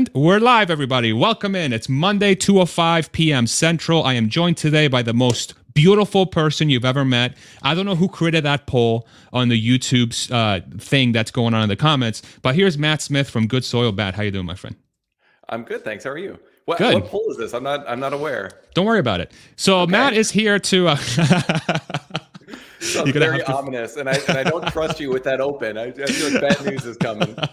And we're live, everybody. Welcome in. It's Monday, 2.05 p.m. Central. I am joined today by the most beautiful person you've ever met. I don't know who created that poll on the YouTube uh, thing that's going on in the comments, but here's Matt Smith from Good Soil Matt. How you doing, my friend? I'm good, thanks. How are you? What, good. what poll is this? I'm not. I'm not aware. Don't worry about it. So okay. Matt is here to. Uh, Sounds very to... ominous, and I and I don't trust you with that open. I, I feel like bad news is coming.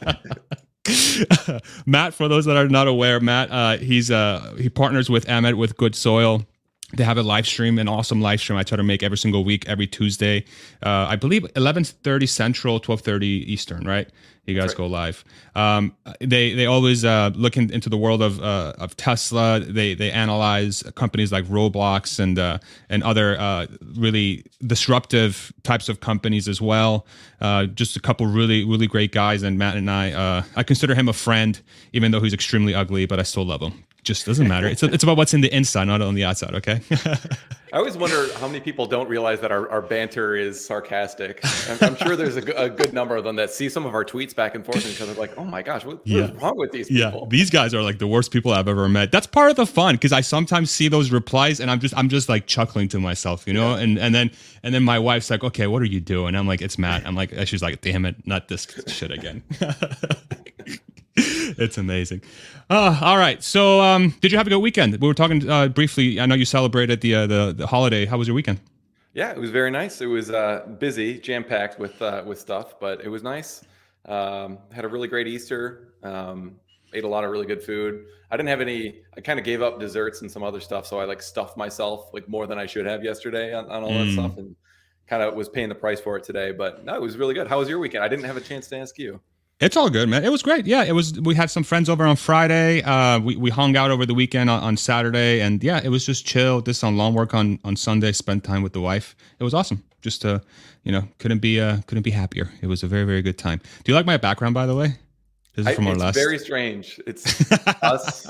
Matt, for those that are not aware, Matt, uh, he's uh, he partners with Emmett with Good Soil. They have a live stream, an awesome live stream. I try to make every single week, every Tuesday. Uh, I believe eleven thirty Central, twelve thirty Eastern. Right? You guys right. go live. Um, they they always uh, look in, into the world of uh, of Tesla. They they analyze companies like Roblox and uh, and other uh, really disruptive types of companies as well. Uh, just a couple really really great guys. And Matt and I uh, I consider him a friend, even though he's extremely ugly, but I still love him just doesn't matter. It's it's about what's in the inside, not on the outside. Okay. I always wonder how many people don't realize that our, our banter is sarcastic. I'm, I'm sure there's a, a, good number of them that see some of our tweets back and forth and because they're like, "Oh my gosh, what, yeah. wrong with these people?" Yeah, these guys are like the worst people I've ever met. That's part of the fun because I sometimes see those replies and I'm just I'm just like chuckling to myself, you know. Yeah. And and then and then my wife's like, "Okay, what are you doing?" I'm like, "It's Matt." I'm like, she's like, "Damn it, not this shit again." it's amazing. Uh, all right. So, um, did you have a good weekend? We were talking uh, briefly. I know you celebrated the, uh, the the holiday. How was your weekend? Yeah, it was very nice. It was uh, busy, jam packed with uh, with stuff, but it was nice. Um, had a really great Easter. Um, ate a lot of really good food. I didn't have any. I kind of gave up desserts and some other stuff, so I like stuffed myself like more than I should have yesterday on, on all mm. that stuff, and kind of was paying the price for it today. But no, it was really good. How was your weekend? I didn't have a chance to ask you. It's all good, man. It was great. Yeah, it was. We had some friends over on Friday. Uh, we we hung out over the weekend on, on Saturday, and yeah, it was just chill. This on long work on on Sunday. Spent time with the wife. It was awesome. Just uh, you know, couldn't be uh, couldn't be happier. It was a very very good time. Do you like my background, by the way? This is from I, our last. Very strange. It's us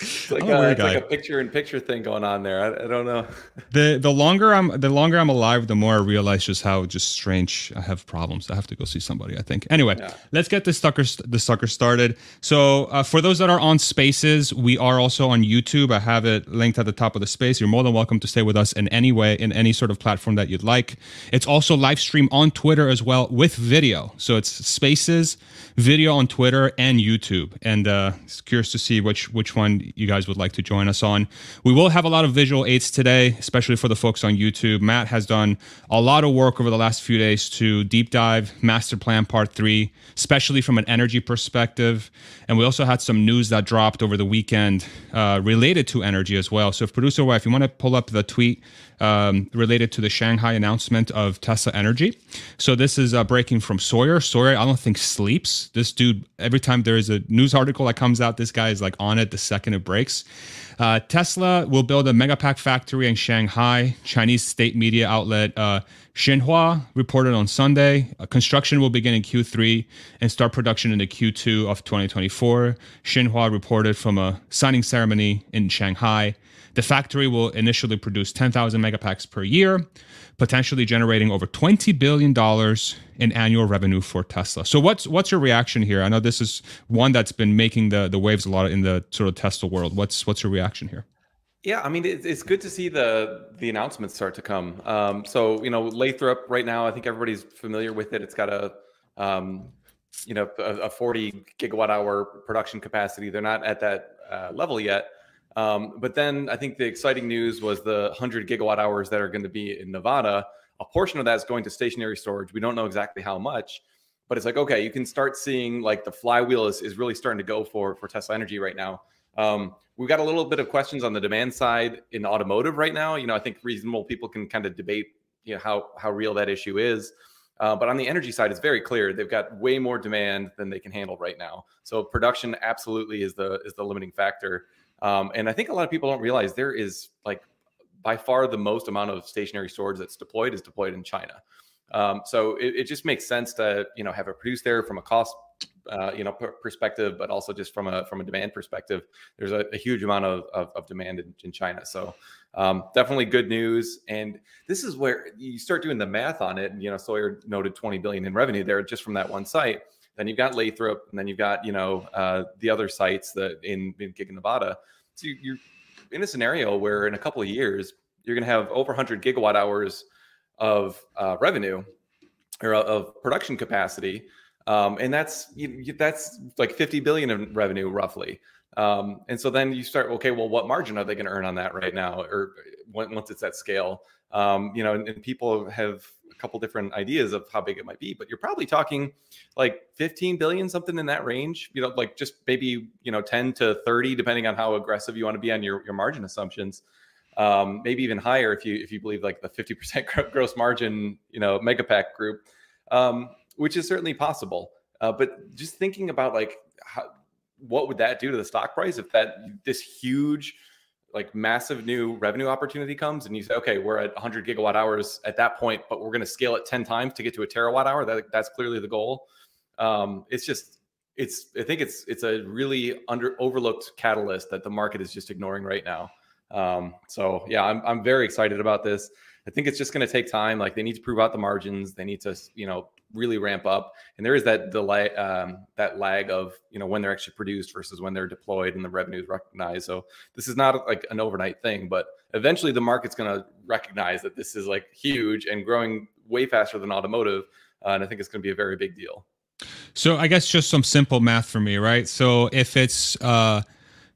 it's like, a, it's like a picture in picture thing going on there. I, I, don't know. the The longer I'm the longer I'm alive, the more I realize just how just strange I have problems. I have to go see somebody. I think. Anyway, yeah. let's get the sucker the sucker started. So uh, for those that are on Spaces, we are also on YouTube. I have it linked at the top of the space. You're more than welcome to stay with us in any way in any sort of platform that you'd like. It's also live stream on Twitter as well with video. So it's Spaces video on Twitter and YouTube. And uh, curious to see which which one you guys would like to join us on. We will have a lot of visual aids today, especially for the folks on YouTube. Matt has done a lot of work over the last few days to deep dive Master Plan Part 3, especially from an energy perspective. And we also had some news that dropped over the weekend uh, related to energy as well. So, if producer wife, you want to pull up the tweet um, related to the Shanghai announcement of Tesla Energy. So this is uh, breaking from Sawyer. Sawyer, I don't think sleeps. This dude, every time there is a news article that comes out, this guy is like on it the second it breaks. Uh, Tesla will build a megapack factory in Shanghai. Chinese state media outlet uh, Xinhua reported on Sunday. Uh, construction will begin in Q3 and start production in the Q2 of 2024. Xinhua reported from a signing ceremony in Shanghai. The factory will initially produce 10,000 megapacks per year, potentially generating over 20 billion dollars in annual revenue for Tesla. So what's what's your reaction here? I know this is one that's been making the the waves a lot in the sort of Tesla world. What's what's your reaction here? Yeah, I mean it's good to see the the announcements start to come. Um, so you know Lathrop right now, I think everybody's familiar with it. It's got a um, you know a, a 40 gigawatt hour production capacity. They're not at that uh, level yet, um, but then I think the exciting news was the 100 gigawatt hours that are going to be in Nevada. A portion of that is going to stationary storage. We don't know exactly how much, but it's like okay, you can start seeing like the flywheel is, is really starting to go for for Tesla Energy right now. Um, we've got a little bit of questions on the demand side in automotive right now. You know, I think reasonable people can kind of debate you know how how real that issue is. Uh, but on the energy side, it's very clear they've got way more demand than they can handle right now. So production absolutely is the is the limiting factor. Um, and I think a lot of people don't realize there is like by far the most amount of stationary storage that's deployed is deployed in China. Um, so it, it, just makes sense to you know have it produced there from a cost uh, you know perspective, but also just from a from a demand perspective. There's a, a huge amount of, of, of demand in, in, China. So um, definitely good news. And this is where you start doing the math on it. And you know Sawyer noted 20 billion in revenue there just from that one site then you've got Lathrop, and then you've got you know uh, the other sites that in in Giga Nevada. So you're in a scenario where in a couple of years you're going to have over 100 gigawatt hours of uh, revenue or of production capacity, um, and that's you, that's like 50 billion in revenue roughly. Um, and so then you start, okay, well, what margin are they going to earn on that right now, or once it's at scale? Um, you know, and, and, people have a couple different ideas of how big it might be, but you're probably talking like 15 billion, something in that range. You know, like just maybe you know 10 to 30, depending on how aggressive you want to be on your your margin assumptions. Um, maybe even higher if you if you believe like the 50% gross margin, you know, megapack group, um, which is certainly possible. Uh, but just thinking about like how, what would that do to the stock price if that this huge like massive new revenue opportunity comes and you say okay we're at 100 gigawatt hours at that point but we're going to scale it 10 times to get to a terawatt hour that, that's clearly the goal. Um, it's just it's i think it's it's a really under overlooked catalyst that the market is just ignoring right now. Um, so yeah I'm, I'm very excited about this i think it's just going to take time like they need to prove out the margins they need to you know really ramp up. And there is that delay, um, that lag of you know when they're actually produced versus when they're deployed and the revenue is recognized. So this is not like an overnight thing, but eventually the market's going to recognize that this is like huge and growing way faster than automotive. Uh, and I think it's going to be a very big deal. So I guess just some simple math for me, right? So if it's uh,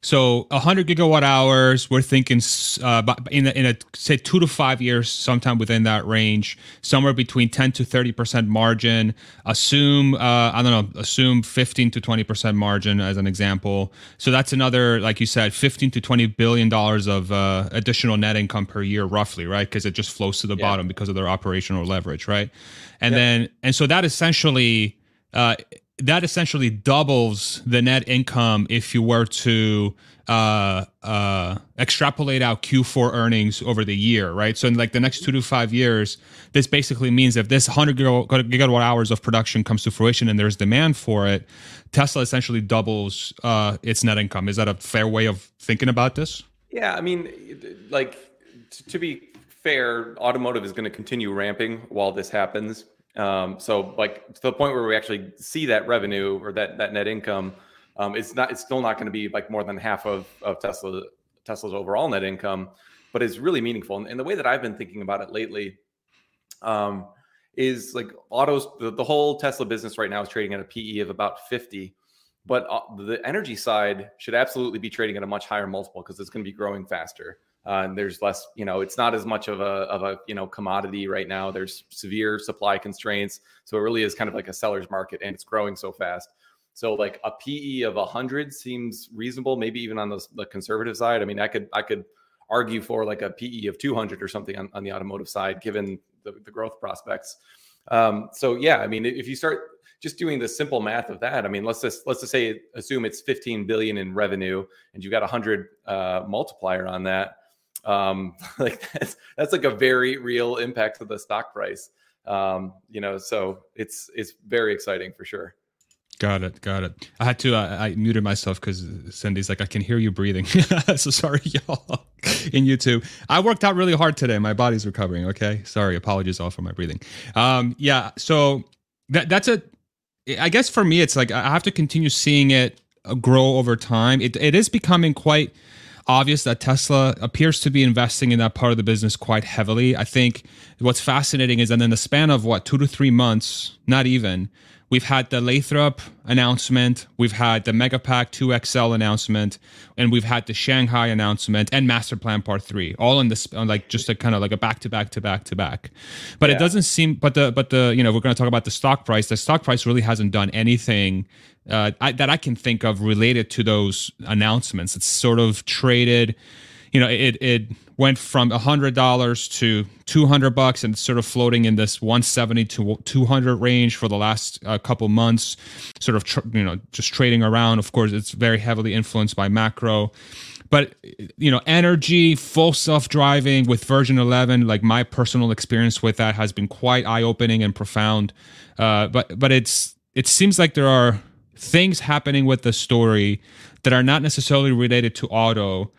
so 100 gigawatt hours, we're thinking uh, in a, in a say two to five years, sometime within that range, somewhere between 10 to 30 percent margin. Assume uh, I don't know, assume 15 to 20 percent margin as an example. So that's another, like you said, 15 to 20 billion dollars of uh, additional net income per year, roughly, right? Because it just flows to the yeah. bottom because of their operational leverage, right? And yeah. then and so that essentially uh, that essentially doubles the net income if you were to uh, uh, extrapolate out Q4 earnings over the year, right? So in like the next two to five years, this basically means if this 100 gigawatt hours of production comes to fruition and there's demand for it, Tesla essentially doubles uh, its net income. Is that a fair way of thinking about this? Yeah, I mean, like to be fair, automotive is going to continue ramping while this happens. Um, so like to the point where we actually see that revenue or that that net income, um, it's not it's still not going to be like more than half of of Tesla Tesla's overall net income, but it's really meaningful. And, and the way that I've been thinking about it lately, um, is like autos the, the whole Tesla business right now is trading at a PE of about 50 but uh, the energy side should absolutely be trading at a much higher multiple because it's going to be growing faster uh, and there's less you know it's not as much of a of a you know commodity right now. There's severe supply constraints. So it really is kind of like a seller's market and it's growing so fast. So like a pe of 100 seems reasonable maybe even on the, the conservative side. I mean i could i could argue for like a pe of 200 or something on, on the automotive side given the, the growth prospects. Um, so yeah i mean if you start just doing the simple math of that i mean let's just let's just say assume it's 15 billion in revenue and you've got a 100 uh, multiplier on that um, like that's that's like a very real impact to the stock price. Um, you know, so it's it's very exciting for sure. Got it. Got it. I had to. Uh, I muted myself because Cindy's like, I can hear you breathing. so sorry, y'all, in YouTube. I worked out really hard today. My body's recovering. Okay. Sorry. Apologies all for my breathing. Um, yeah. So that that's a. I guess for me, it's like I have to continue seeing it grow over time. It it is becoming quite obvious that Tesla appears to be investing in that part of the business quite heavily. I think what's fascinating is that in the span of what, two to three months, not even, we've had the Lathrop announcement, we've had the Megapack 2XL announcement, and we've had the Shanghai announcement and Master Plan Part 3, all in this like just a kind of like a back to back to back to back. But yeah. it doesn't seem but the but the you know, we're going to talk about the stock price. The stock price really hasn't done anything uh, I, that I can think of related to those announcements. It's sort of traded, you know, it it went from hundred dollars to two hundred bucks, and sort of floating in this one seventy to two hundred range for the last uh, couple months. Sort of, tr- you know, just trading around. Of course, it's very heavily influenced by macro. But you know, energy, full self-driving with version 11, like my personal experience with that has been quite eye-opening and profound. Uh, but but it's it seems like there are things happening with the story that are not necessarily related to auto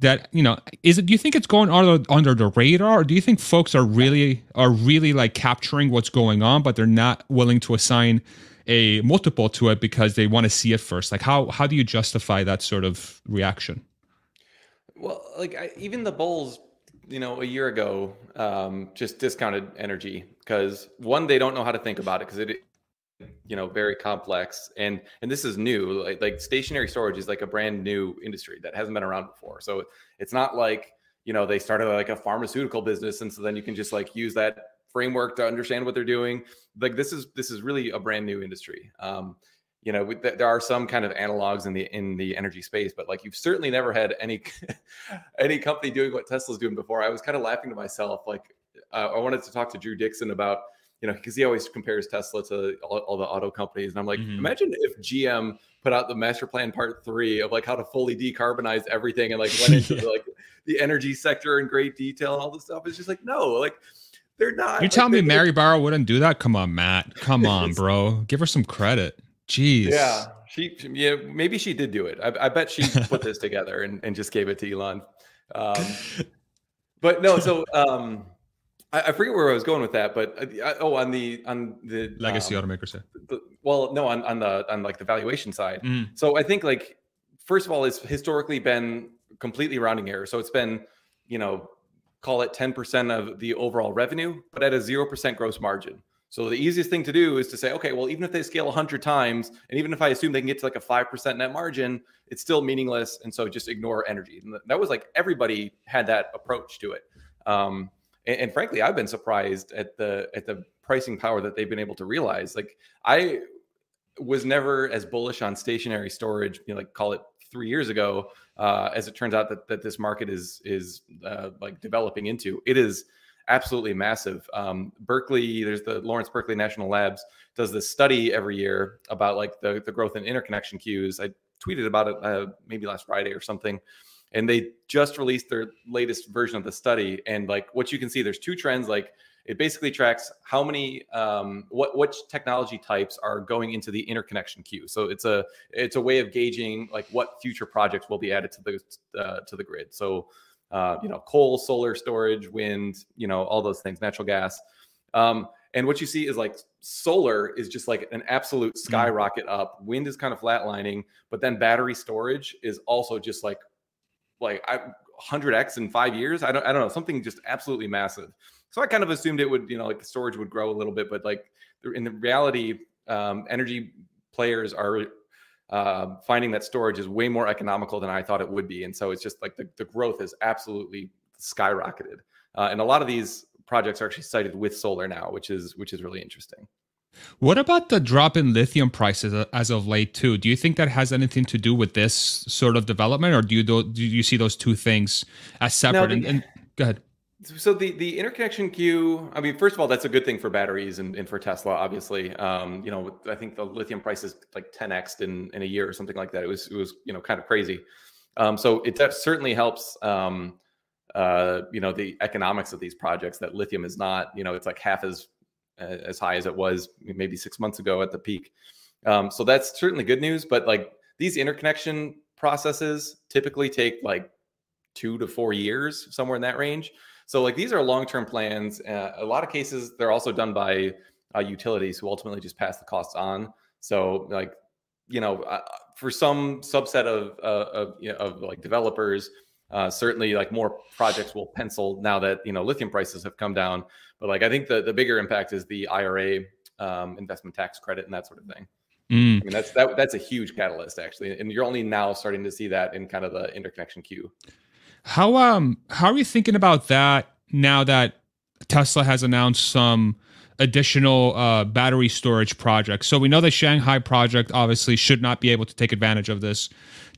that you know is it do you think it's going under, under the radar or do you think folks are really are really like capturing what's going on but they're not willing to assign a multiple to it because they want to see it first. Like how how do you justify that sort of reaction? Well, like I, even the bulls, you know, a year ago, um, just discounted energy because one, they don't know how to think about it because it, you know, very complex, and and this is new. Like, like stationary storage is like a brand new industry that hasn't been around before. So it's not like you know they started like a pharmaceutical business, and so then you can just like use that framework to understand what they're doing. Like this is this is really a brand new industry. Um, you know, there are some kind of analogs in the in the energy space, but like you've certainly never had any any company doing what Tesla's doing before. I was kind of laughing to myself. Like uh, I wanted to talk to Drew dixon about you know because he always compares Tesla to all, all, the auto companies, and I'm like, mm-hmm. imagine if GM put out the master plan part three of like how to fully decarbonize everything and like went into yeah. like the energy sector in great detail and all this stuff. It's just like no, like they're not. You like, telling me Mary Barra wouldn't do that? Come on, Matt. Come on, bro. Give her some credit. Jeez. Yeah. She, yeah, maybe she did do it. I, I bet she put this together and, and just gave it to Elon. Um, but no, so um, I, I, forget where I was going with that. But uh, oh, on the on the legacy um, automakers. The, well, no, on on the on like the valuation side. Mm. So I think like first of all, it's historically been completely rounding error. So it's been you know call it 10% of the overall revenue, but at a 0% gross margin. So the easiest thing to do is to say, okay, well, even if they scale 100 times, and even if I assume they can get to like a 5% net margin, it's still meaningless. And so just ignore energy. And that was like everybody had that approach to it. Um, and, and frankly, I've been surprised at the at the pricing power that they've been able to realize. Like I was never as bullish on stationary storage, you know, like call it three years ago, uh, as it turns out that, that this market is is uh, like developing into. It is absolutely massive. Um, Berkeley, there's the Lawrence Berkeley National Labs does this study every year about like the, the growth in interconnection queues. I tweeted about it uh, maybe last Friday or something. And they just released their latest version of the study. And like what you can see, there's two trends like it basically tracks how many um, what which technology types are going into the interconnection queue. So it's a it's a way of gauging like what future projects will be added to the uh, to the grid. So uh, you know coal, solar storage, wind, you know all those things, natural gas. Um, and what you see is like solar is just like an absolute mm. skyrocket up. Wind is kind of flatlining, but then battery storage is also just like like I, 100x in five years. I don't I don't know something just absolutely massive. So I kind of assumed it would, you know, like the storage would grow a little bit, but like in the reality, um, energy players are uh, finding that storage is way more economical than I thought it would be, and so it's just like the, the growth has absolutely skyrocketed. Uh, and a lot of these projects are actually sited with solar now, which is which is really interesting. What about the drop in lithium prices as of late too? Do you think that has anything to do with this sort of development, or do you do, do you see those two things as separate? No, and, and, go ahead so the the interconnection queue i mean first of all that's a good thing for batteries and, and for tesla obviously um, you know i think the lithium price is like 10x in in a year or something like that it was it was you know kind of crazy um, so it certainly helps um, uh, you know the economics of these projects that lithium is not you know it's like half as as high as it was maybe six months ago at the peak um, so that's certainly good news but like these interconnection processes typically take like two to four years somewhere in that range so like these are long-term plans. Uh, a lot of cases, they're also done by uh, utilities who ultimately just pass the costs on. So like, you know, uh, for some subset of uh, of, you know, of like developers, uh, certainly like more projects will pencil now that you know lithium prices have come down. But like I think the the bigger impact is the IRA um, investment tax credit and that sort of thing. Mm. I mean that's that that's a huge catalyst actually, and you're only now starting to see that in kind of the interconnection queue. How um how are you thinking about that now that Tesla has announced some additional uh, battery storage projects? So we know the Shanghai project obviously should not be able to take advantage of this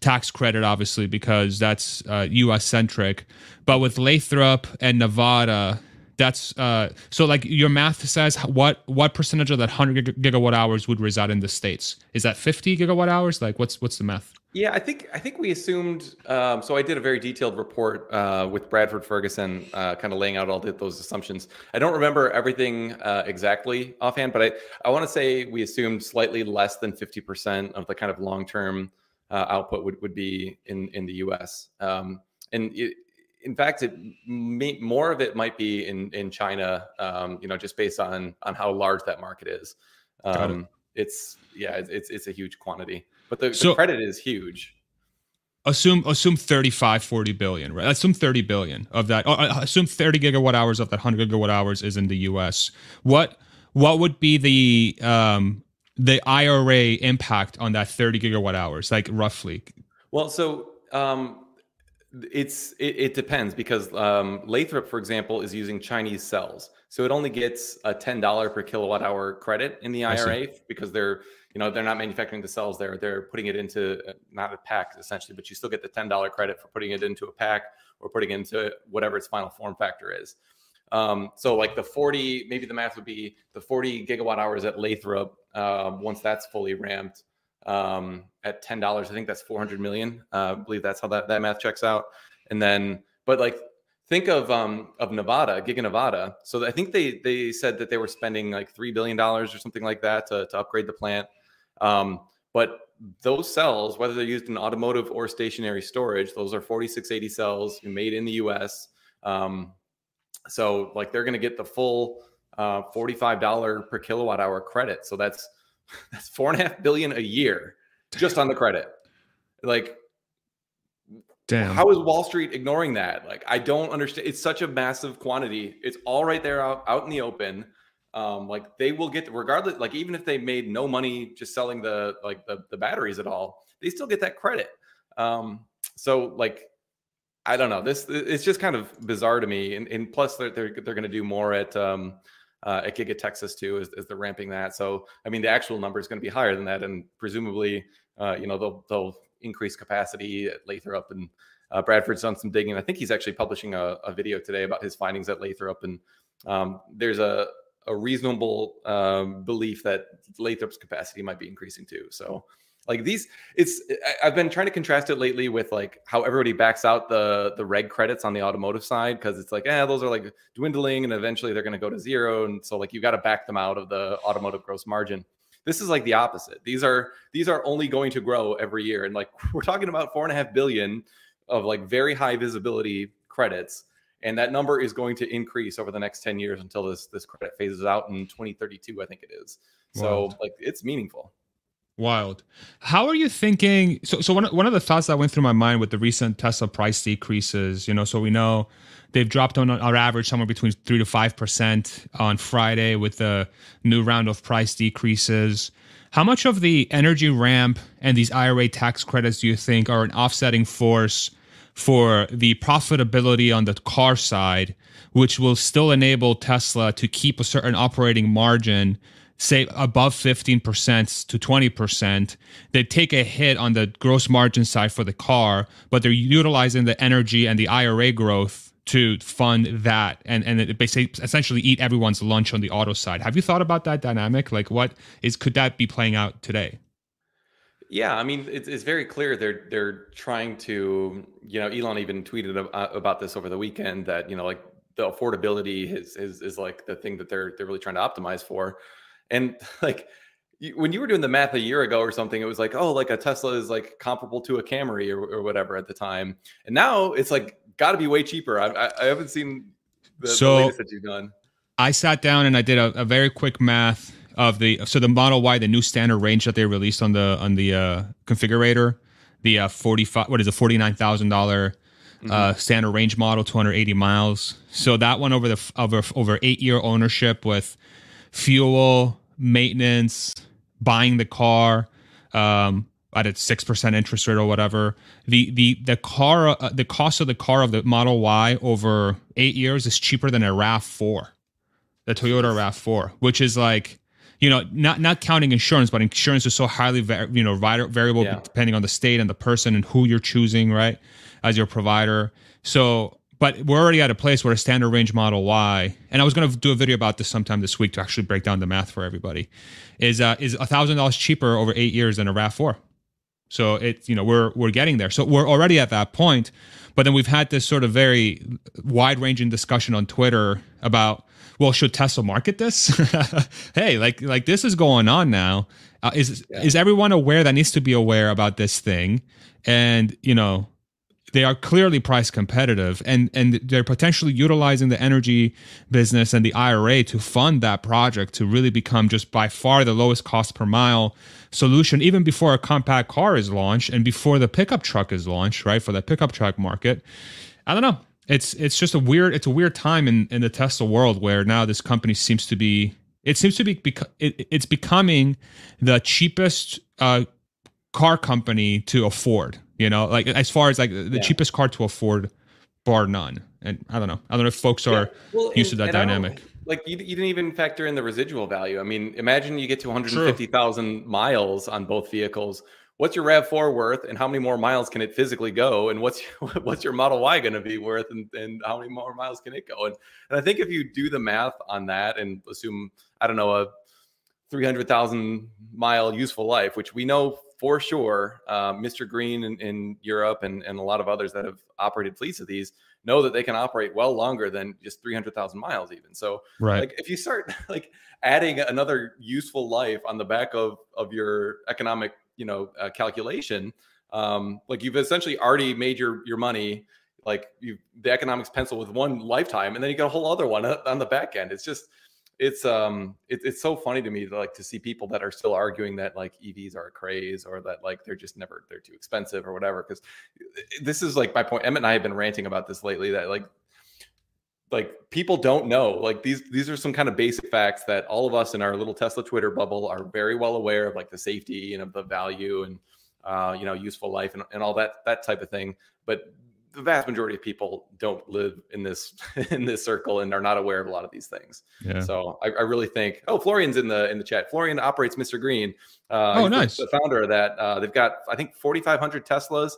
tax credit, obviously because that's uh, U.S. centric. But with Lathrop and Nevada, that's uh, so like your math says what what percentage of that 100 gigawatt hours would reside in the states? Is that 50 gigawatt hours? Like what's what's the math? Yeah i think i think we assumed um, so i did a very detailed report uh, with bradford ferguson uh, kind of laying out all the, those assumptions. I don't remember everything uh, exactly offhand but i i want to say we assumed slightly less than 50% of the kind of long-term uh, output would, would be in in the us um, and it, in fact, it may, more of it might be in in China. Um, you know, just based on on how large that market is. Um, it's yeah, it's it's a huge quantity. But the, so, the credit is huge. Assume assume 35 40 billion, right? Assume 30 billion of that. Uh, assume 30 gigawatt hours of that 100 gigawatt hours is in the US. What what would be the um the IRA impact on that 30 gigawatt hours like roughly? Well, so um it's it, it depends because um, Lathrop, for example, is using Chinese cells, so it only gets a ten dollar per kilowatt hour credit in the IRA because they're you know they're not manufacturing the cells there; they're putting it into uh, not a pack essentially, but you still get the ten dollar credit for putting it into a pack or putting it into whatever its final form factor is. Um, so like the 40, maybe the math would be the 40 gigawatt hours at Lathrop um, once that's fully ramped um, at ten dollars. I think that's four hundred million. Uh, I believe that's how that, that math checks out. And then, but like think of um of Nevada, Giga Nevada. So I think they they said that they were spending like three billion dollars or something like that to, to upgrade the plant. Um, but those cells, whether they're used in automotive or stationary storage, those are 4680 cells made in the U.S. Um, so like they're going to get the full uh, $45 per kilowatt hour credit. So that's that's four and a half billion a year just on the credit. Like, damn, how is Wall Street ignoring that? Like, I don't understand. It's such a massive quantity. It's all right there out, out in the open. Um, like they will get regardless, like even if they made no money just selling the like the, the batteries at all, they still get that credit. Um, so like I don't know. This it's just kind of bizarre to me. And, and plus, they're they're, they're going to do more at um, uh, at Giga Texas too, as, as they're ramping that. So, I mean, the actual number is going to be higher than that, and presumably, uh, you know, they'll they'll increase capacity at Lathrop and uh, Bradford's done some digging. I think he's actually publishing a, a video today about his findings at Lathrop, and um, there's a a reasonable um, belief that Lathrop's capacity might be increasing too. So like these it's i've been trying to contrast it lately with like how everybody backs out the the reg credits on the automotive side because it's like eh those are like dwindling and eventually they're going to go to zero and so like you got to back them out of the automotive gross margin. This is like the opposite. These are these are only going to grow every year and like we're talking about four and a half billion of like very high visibility credits and that number is going to increase over the next 10 years until this this credit phases out in 2032 i think it is. So wow. like it's meaningful Wild. How are you thinking? So, so one, one of the thoughts that went through my mind with the recent Tesla price decreases, you know, so we know they've dropped on our average somewhere between three to five percent on Friday with the new round of price decreases. How much of the energy ramp and these IRA tax credits do you think are an offsetting force for the profitability on the car side, which will still enable Tesla to keep a certain operating margin? Say above 15% to 20%, they take a hit on the gross margin side for the car, but they're utilizing the energy and the IRA growth to fund that and and basically essentially eat everyone's lunch on the auto side. Have you thought about that dynamic? Like what is could that be playing out today? Yeah, I mean it's, it's very clear they're they're trying to you know Elon even tweeted uh, about this over the weekend that you know like the affordability is is is like the thing that they're they're really trying to optimize for. And like when you were doing the math a year ago or something, it was like, oh, like a Tesla is like comparable to a Camry or, or whatever at the time. And now it's like got to be way cheaper. I, I, I haven't seen the, so the latest that you've done. I sat down and I did a, a, very quick math of the so the Model Y, the new standard range that they released on the on the uh, configurator, the uh, forty five what is it forty nine thousand dollar uh, mm-hmm. standard range model, two hundred eighty miles. So that one over the over over eight year ownership with fuel, maintenance, buying the car um, at a six percent interest rate or whatever. The the the car uh, the cost of the car of the Model Y over eight years is cheaper than a Rav Four, the Toyota Rav Four, which is like you know not not counting insurance, but insurance is so highly you know variable yeah. depending on the state and the person and who you're choosing right as your provider. So but we're already at a place where a standard range model Y, and I was going to do a video about this sometime this week to actually break down the math for everybody, is uh, is a thousand dollars cheaper over eight years than a Rav Four. So it's you know we're we're getting there. So we're already at that point, but then we've had this sort of very wide ranging discussion on Twitter about well should Tesla market this? hey, like like this is going on now. Uh, is yeah. is everyone aware that needs to be aware about this thing? And you know they are clearly price competitive and and they're potentially utilizing the energy business and the IRA to fund that project to really become just by far the lowest cost per mile solution even before a compact car is launched and before the pickup truck is launched right for the pickup truck market. I don't know. It's it's just a weird it's a weird time in in the Tesla world where now this company seems to be it seems to be it's becoming the cheapest uh, car company to afford you know, like as far as like the yeah. cheapest car to afford, bar none. And I don't know. I don't know if folks are yeah. well, used and, to that dynamic. Like you, you didn't even factor in the residual value. I mean, imagine you get to 150,000 miles on both vehicles. What's your Rav4 worth, and how many more miles can it physically go? And what's what's your Model Y going to be worth, and, and how many more miles can it go? And, and I think if you do the math on that and assume, I don't know, a 300,000 mile useful life, which we know for sure, uh, Mr. Green in, in, Europe and, and a lot of others that have operated fleets of these know that they can operate well longer than just 300,000 miles even. So right. like if you start like adding another useful life on the back of, of your economic, you know, uh, calculation, um, like you've essentially already made your, your money, like you, the economics pencil with one lifetime, and then you got a whole other one on the back end. It's just, it's um it, it's so funny to me to like to see people that are still arguing that like evs are a craze or that like they're just never they're too expensive or whatever because this is like my point emmett and i have been ranting about this lately that like like people don't know like these these are some kind of basic facts that all of us in our little tesla twitter bubble are very well aware of like the safety and of the value and uh, you know useful life and, and all that that type of thing but the vast majority of people don't live in this in this circle and are not aware of a lot of these things. Yeah. So I, I really think. Oh, Florian's in the in the chat. Florian operates Mr. Green. Uh, oh, nice. The, founder of that. Uh, they've got I think 4,500 Teslas.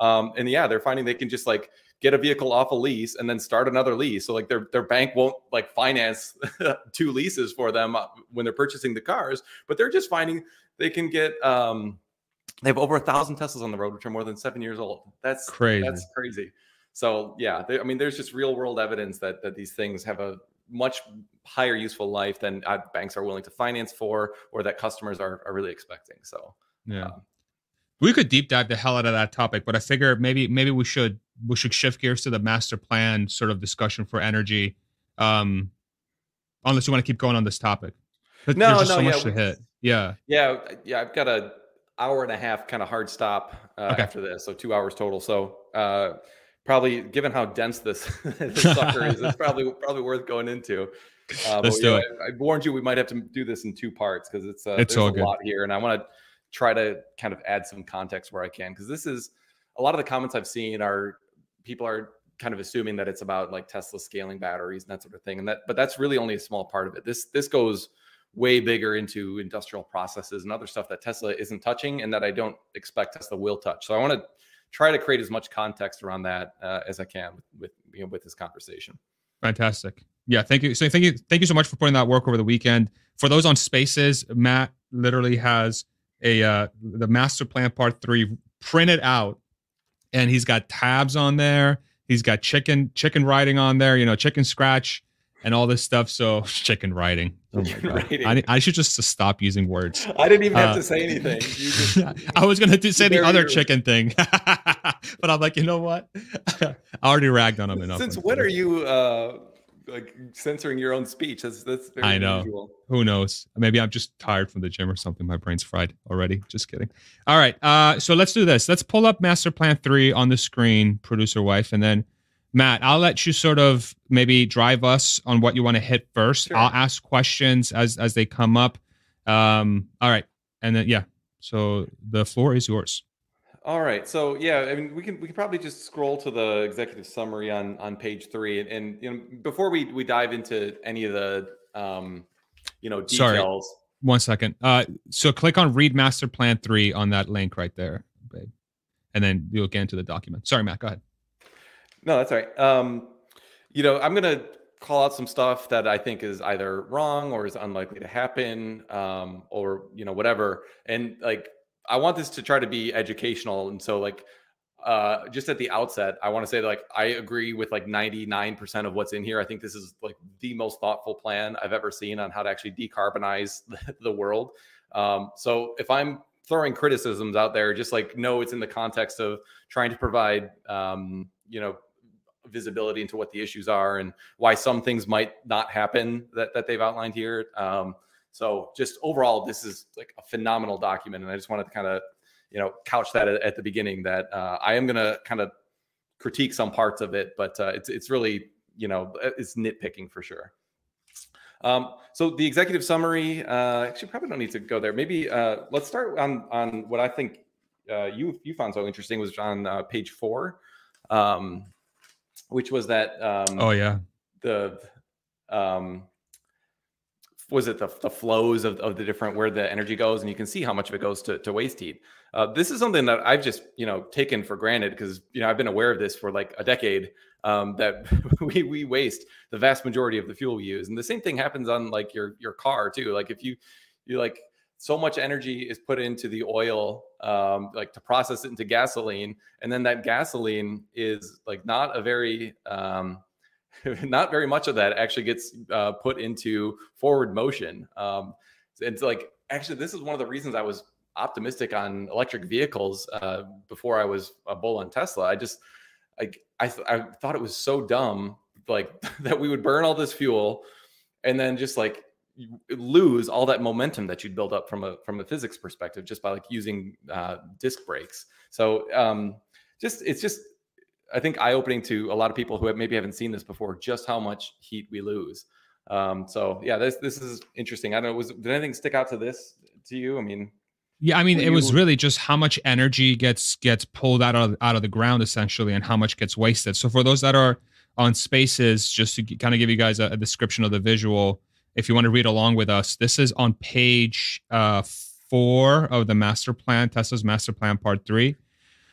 Um, and yeah, they're finding they can just like get a vehicle off a lease and then start another lease. So like their their bank won't like finance two leases for them uh, when they're purchasing the cars, but they're just finding they can get um they have over a thousand Teslas on the road, which are more than seven years old. That's crazy. That's crazy. So yeah, they, I mean, there's just real world evidence that that these things have a much higher useful life than uh, banks are willing to finance for, or that customers are are really expecting. So yeah. Um, we could deep dive the hell out of that topic, but I figure maybe maybe we should we should shift gears to the master plan sort of discussion for energy. Um, unless you want to keep going on this topic. No, there's just no, so yeah, much to hit. Yeah, yeah, yeah. I've got a hour and a half kind of hard stop uh, okay. after this, so two hours total. So uh, probably, given how dense this, this sucker is, it's probably probably worth going into. Uh, Let's do it. I, I, warned you we might have to do this in two parts because it's uh, it's there's a good. lot here, and I want to try to kind of add some context where I can because this is a lot of the comments I've seen are people are kind of assuming that it's about like Tesla scaling batteries and that sort of thing, and that but that's really only a small part of it. This this goes way bigger into industrial processes and other stuff that Tesla isn't touching and that I don't expect Tesla will touch. So I want to try to create as much context around that uh, as I can with, with you know with this conversation. Fantastic. Yeah, thank you. So thank you, thank you so much for putting that work over the weekend. For those on Spaces, Matt literally has a uh, the master plan part three printed out, and he's got tabs on there. He's got chicken chicken writing on there. You know, chicken scratch and all this stuff. So chicken writing. Oh god! I, I, should just stop using words. I didn't even have uh, to say anything. Just, I was gonna do, say the other chicken thing, but I'm like, you know what? I already ragged on him enough. Since when are you uh, like censoring your own speech? That's that's very I know. Unusual. Who knows? Maybe I'm just tired from the gym or something. My brain's fried already. Just kidding. All right. Uh, so let's do this. Let's pull up Master Plan Three on the screen, producer wife, and then Matt, I'll let you sort of maybe drive us on what you want to hit first. Sure. I'll ask questions as as they come up. Um, all right, and then yeah, so the floor is yours. All right, so yeah, I mean, we can we can probably just scroll to the executive summary on on page three, and, and you know, before we we dive into any of the um, you know details. Sorry, one second. Uh, so click on read master plan three on that link right there, babe, and then you'll get into the document. Sorry, Matt, go ahead. No, that's all right. Um, you know, I'm gonna call out some stuff that I think is either wrong or is unlikely to happen, um, or you know, whatever. And like, I want this to try to be educational, and so like, uh, just at the outset, I want to say that, like I agree with like 99% of what's in here. I think this is like the most thoughtful plan I've ever seen on how to actually decarbonize the, world. Um, so if I'm throwing criticisms out there, just like no, it's in the context of trying to provide, um, you know, visibility into what the issues are and why some things might not happen that that they've outlined here. Um, so just overall, this is like a phenomenal document, and I just wanted to kind of you know couch that at, the beginning that uh, I am going to kind of critique some parts of it, but uh, it's it's really you know it's nitpicking for sure. Um, so the executive summary, uh, actually, probably don't need to go there. Maybe uh, let's start on on what I think uh, you you found so interesting was on uh, page four, um, which was that. Um, oh yeah. The um, was it the, the flows of, of the different where the energy goes and you can see how much of it goes to, to waste heat uh, this is something that i've just you know taken for granted because you know i've been aware of this for like a decade um, that we, we waste the vast majority of the fuel we use and the same thing happens on like your your car too like if you you like so much energy is put into the oil um, like to process it into gasoline and then that gasoline is like not a very um, not very much of that actually gets uh, put into forward motion. Um, it's like actually, this is one of the reasons I was optimistic on electric vehicles uh, before I was a bull on Tesla. I just like I, th- I thought it was so dumb like that we would burn all this fuel and then just like lose all that momentum that you'd build up from a from a physics perspective just by like using uh, disc brakes. So um, just it's just I think eye opening to a lot of people who have, maybe haven't seen this before, just how much heat we lose. Um, so yeah, this this is interesting. I don't know. Was did anything stick out to this to you? I mean, yeah, I mean, it you, was really just how much energy gets gets pulled out of out of the ground essentially, and how much gets wasted. So for those that are on spaces, just to kind of give you guys a, a description of the visual, if you want to read along with us, this is on page uh, four of the master plan, Tesla's master plan, part three.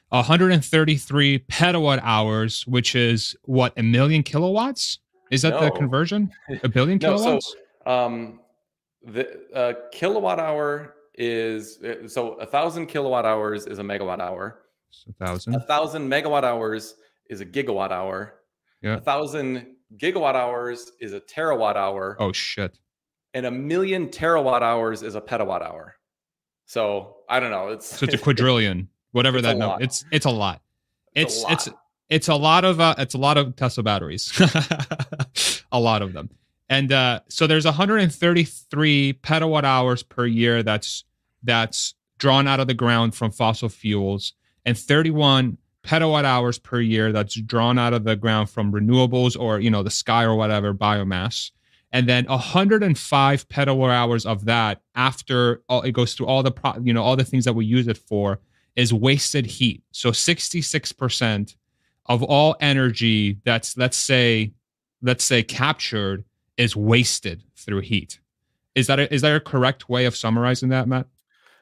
133 petawatt hours, which is what a million kilowatts. Is that no. the conversion? A billion no, kilowatts. So, um, the uh, kilowatt hour is uh, so a thousand kilowatt hours is a megawatt hour. A thousand. A thousand megawatt hours is a gigawatt hour. Yeah. A thousand gigawatt hours is a terawatt hour. Oh shit. And a million terawatt hours is a petawatt hour. So I don't know. It's so it's a quadrillion whatever that number. It's it's a lot. It's it's a lot. it's, it's a lot of uh, it's a lot of Tesla batteries, a lot of them. And uh, so there's 133 petawatt hours per year that's that's drawn out of the ground from fossil fuels, and 31 petawatt hours per year that's drawn out of the ground from renewables or you know the sky or whatever biomass and then 105 petawatt hours of that after all, it goes through all the pro, you know all the things that we use it for is wasted heat. So 66% of all energy that's let's say let's say captured is wasted through heat. Is that a, is that a correct way of summarizing that, Matt?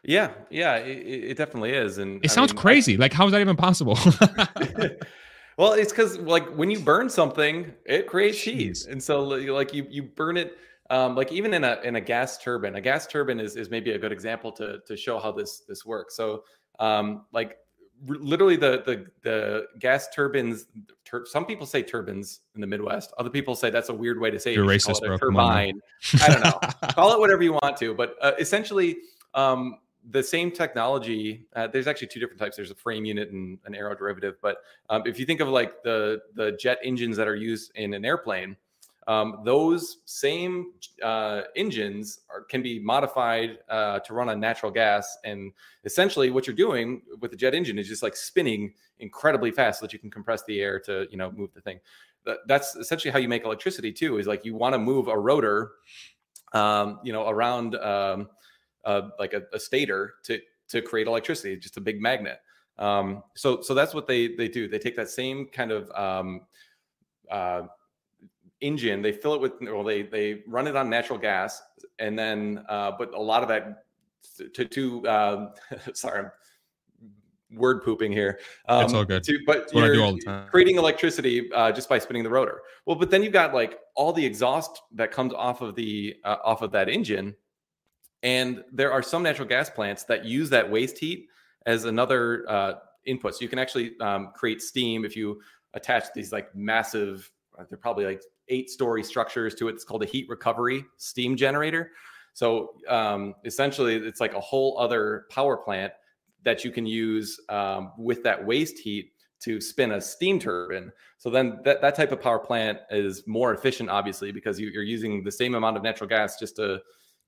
Yeah, yeah, it, it definitely is, and it I sounds mean, crazy. I, like, how is that even possible? well, it's because like when you burn something, it creates heat, and so like you you burn it. Um, like even in a in a gas turbine, a gas turbine is is maybe a good example to to show how this this works. So um, like literally the the the gas turbines. Tur- some people say turbines in the Midwest. Other people say that's a weird way to say You're it. racist, bro. turbine. I don't know. call it whatever you want to, but uh, essentially. Um, the same technology. Uh, there's actually two different types. There's a frame unit and an aeroderivative. But um, if you think of like the the jet engines that are used in an airplane, um, those same uh, engines are, can be modified uh, to run on natural gas. And essentially, what you're doing with the jet engine is just like spinning incredibly fast so that you can compress the air to you know move the thing. That's essentially how you make electricity too. Is like you want to move a rotor, um, you know, around um, uh, like a, a stator to to create electricity, just a big magnet. Um, so so that's what they they do. They take that same kind of um, uh, engine. They fill it with, well, they they run it on natural gas, and then, uh, but a lot of that to to uh, sorry, I'm word pooping here. Um, it's all good. To, but That's you're creating electricity uh, just by spinning the rotor. Well, but then you've got like all the exhaust that comes off of the uh, off of that engine, and there are some natural gas plants that use that waste heat as another uh, input. So you can actually um, create steam if you attach these like massive. They're probably like eight story structures to it. It's called a heat recovery steam generator. So um, essentially, it's like a whole other power plant that you can use um, with that waste heat to spin a steam turbine. So then that, that type of power plant is more efficient, obviously, because you, are using the same amount of natural gas just to,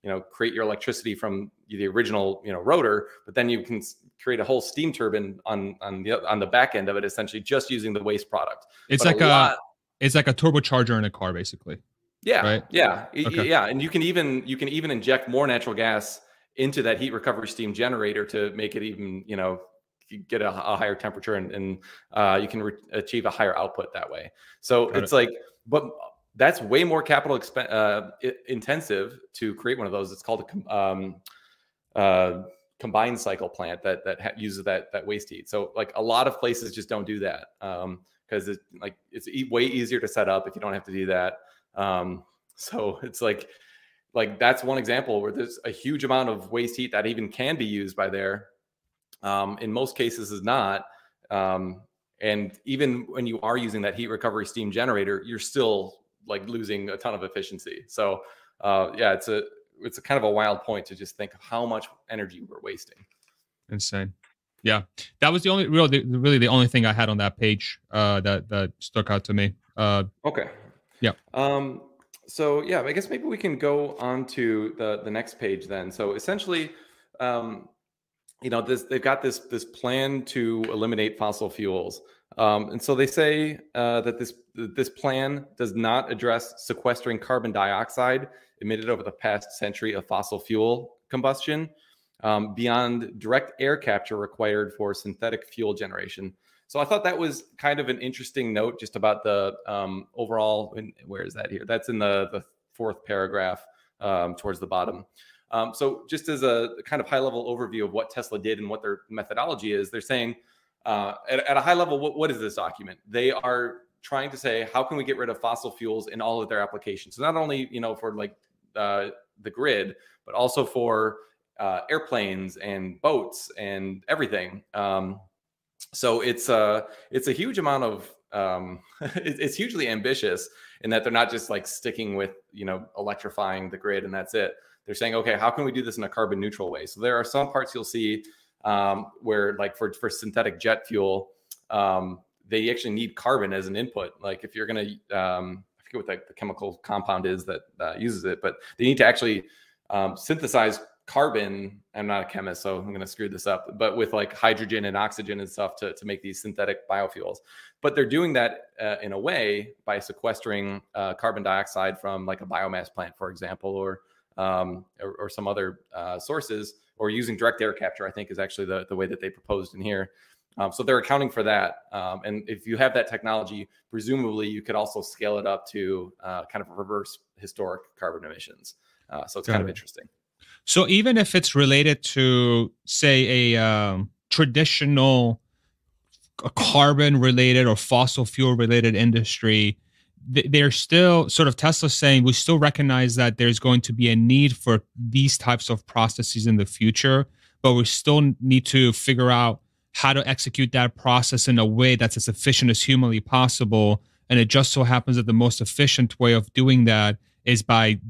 you know, create your electricity from the original, you know, rotor. But then you can create a whole steam turbine on on the on the back end of it, essentially just using the waste product. It's but like a, lot, it's like a turbocharger in a car, basically. Yeah, right? yeah, okay. yeah, and you can even you can even inject more natural gas into that heat recovery steam generator to make it even you know get a, a higher temperature and, and uh, you can re- achieve a higher output that way. So Got it's it. like, but that's way more capital exp- uh, intensive to create one of those. It's called a um, uh, combined cycle plant that that ha- uses that that waste heat. So like a lot of places just don't do that because um, it's like it's e- way easier to set up if you don't have to do that. Um, so it's like like that's one example where there's a huge amount of waste heat that even can be used by there um, in most cases is not. Um, and even when you are using that heat recovery steam generator, you're still like losing a ton of efficiency. So uh, yeah, it's a it's a kind of a wild point to just think of how much energy we're wasting. Insane. Yeah, that was the only real, really the only thing I had on that page uh, that that stuck out to me. Uh, okay. Yeah. Um. So yeah, I guess maybe we can go on to the the next page then. So essentially, um, you know this they've got this this plan to eliminate fossil fuels um, and so they say uh, that this this plan does not address sequestering carbon dioxide emitted over the past century of fossil fuel combustion um, beyond direct air capture required for synthetic fuel generation. So i thought that was kind of an interesting note just about the um, overall where is that here? That's in the the fourth paragraph um, towards the bottom. Um, so, just as a kind of high level overview of what Tesla did and what their methodology is, they're saying uh, at, at, a high level, what, what is this document? They are trying to say how can we get rid of fossil fuels in all of their applications. So not only you know for like uh, the grid, but also for uh, airplanes and boats and everything. Um, so it's a it's a huge amount of um, it's hugely ambitious in that they're not just like sticking with you know electrifying the grid and that's it they're saying, okay, how can we do this in a carbon neutral way? So there are some parts you'll see um, where, like for for synthetic jet fuel, um, they actually need carbon as an input. Like if you're to, um, I forget what the, the, chemical compound is that uh, uses it, but they need to actually um, synthesize carbon. I'm not a chemist, so I'm to screw this up, but with like hydrogen and oxygen and stuff to, to make these synthetic biofuels. But they're doing that uh, in a way by sequestering uh, carbon dioxide from like a biomass plant, for example, or um, or, or, some other uh, sources, or using direct air capture, I think is actually the, the way that they proposed in here. Um, so they're accounting for that. Um, and if you have that technology, presumably you could also scale it up to uh, kind of reverse historic carbon emissions. Uh, so it's Got kind it. of interesting. So even if it's related to, say, a um, traditional carbon related or fossil fuel related industry, they're still sort of Tesla saying we still recognize that there's going to be a need for these types of processes in the future, but we still need to figure out how to execute that process in a way that's as efficient as humanly possible. And it just so happens that the most efficient way of doing that is by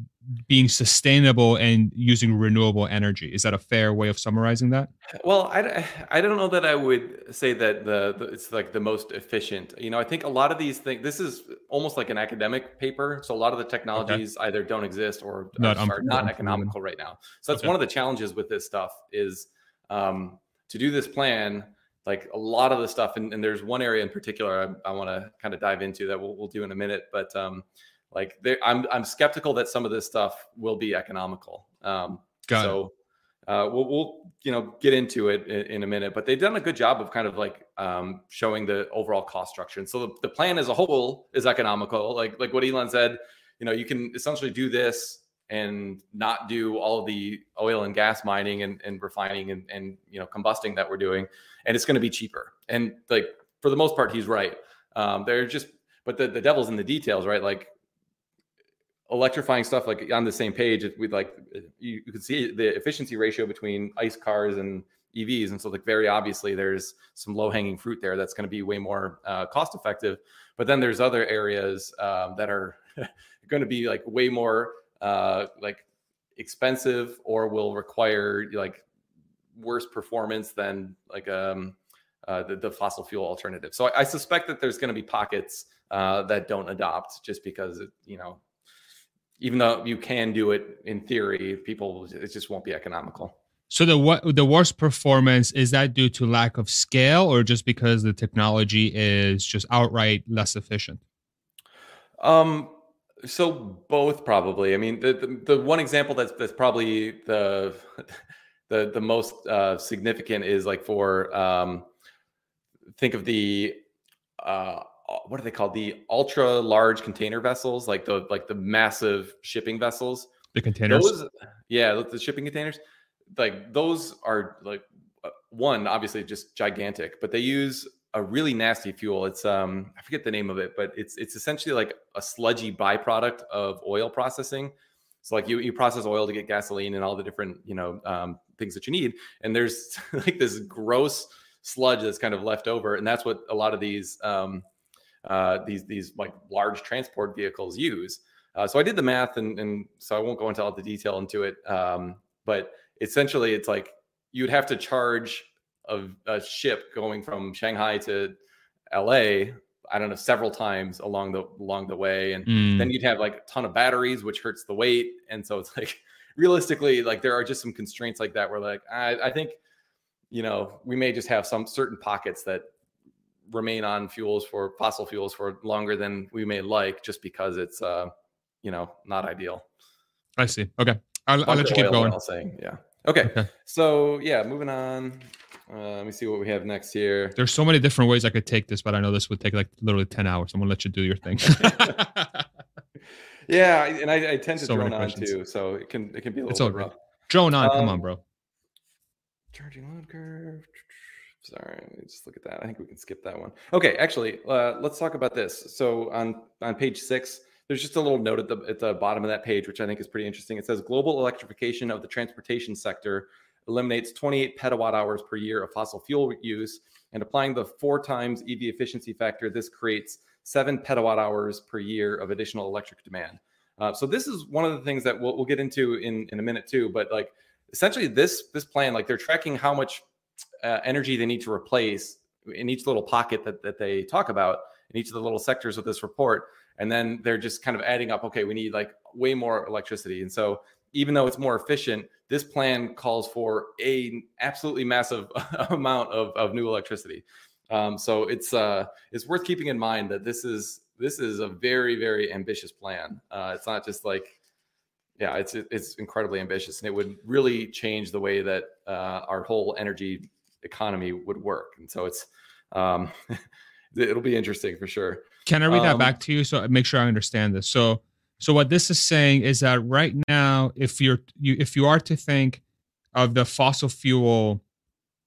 being sustainable and using renewable energy. Is that a fair way of summarizing that? Well, I, I don't know that I would say that the, the, it's like the most efficient. You know, I think a lot of these things. This is almost like an academic paper. So a lot of the technologies okay. either don't exist or not, are, are not economical right now. So that's okay. one of the challenges with this stuff is um, to do this plan. Like a lot of the stuff, and, and there's one area in particular I, I want to kind of dive into that we'll, we'll do in a minute, but. Um, like I'm I'm skeptical that some of this stuff will be economical. Um, so uh, we'll, we'll you know get into it in, in, a minute, but they've done a good job of kind of like um, showing the overall cost structure. And so the, the plan as a whole is economical. Like like what Elon said, you know, you can essentially do this and not do all the oil and gas mining and, and refining and, and you know combusting that we're doing, and it's going to be cheaper. And like for the most part, he's right. Um, they're just but the, the devil's in the details, right? Like electrifying stuff like on the same page we'd like you, you could see the efficiency ratio between ice cars and evs and so like very obviously there's some low hanging fruit there that's going to be way more uh, cost effective but then there's other areas um, that are going to be like way more uh, like expensive or will require like worse performance than like um, uh, the, the, fossil fuel alternative. So I, I suspect that there's going to be pockets uh, that don't adopt just because it, you know, even though you can do it in theory, people it just won't be economical. So the what the worst performance is that due to lack of scale or just because the technology is just outright less efficient? Um, so both probably. I mean, the, the, the one example that's that's probably the the the most uh, significant is like for um, think of the uh, what are they called? The ultra large container vessels, like the like the massive shipping vessels. The containers. Those, yeah, the shipping containers like those are like uh, one obviously just gigantic, but they use a really nasty fuel. It's um I forget the name of it, but it's it's essentially like a sludgy byproduct of oil processing. So like you you process oil to get gasoline and all the different you know um, things that you need, and there's like this gross sludge that's kind of left over, and that's what a lot of these um, uh, these these like large transport vehicles use. Uh, so I did the math, and, and so I won't go into all the detail into it. Um, but essentially it's like you'd have to charge a, a ship going from Shanghai to LA I don't know several times along the along the way, and mm. then you'd have like a ton of batteries, which hurts the weight, and so it's like realistically, like there are just some constraints like that where like I, I think you know we may just have some certain pockets that remain on fuels for fossil fuels for longer than we may like, just because it's uh you know not ideal. I see. Okay, I'll, I'll let you keep going. I'll say yeah. Okay. okay. So yeah, moving on. Uh, let me see what we have next here. There's so many different ways I could take this, but I know this would take like literally 10 hours. I'm gonna let you do your thing. yeah, and I, I tend to so drone on too, so it can it can be a little bit rough. Drone on, um, come on, bro. Charging load curve. Sorry, let me just look at that. I think we can skip that one. Okay, actually, uh, let's talk about this. So on on page six, there's just a little note at the at the bottom of that page, which I think is pretty interesting. It says global electrification of the transportation sector eliminates 28 petawatt hours per year of fossil fuel use, and applying the four times EV efficiency factor, this creates seven petawatt hours per year of additional electric demand. Uh, so this is one of the things that we'll, we'll get into in in a minute too. But like essentially, this this plan, like they're tracking how much uh, energy they need to replace in each little pocket that that they talk about in each of the little sectors of this report. And then they're just kind of adding up okay we need like way more electricity. And so even though it's more efficient this plan calls for a absolutely massive amount of, of new electricity. Um, so it's uh it's worth keeping in mind that this is this is a very very ambitious plan. Uh, it's not just like yeah it's it's incredibly ambitious. And it would really change the way that uh, our whole energy economy would work and so it's um, it'll be interesting for sure can I read um, that back to you so I make sure I understand this? So so what this is saying is that right now, if you're you if you are to think of the fossil fuel,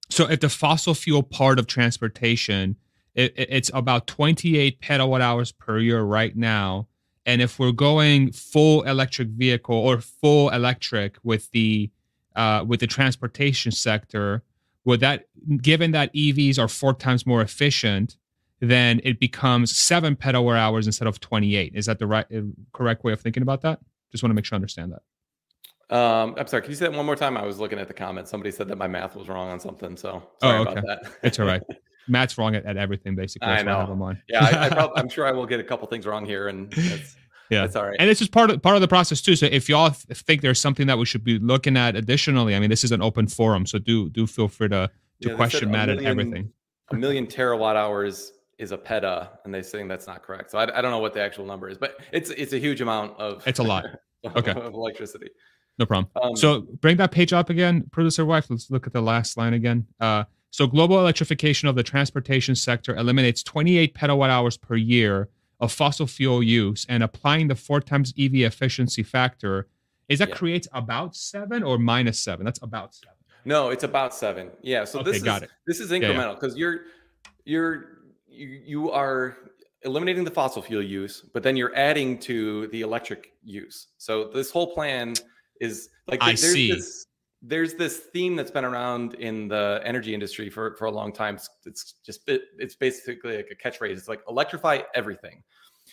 so if the fossil fuel part of transportation, it, it's about 28 petawatt hours per year right now. And if we're going full electric vehicle or full electric with the uh, with the transportation sector, would that given that EVs are four times more efficient, then it becomes seven petawatt hours instead of 28. Is that the right uh, correct way of thinking about that? Just want to make sure I understand that. Um, I'm sorry. Can you say that one more time? I was looking at the comments. Somebody said that my math was wrong on something. So sorry oh, okay. about that. it's all right. Matt's wrong at, at everything, basically. That's I know. yeah, I, I am sure I will get a couple things wrong here, and yeah, that's all right. And this is part of part of the process too. So if y'all think there's something that we should be looking at additionally, I mean, this is an open forum, so do do feel free to to yeah, question Matt and everything. A million terawatt hours is a peta, and they're saying that's not correct. So I, I, don't know what the actual number is, but it's it's a huge amount of it's a lot. okay, of electricity. No problem. Um, so bring that page up again, producer wife. Let's look at the last line again. Uh, so global electrification of the transportation sector eliminates 28 petawatt hours per year of fossil fuel use, and applying the four times EV efficiency factor, is that yeah. creates about seven or minus seven? That's about seven. No, it's about seven. Yeah. So okay, this is it. this is incremental because yeah, yeah. you're you're you, you are eliminating the fossil fuel use, but then you're adding to the electric use. So this whole plan is like I there's see. This, there's this theme that's been around in the energy industry for, for a long time. It's, it's just it's basically like a catchphrase. It's like electrify everything.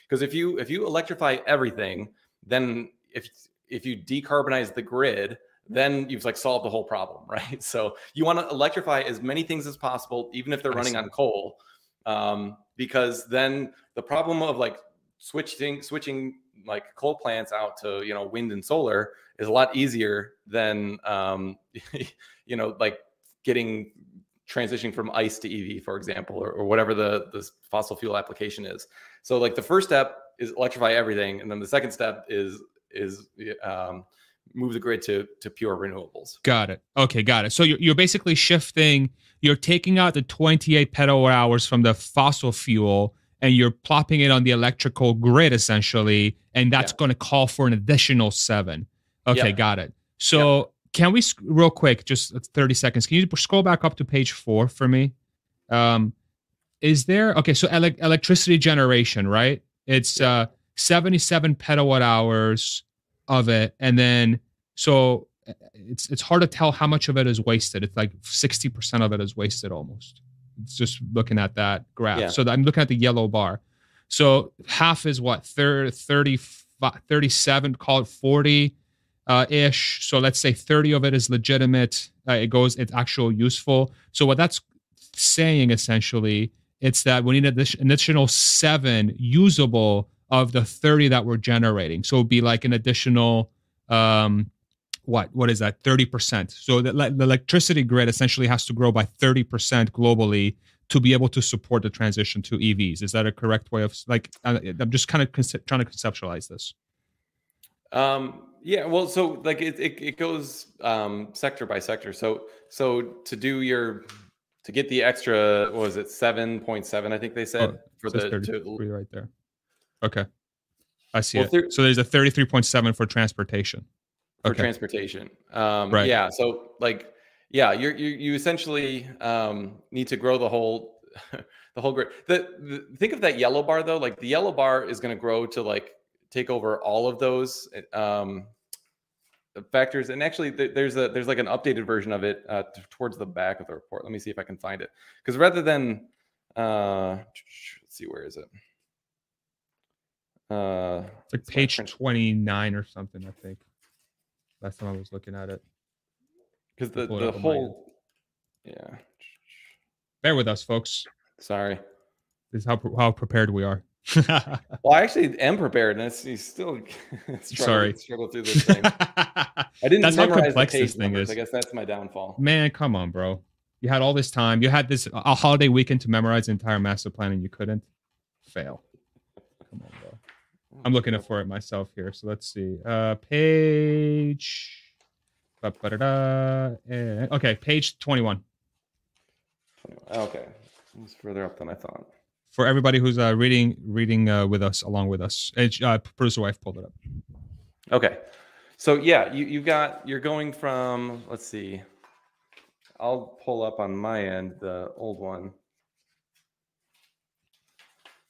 Because if you if you electrify everything, then if if you decarbonize the grid, then you've like solved the whole problem, right? So you want to electrify as many things as possible, even if they're running on coal, um, because then the problem of like switching switching like coal plants out to you know wind and solar is a lot easier than um, you know like getting transitioning from ice to EV, for example, or, or whatever the the fossil fuel application is. So like the first step is electrify everything, and then the second step is is um, move the grid to to pure renewables. Got it. Okay, got it. So you're you're basically shifting. You're taking out the 28 petawatt hours from the fossil fuel and you're plopping it on the electrical grid essentially, and that's yeah. going to call for an additional seven. Okay, yep. got it. So yep. can we real quick, just 30 seconds? Can you scroll back up to page four for me? Um, is there okay? So ele- electricity generation, right? It's uh 77 petawatt hours of it, and then so it's it's hard to tell how much of it is wasted. It's like 60% of it is wasted almost. It's just looking at that graph. Yeah. So I'm looking at the yellow bar. So half is what 30, 30 37, call it 40 uh, ish. So let's say 30 of it is legitimate. Uh, it goes, it's actual useful. So what that's saying essentially, it's that we need an additional seven usable of the 30 that we're generating. So it'd be like an additional um, what what is that 30% so the, the electricity grid essentially has to grow by 30% globally to be able to support the transition to evs is that a correct way of like i'm just kind of conce- trying to conceptualize this um yeah well so like it, it, it goes um sector by sector so so to do your to get the extra what was it 7.7 i think they said oh, for the to, right there okay i see well, it so there's a 33.7 for transportation for okay. transportation. Um, right. Yeah. So like, yeah, you're, you you essentially um, need to grow the whole the whole grid. The, the, think of that yellow bar though. Like the yellow bar is going to grow to like take over all of those um, factors. And actually, there's a there's like an updated version of it uh, towards the back of the report. Let me see if I can find it. Because rather than uh, let's see, where is it? Uh, it's like page 29 or something, I think. Last time I was looking at it. Because the, the whole. Yeah. Bear with us, folks. Sorry. This is how, how prepared we are. well, I actually am prepared, and it's, still struggle, Sorry. struggle through this thing. I didn't that's memorize how complex the this thing numbers. is. I guess that's my downfall. Man, come on, bro. You had all this time. You had this a holiday weekend to memorize the entire master plan, and you couldn't. Fail. Come on, bro. I'm looking for it myself here. So let's see. Uh, page. Okay, page 21. Okay, it's further up than I thought. For everybody who's uh, reading reading uh, with us, along with us, uh, producer wife pulled it up. Okay, so yeah, you you got you're going from let's see, I'll pull up on my end the old one.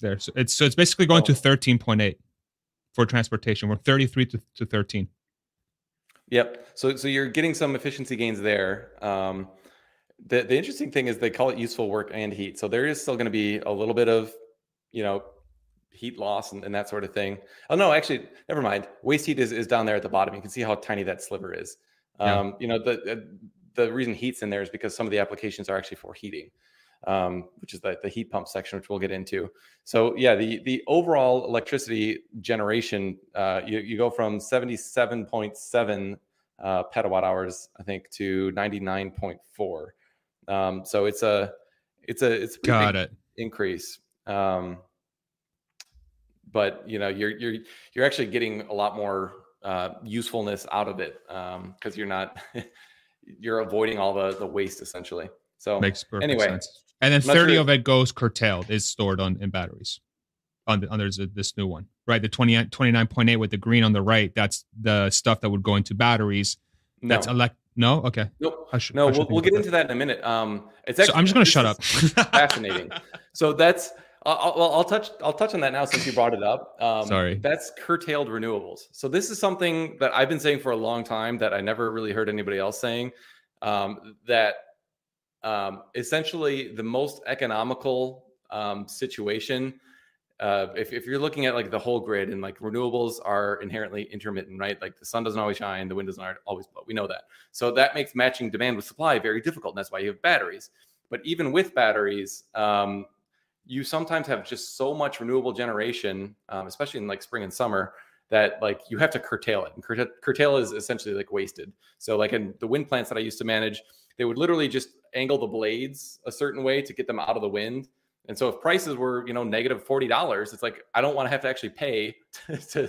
There, so it's so it's basically going oh. to thirteen point eight for transportation. We're 33 to, to 13. Yep. So so you're getting some efficiency gains there. Um, the the interesting thing is they call it useful work and heat. So there is still going to be a little bit of, you know, heat loss and, and, that sort of thing. Oh no, actually, never mind. Waste heat is, is down there at the bottom. You can see how tiny that sliver is. Um, yeah. You know, the the reason heat's in there is because some of the applications are actually for heating um, which is the, the heat pump section, which we'll get into. So yeah, the the overall electricity generation, uh, you, you go from 77.7 uh, petawatt hours, I think, to 99.4. Um, so it's a it's a it's a got it increase. Um, but you know you're you're you're actually getting a lot more uh, usefulness out of it because um, you're not you're avoiding all the the waste essentially. So makes perfect anyway, sense. And then 30 sure. of it goes curtailed, is stored on in batteries. On, the, on there's a, this new one, right? The 20, 29.8 with the green on the right, that's the stuff that would go into batteries. That's no. elect. No, okay. Nope. Should, no, we'll, we'll get into that in a minute. Um, it's actually, so I'm just going to shut up. fascinating. So that's I'll, I'll, I'll, touch I'll touch on that now since you brought it up. Um, Sorry, that's curtailed renewables. So this is something that I've been saying for a long time that I never really heard anybody else saying. Um, that um, essentially the most economical um, situation uh, if, if you're looking at like the whole grid and like renewables are inherently intermittent, right? Like the sun doesn't always shine, the wind doesn't always blow. We know that. So that makes matching demand with supply very difficult. And that's why you have batteries. But even with batteries, um, you sometimes have just so much renewable generation, um, especially in like spring and summer, that like you have to curtail it. And curta- curtail is essentially like wasted. So like in the wind plants that I used to manage, they would literally just angle the blades a certain way to get them out of the wind. And so if prices were, you know, negative forty dollars, it's like I don't want to have to actually pay to to,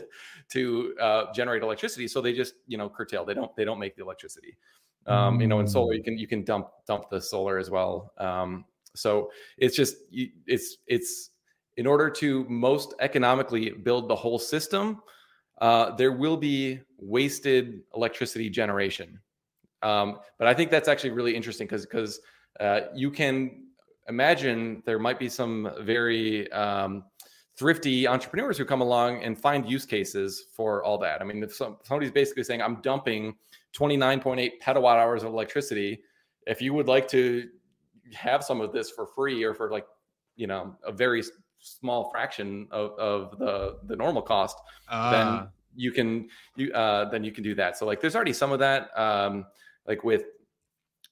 to uh, generate electricity. So they just, you know, curtail. They don't they don't make the electricity. Um, you know, in solar you can you can dump dump the solar as well. Um, so it's just it's it's in order to most economically build the whole system, uh, there will be wasted electricity generation. Um, but I think that's actually really interesting because because uh, you can imagine there might be some very um, thrifty entrepreneurs who come along and find use cases for all that. I mean, if some, somebody's basically saying, "I'm dumping 29.8 petawatt hours of electricity," if you would like to have some of this for free or for like you know a very small fraction of, of the the normal cost, uh. then ah. you can you uh, then you can do that. So like, there's already some of that. Um, like with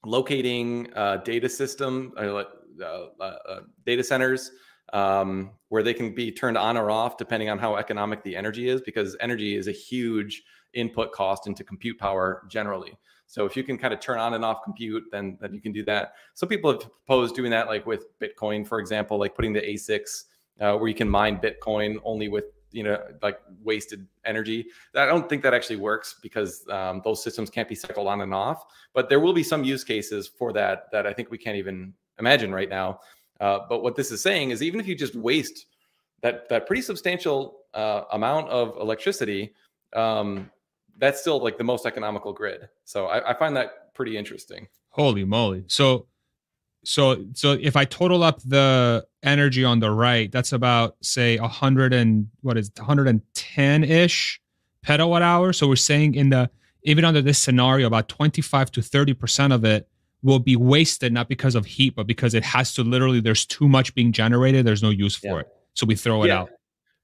locating uh, data system uh, uh, uh, data centers um, where they can be turned on or off depending on how economic the energy is because energy is a huge input cost into compute power generally so if you can kind of turn on and off compute then then you can do that. Some people have proposed doing that like with bitcoin for example like putting the asics uh, where you can mine bitcoin only with you know like wasted energy. I don't think that actually works because um, those systems can't be cycled on and off but there will be some use cases for that that i think we can't even imagine right now. Uh, but what this is saying is even if you just waste that that pretty substantial uh, amount of electricity um, that's still like the most economical grid so I, I find that pretty interesting holy moly so so so if I total up the energy on the right, that's about say a hundred and what is 110 ish petawatt hour. So we're saying in the even under this scenario, about 25 to 30 percent of it will be wasted not because of heat, but because it has to literally there's too much being generated. There's no use for yeah. it, so we throw it out.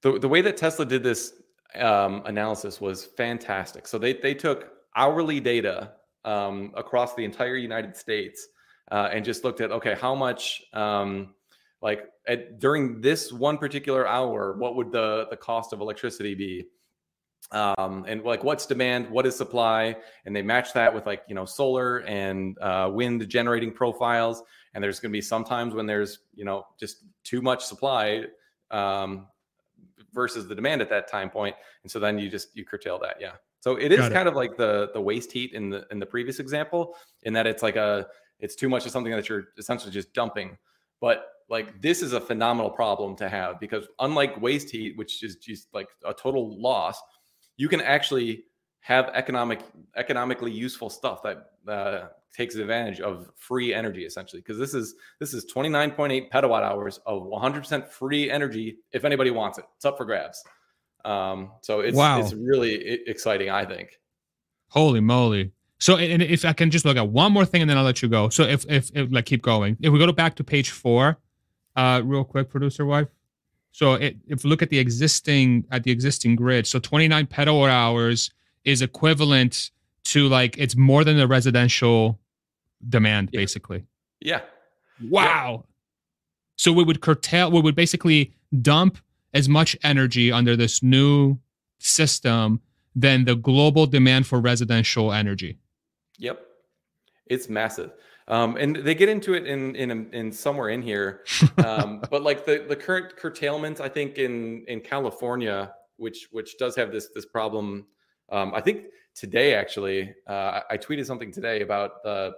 The the way that Tesla did this um, analysis was fantastic. So they they took hourly data um, across the entire United States uh, and just looked at okay, how much um, like at, during this one particular hour, what would the the cost of electricity be? Um, and like what's demand, what is supply, and they match that with like you know solar and uh, wind generating profiles. And there's going to be sometimes when there's you know just too much supply um, versus the demand at that time point, and so then you just you curtail that. Yeah. So it is kind of like the the waste heat in the in the previous example, in that it's like a it's too much of something that you're essentially just dumping. But like this is a phenomenal problem to have because unlike waste heat, which is just like a total loss, you can actually have economic economically useful stuff that uh, takes advantage of free energy essentially because this is this is 29.8 petawatt hours of 100% free energy if anybody wants it it's up for grabs um, so it's wow. it's really exciting i think holy moly so, and if I can just look at one more thing and then I'll let you go. So, if, if, if like keep going, if we go to back to page four, uh, real quick, producer wife. So, it, if we look at the existing at the existing grid, so 29 petawatt hours is equivalent to like it's more than the residential demand, yeah. basically. Yeah. Wow. Yeah. So we would curtail. We would basically dump as much energy under this new system than the global demand for residential energy. Yep, it's massive. Um, and they get into it in in in somewhere in here, um, but like the the current curtailment, I think in in California, which which does have this this problem. Um, I think today actually, uh, I tweeted something today about the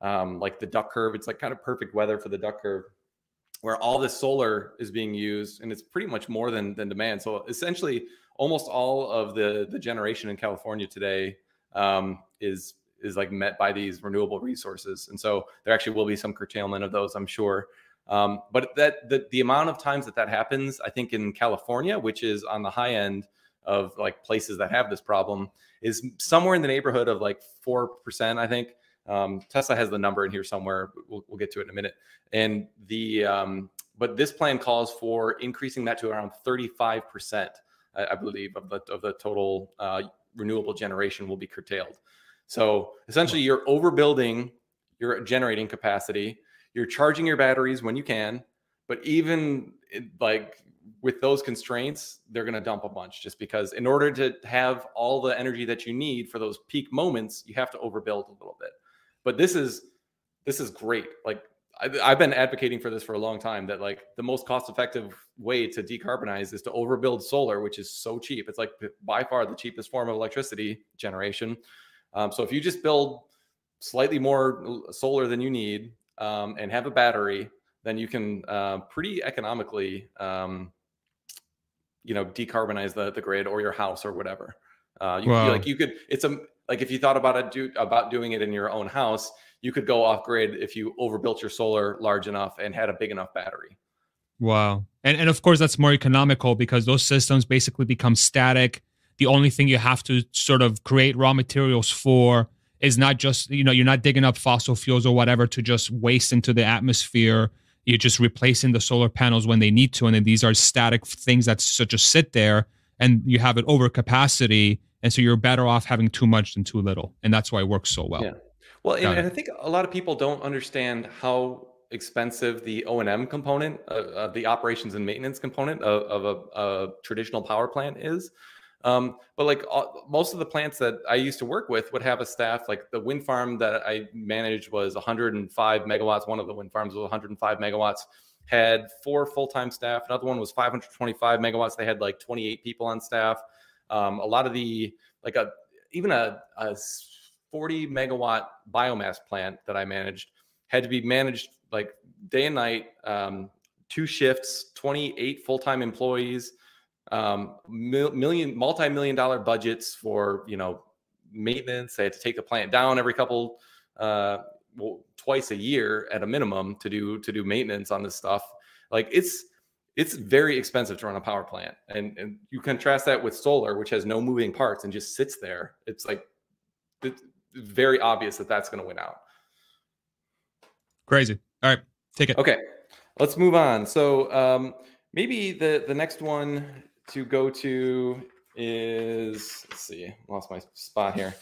um, like the duck curve. It's like kind of perfect weather for the duck curve, where all this solar is being used, and it's pretty much more than than demand. So essentially, almost all of the the generation in California today um, is is like met by these renewable resources. And so there actually will be some curtailment of those, I'm sure. Um, but that the, the amount of times that that happens, I think in California, which is on the high end of like places that have this problem, is somewhere in the neighborhood of like four percent. I think um, Tesla has the number in here somewhere. We'll, we'll, get to it in a minute. And the um, but this plan calls for increasing that to around 35 percent, I believe, of the of the total uh, renewable generation will be curtailed. So essentially, you're overbuilding your generating capacity. You're charging your batteries when you can, but even like with those constraints, they're going to dump a bunch just because in order to have all the energy that you need for those peak moments, you have to overbuild a little bit. But this is this is great. Like I've been advocating for this for a long time that like the most cost effective way to decarbonize is to overbuild solar, which is so cheap. It's like by far the cheapest form of electricity generation. Um, so if you just build slightly more solar than you need um, and have a battery, then you can uh, pretty economically, um, you know, decarbonize the the grid or your house or whatever. Uh, you wow. like you could. It's a like if you thought about it do about doing it in your own house, you could go off grid if you overbuilt your solar large enough and had a big enough battery. Wow. And and of course that's more economical because those systems basically become static. The only thing you have to sort of create raw materials for is not just, you know, you're not digging up fossil fuels or whatever to just waste into the atmosphere. You're just replacing the solar panels when they need to. And then these are static things that just sit there and you have an overcapacity. And so you're better off having too much than too little. And that's why it works so well. Yeah. Well, and, and, I think a lot of people don't understand how expensive the O and M component, uh, the operations and maintenance component of, of a, a, traditional power plant is. Um, but like all, most of the plants that I used to work with would have a staff. Like the wind farm that I managed was 105 megawatts. One of the wind farms was 105 megawatts. Had four full time staff. Another one was 525 megawatts. They had like 28 people on staff. Um, a lot of the like a even a, a 40 megawatt biomass plant that I managed had to be managed like day and night, um, two shifts, 28 full time employees, um, million, multi million dollar budgets for, you know, maintenance. They had to take the plant down every couple, uh, well, twice a year at a minimum to do to do maintenance on this stuff. Like it's it's very expensive to run a power plant, and and you contrast that with solar, which has no moving parts and just sits there. It's like it's very obvious that that's going to win out. Crazy. All right, take it. Okay, let's move on. So um, maybe the the next one to go to is let's see, lost my spot here.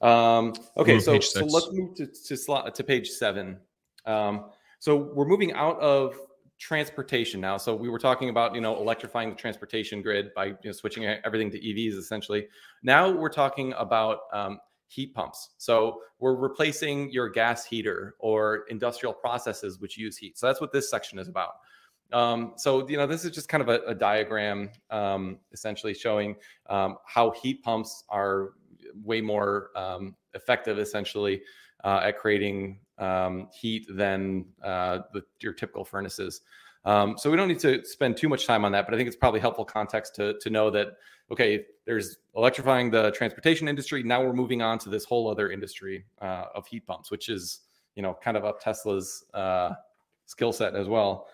Um, okay, so, so let's move to to, slot, to page seven. Um, so we're moving out of transportation now. So we were talking about you know electrifying the transportation grid by you know, switching everything to EVs essentially. Now we're talking about um, heat pumps. So we're replacing your gas heater or industrial processes which use heat. So that's what this section is about. Um, so you know this is just kind of a, a diagram, um, essentially showing um, how heat pumps are way more um, effective, essentially, uh, at creating um, heat than uh, the, your typical furnaces. Um, so we don't need to spend too much time on that, but I think it's probably helpful context to to know that okay, there's electrifying the transportation industry. Now we're moving on to this whole other industry uh, of heat pumps, which is you know kind of up Tesla's uh, skill set as well.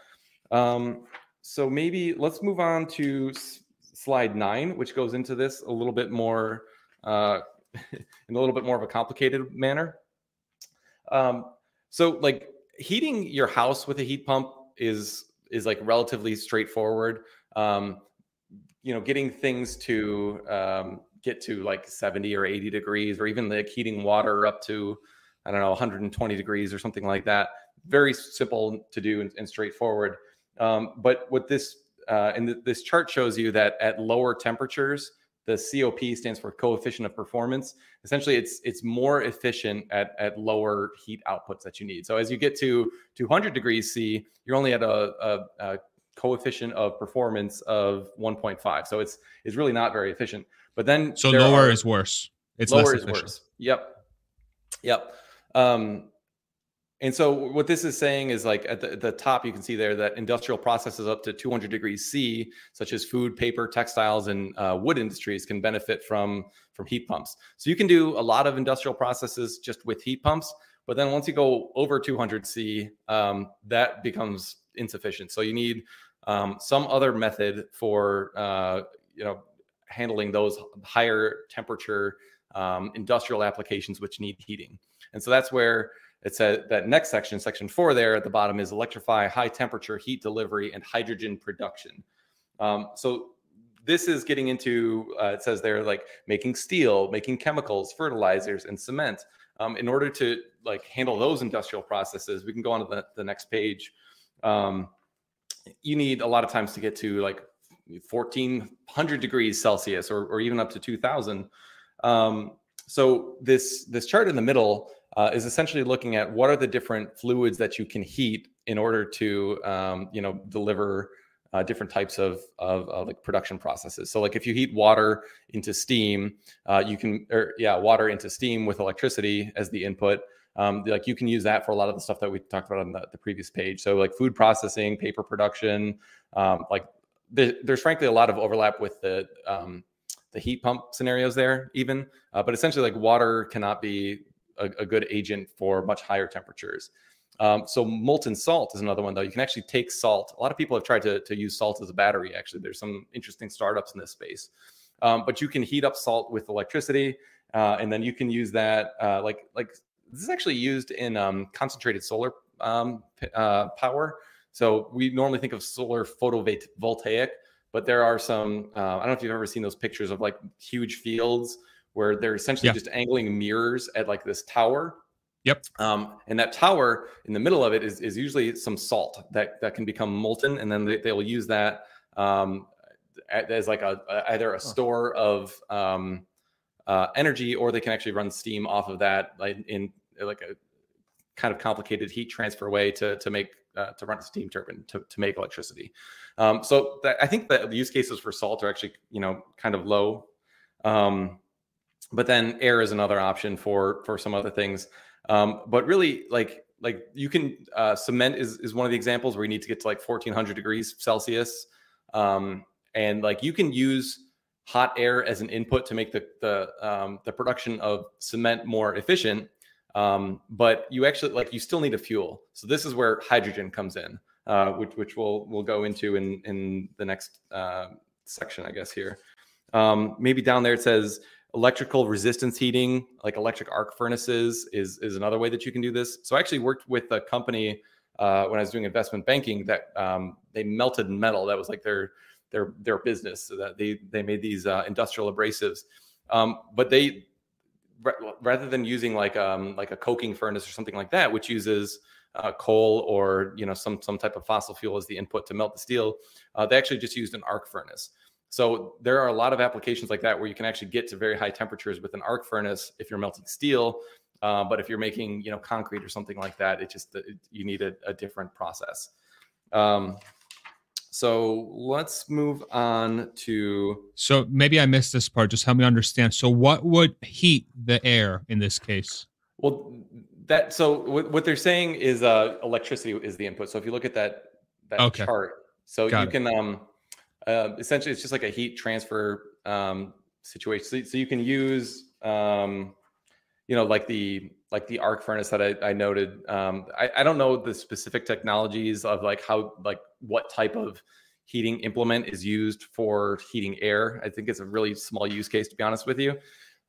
Um, so maybe let's move on to s- slide nine, which goes into this a little bit more uh, in a little bit more of a complicated manner. Um, so like heating your house with a heat pump is is like relatively straightforward. Um, you know, getting things to um, get to like 70 or 80 degrees, or even like heating water up to, I don't know, 120 degrees or something like that. Very simple to do and, and straightforward. Um, but what this uh, and th- this chart shows you that at lower temperatures, the COP stands for coefficient of performance. Essentially, it's it's more efficient at at lower heat outputs that you need. So as you get to 200 degrees C, you're only at a, a, a coefficient of performance of 1.5. So it's it's really not very efficient. But then so lower are, is worse. It's lower is worse. Yep. Yep. Um, and so what this is saying is like at the, the, top, you can see there that industrial processes up to 200 degrees C, such as food, paper, textiles, and uh, wood industries, can benefit from from heat pumps. So you can do a lot of industrial processes just with heat pumps, but then once you go over 200 C, um, that becomes insufficient. So you need um, some other method for uh, you know handling those higher temperature um, industrial applications which need heating. And so that's where it said that next section, section four, there at the bottom is electrify high temperature heat delivery and hydrogen production. Um, so this is getting into uh, it says there like making steel, making chemicals, fertilizers, and cement. Um, in order to like handle those industrial processes, we can go on to the, the next page. Um, you need a lot of times to get to like 1400 degrees Celsius or, or even up to 2000. Um, so this this chart in the middle uh, is essentially looking at what are the different fluids that you can heat in order to um, you know deliver uh, different types of, of, of, like production processes. So like if you heat water into steam, uh, you can or yeah water into steam with electricity as the input. Um, like you can use that for a lot of the stuff that we talked about on the, the previous page. So like food processing, paper production, um, like the, there's frankly a lot of overlap with the um, the heat pump scenarios there even uh, but essentially like water cannot be a, a good agent for much higher temperatures. Um, so molten salt is another one though. You can actually take salt. A lot of people have tried to, to use salt as a battery actually. There's some interesting startups in this space. Um, but you can heat up salt with electricity uh, and then you can use that uh, like like this is actually used in um, concentrated solar um, uh, power. So we normally think of solar photovoltaic but there are some uh, i don't know if you've ever seen those pictures of like huge fields where they're essentially yeah. just angling mirrors at like this tower. Yep. Um, and that tower in the middle of it is, is usually some salt that that can become molten and then they, they'll use that um, as like a, a either a store of um, uh, energy or they can actually run steam off of that like in like a kind of complicated heat transfer way to to make uh, to run a steam turbine to, to make electricity. Um, so that, I think that the use cases for salt are actually you know kind of low. Um, but then air is another option for for some other things. Um, but really, like like you can uh, cement is is one of the examples where you need to get to like 1400 degrees Celsius, um, and like you can use hot air as an input to make the the um, the production of cement more efficient. Um, but you actually like you still need a fuel. So this is where hydrogen comes in, uh, which which we'll we'll go into in in the next uh, section, I guess here. Um, maybe down there it says electrical resistance heating, like electric arc furnaces, is is another way that you can do this. So I actually worked with a company uh, when I was doing investment banking that um, they melted metal. That was like their their their business. So that they they made these uh, industrial abrasives, um, but they rather than using like um like a coking furnace or something like that, which uses uh, coal or you know some some type of fossil fuel as the input to melt the steel, uh, they actually just used an arc furnace. So there are a lot of applications like that where you can actually get to very high temperatures with an arc furnace if you're melting steel. Uh, but if you're making you know concrete or something like that, it just it, you need a, a different process. Um, so let's move on to. So maybe I missed this part. Just help me understand. So what would heat the air in this case? Well, that so what they're saying is uh, electricity is the input. So if you look at that that okay. chart, so Got you it. can um uh, essentially it's just like a heat transfer um situation. So, so you can use um you know like the like the arc furnace that I, I noted. Um, I, I don't know the specific technologies of like how like what type of heating implement is used for heating air. I think it's a really small use case to be honest with you,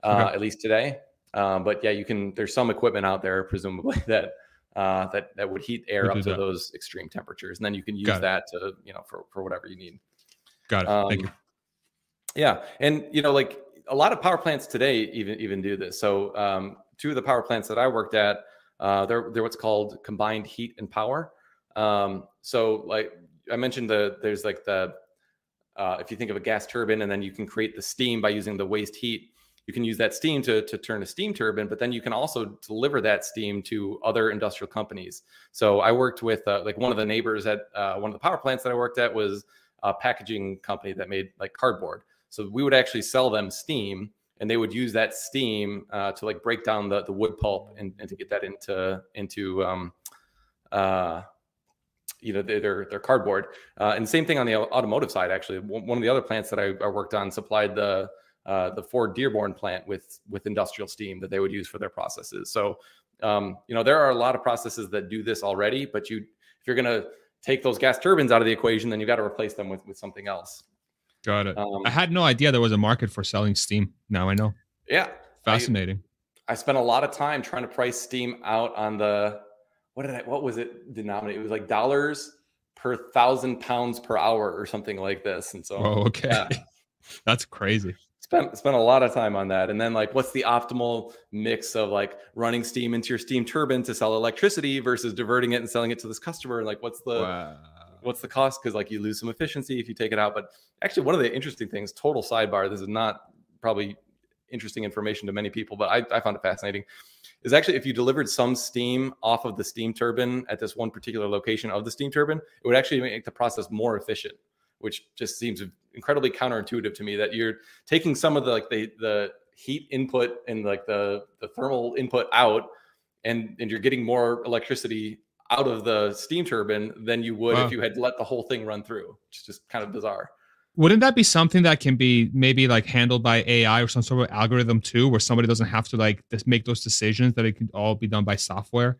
uh, okay. at least today. Um, but yeah, you can. There's some equipment out there, presumably that uh, that that would heat air up to that. those extreme temperatures, and then you can use that to you know for for whatever you need. Got it. Um, Thank you. Yeah, and you know, like a lot of power plants today even even do this. So um, two of the power plants that I worked at, uh, they're they're what's called combined heat and power. Um, so like I mentioned, the there's like the uh, if you think of a gas turbine, and then you can create the steam by using the waste heat. You can use that steam to, to turn a steam turbine, but then you can also deliver that steam to other industrial companies. So I worked with uh, like one of the neighbors at uh, one of the power plants that I worked at was a packaging company that made like cardboard. So we would actually sell them steam and they would use that steam uh, to like break down the, the wood pulp and, and to get that into into um, uh, you know their their cardboard. Uh, and same thing on the automotive side. Actually, one of the other plants that I, I worked on supplied the uh, the Ford Dearborn plant with with industrial steam that they would use for their processes. So um, you know there are a lot of processes that do this already, but you if you're to take those gas turbines out of the equation, then you've got to replace them with with something else. Got it. Um, I had no idea there was a market for selling steam. Now I know. Yeah, fascinating. I spent a lot of time trying to price steam out on the what did I what was it denominated? It was like dollars per thousand pounds per hour or something like this. And so oh, okay. Yeah. That's crazy. Spent spent a lot of time on that. And then like what's the optimal mix of like running steam into your steam turbine to sell electricity versus diverting it and selling it to this customer? And like what's the wow. What's the cost? Because like you lose some efficiency if you take it out. But actually one of the interesting things, total sidebar, this is not probably interesting information to many people, but I, I found it fascinating. Is actually if you delivered some steam off of the steam turbine at this one particular location of the steam turbine, it would actually make the process more efficient, which just seems incredibly counterintuitive to me that you're taking some of the like the the heat input and like the the thermal input out and and you're getting more electricity out of the steam turbine than you would wow. if you had let the whole thing run through. It's just kind of bizarre. Wouldn't that be something that can be maybe like handled by AI or some sort of algorithm too, where somebody doesn't have to like just make those decisions that it can all be done by software,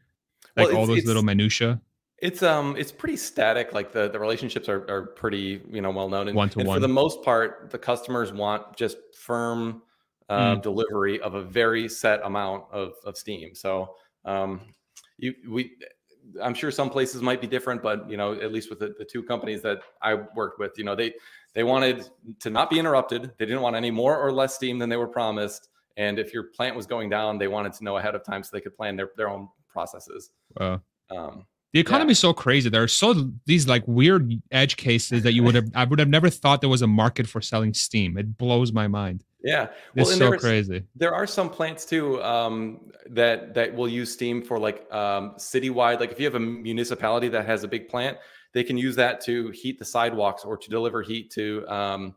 like well, all those little minutia? It's um it's pretty static. Like the the relationships are are pretty you know well known and, one to and one. For the most part, the customers want just firm uh, mm. delivery of a very set amount of of steam. So um you we I'm sure some places might be different, but you know, at least with the, the two companies that I worked with, you know, they they wanted to not be interrupted. They didn't want any more or less steam than they were promised. And if your plant was going down, they wanted to know ahead of time so they could plan their, their own processes. Wow. Um, the economy yeah. is so crazy. There are so these like weird edge cases that you would have I would have never thought there was a market for selling steam. It blows my mind. Yeah, well, it's so crazy. There are some plants too um, that that will use steam for like um, citywide. Like if you have a municipality that has a big plant, they can use that to heat the sidewalks or to deliver heat to um,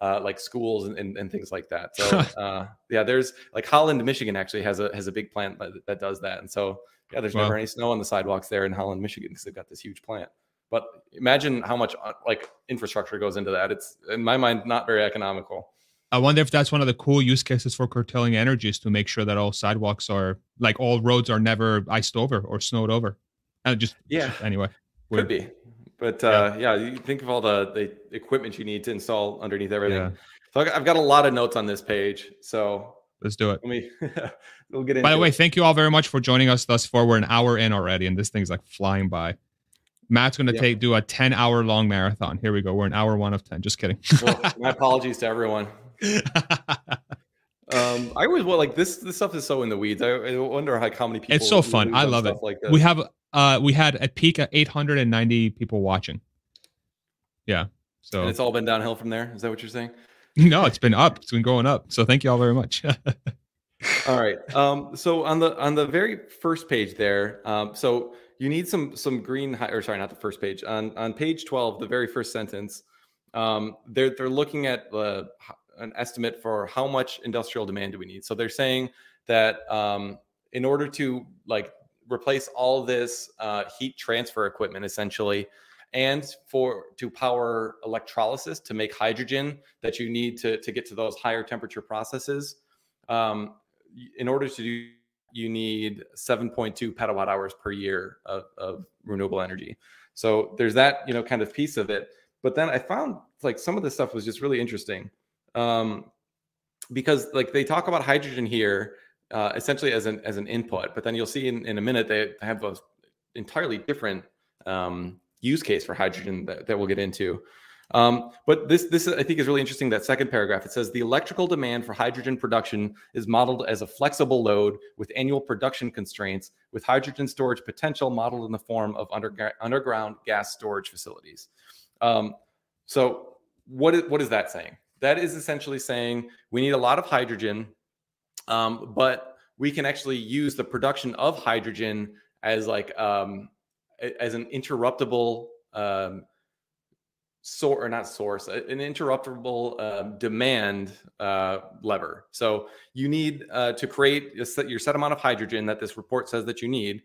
uh, like schools and, and, and, things like that. So uh, yeah, there's like Holland, Michigan actually has a has a big plant that, that does that. And so yeah, there's wow. never any snow on the sidewalks there in Holland, Michigan because they've got this huge plant. But imagine how much uh, like infrastructure goes into that. It's in my mind not very economical. I wonder if that's one of the cool use cases for curtailing energy is to make sure that all sidewalks are like all roads are never iced over or snowed over. And just yeah. Anyway, could be. But uh, yeah. yeah, you think of all the the equipment you need to install underneath everything. Yeah. So I've got a lot of notes on this page. So let's do it. Let me. we'll get. By the way, it. thank you all very much for joining us thus far. We're an hour in already, and this thing's like flying by. Matt's going to take do a ten hour long marathon. Here we go. We're an hour one of ten. Just kidding. well, my apologies to everyone. um, I always well like this. This stuff is so in the weeds. I, I wonder how, how many people. It's so fun. I love it. Like we have uh, we had a peak at 890 people watching. Yeah. So and it's all been downhill from there. Is that what you're saying? No, it's been up. It's been going up. So thank you all very much. all right. Um, so on the on the very first page there, um, so you need some some green or sorry, not the first page. On on page 12, the very first sentence, um, they're they're looking at uh, an estimate for how much industrial demand do we need. So they're saying that um, in order to like replace all this uh, heat transfer equipment essentially and for to power electrolysis to make hydrogen that you need to, to get to those higher temperature processes um, in order to do you need 7.2 petawatt hours per year of, of renewable energy. So there's that you know kind of piece of it. But then i found like some of this stuff was just really interesting um, because like they talk about hydrogen here uh, essentially as an as an input. But then you'll see in, in a minute they have an entirely different um, use case for hydrogen that, that we'll get into. Um, but this this I think is really interesting. That second paragraph it says the electrical demand for hydrogen production is modeled as a flexible load with annual production constraints, with hydrogen storage potential modeled in the form of under, underground gas storage facilities. Um, so what is, what is that saying? That is essentially saying we need a lot of hydrogen um, but we can actually use the production of hydrogen as like um, as an interruptible um, source or not source, an interruptible um, demand uh, lever. So you need uh, to create set, your set amount of hydrogen that this report says that you need,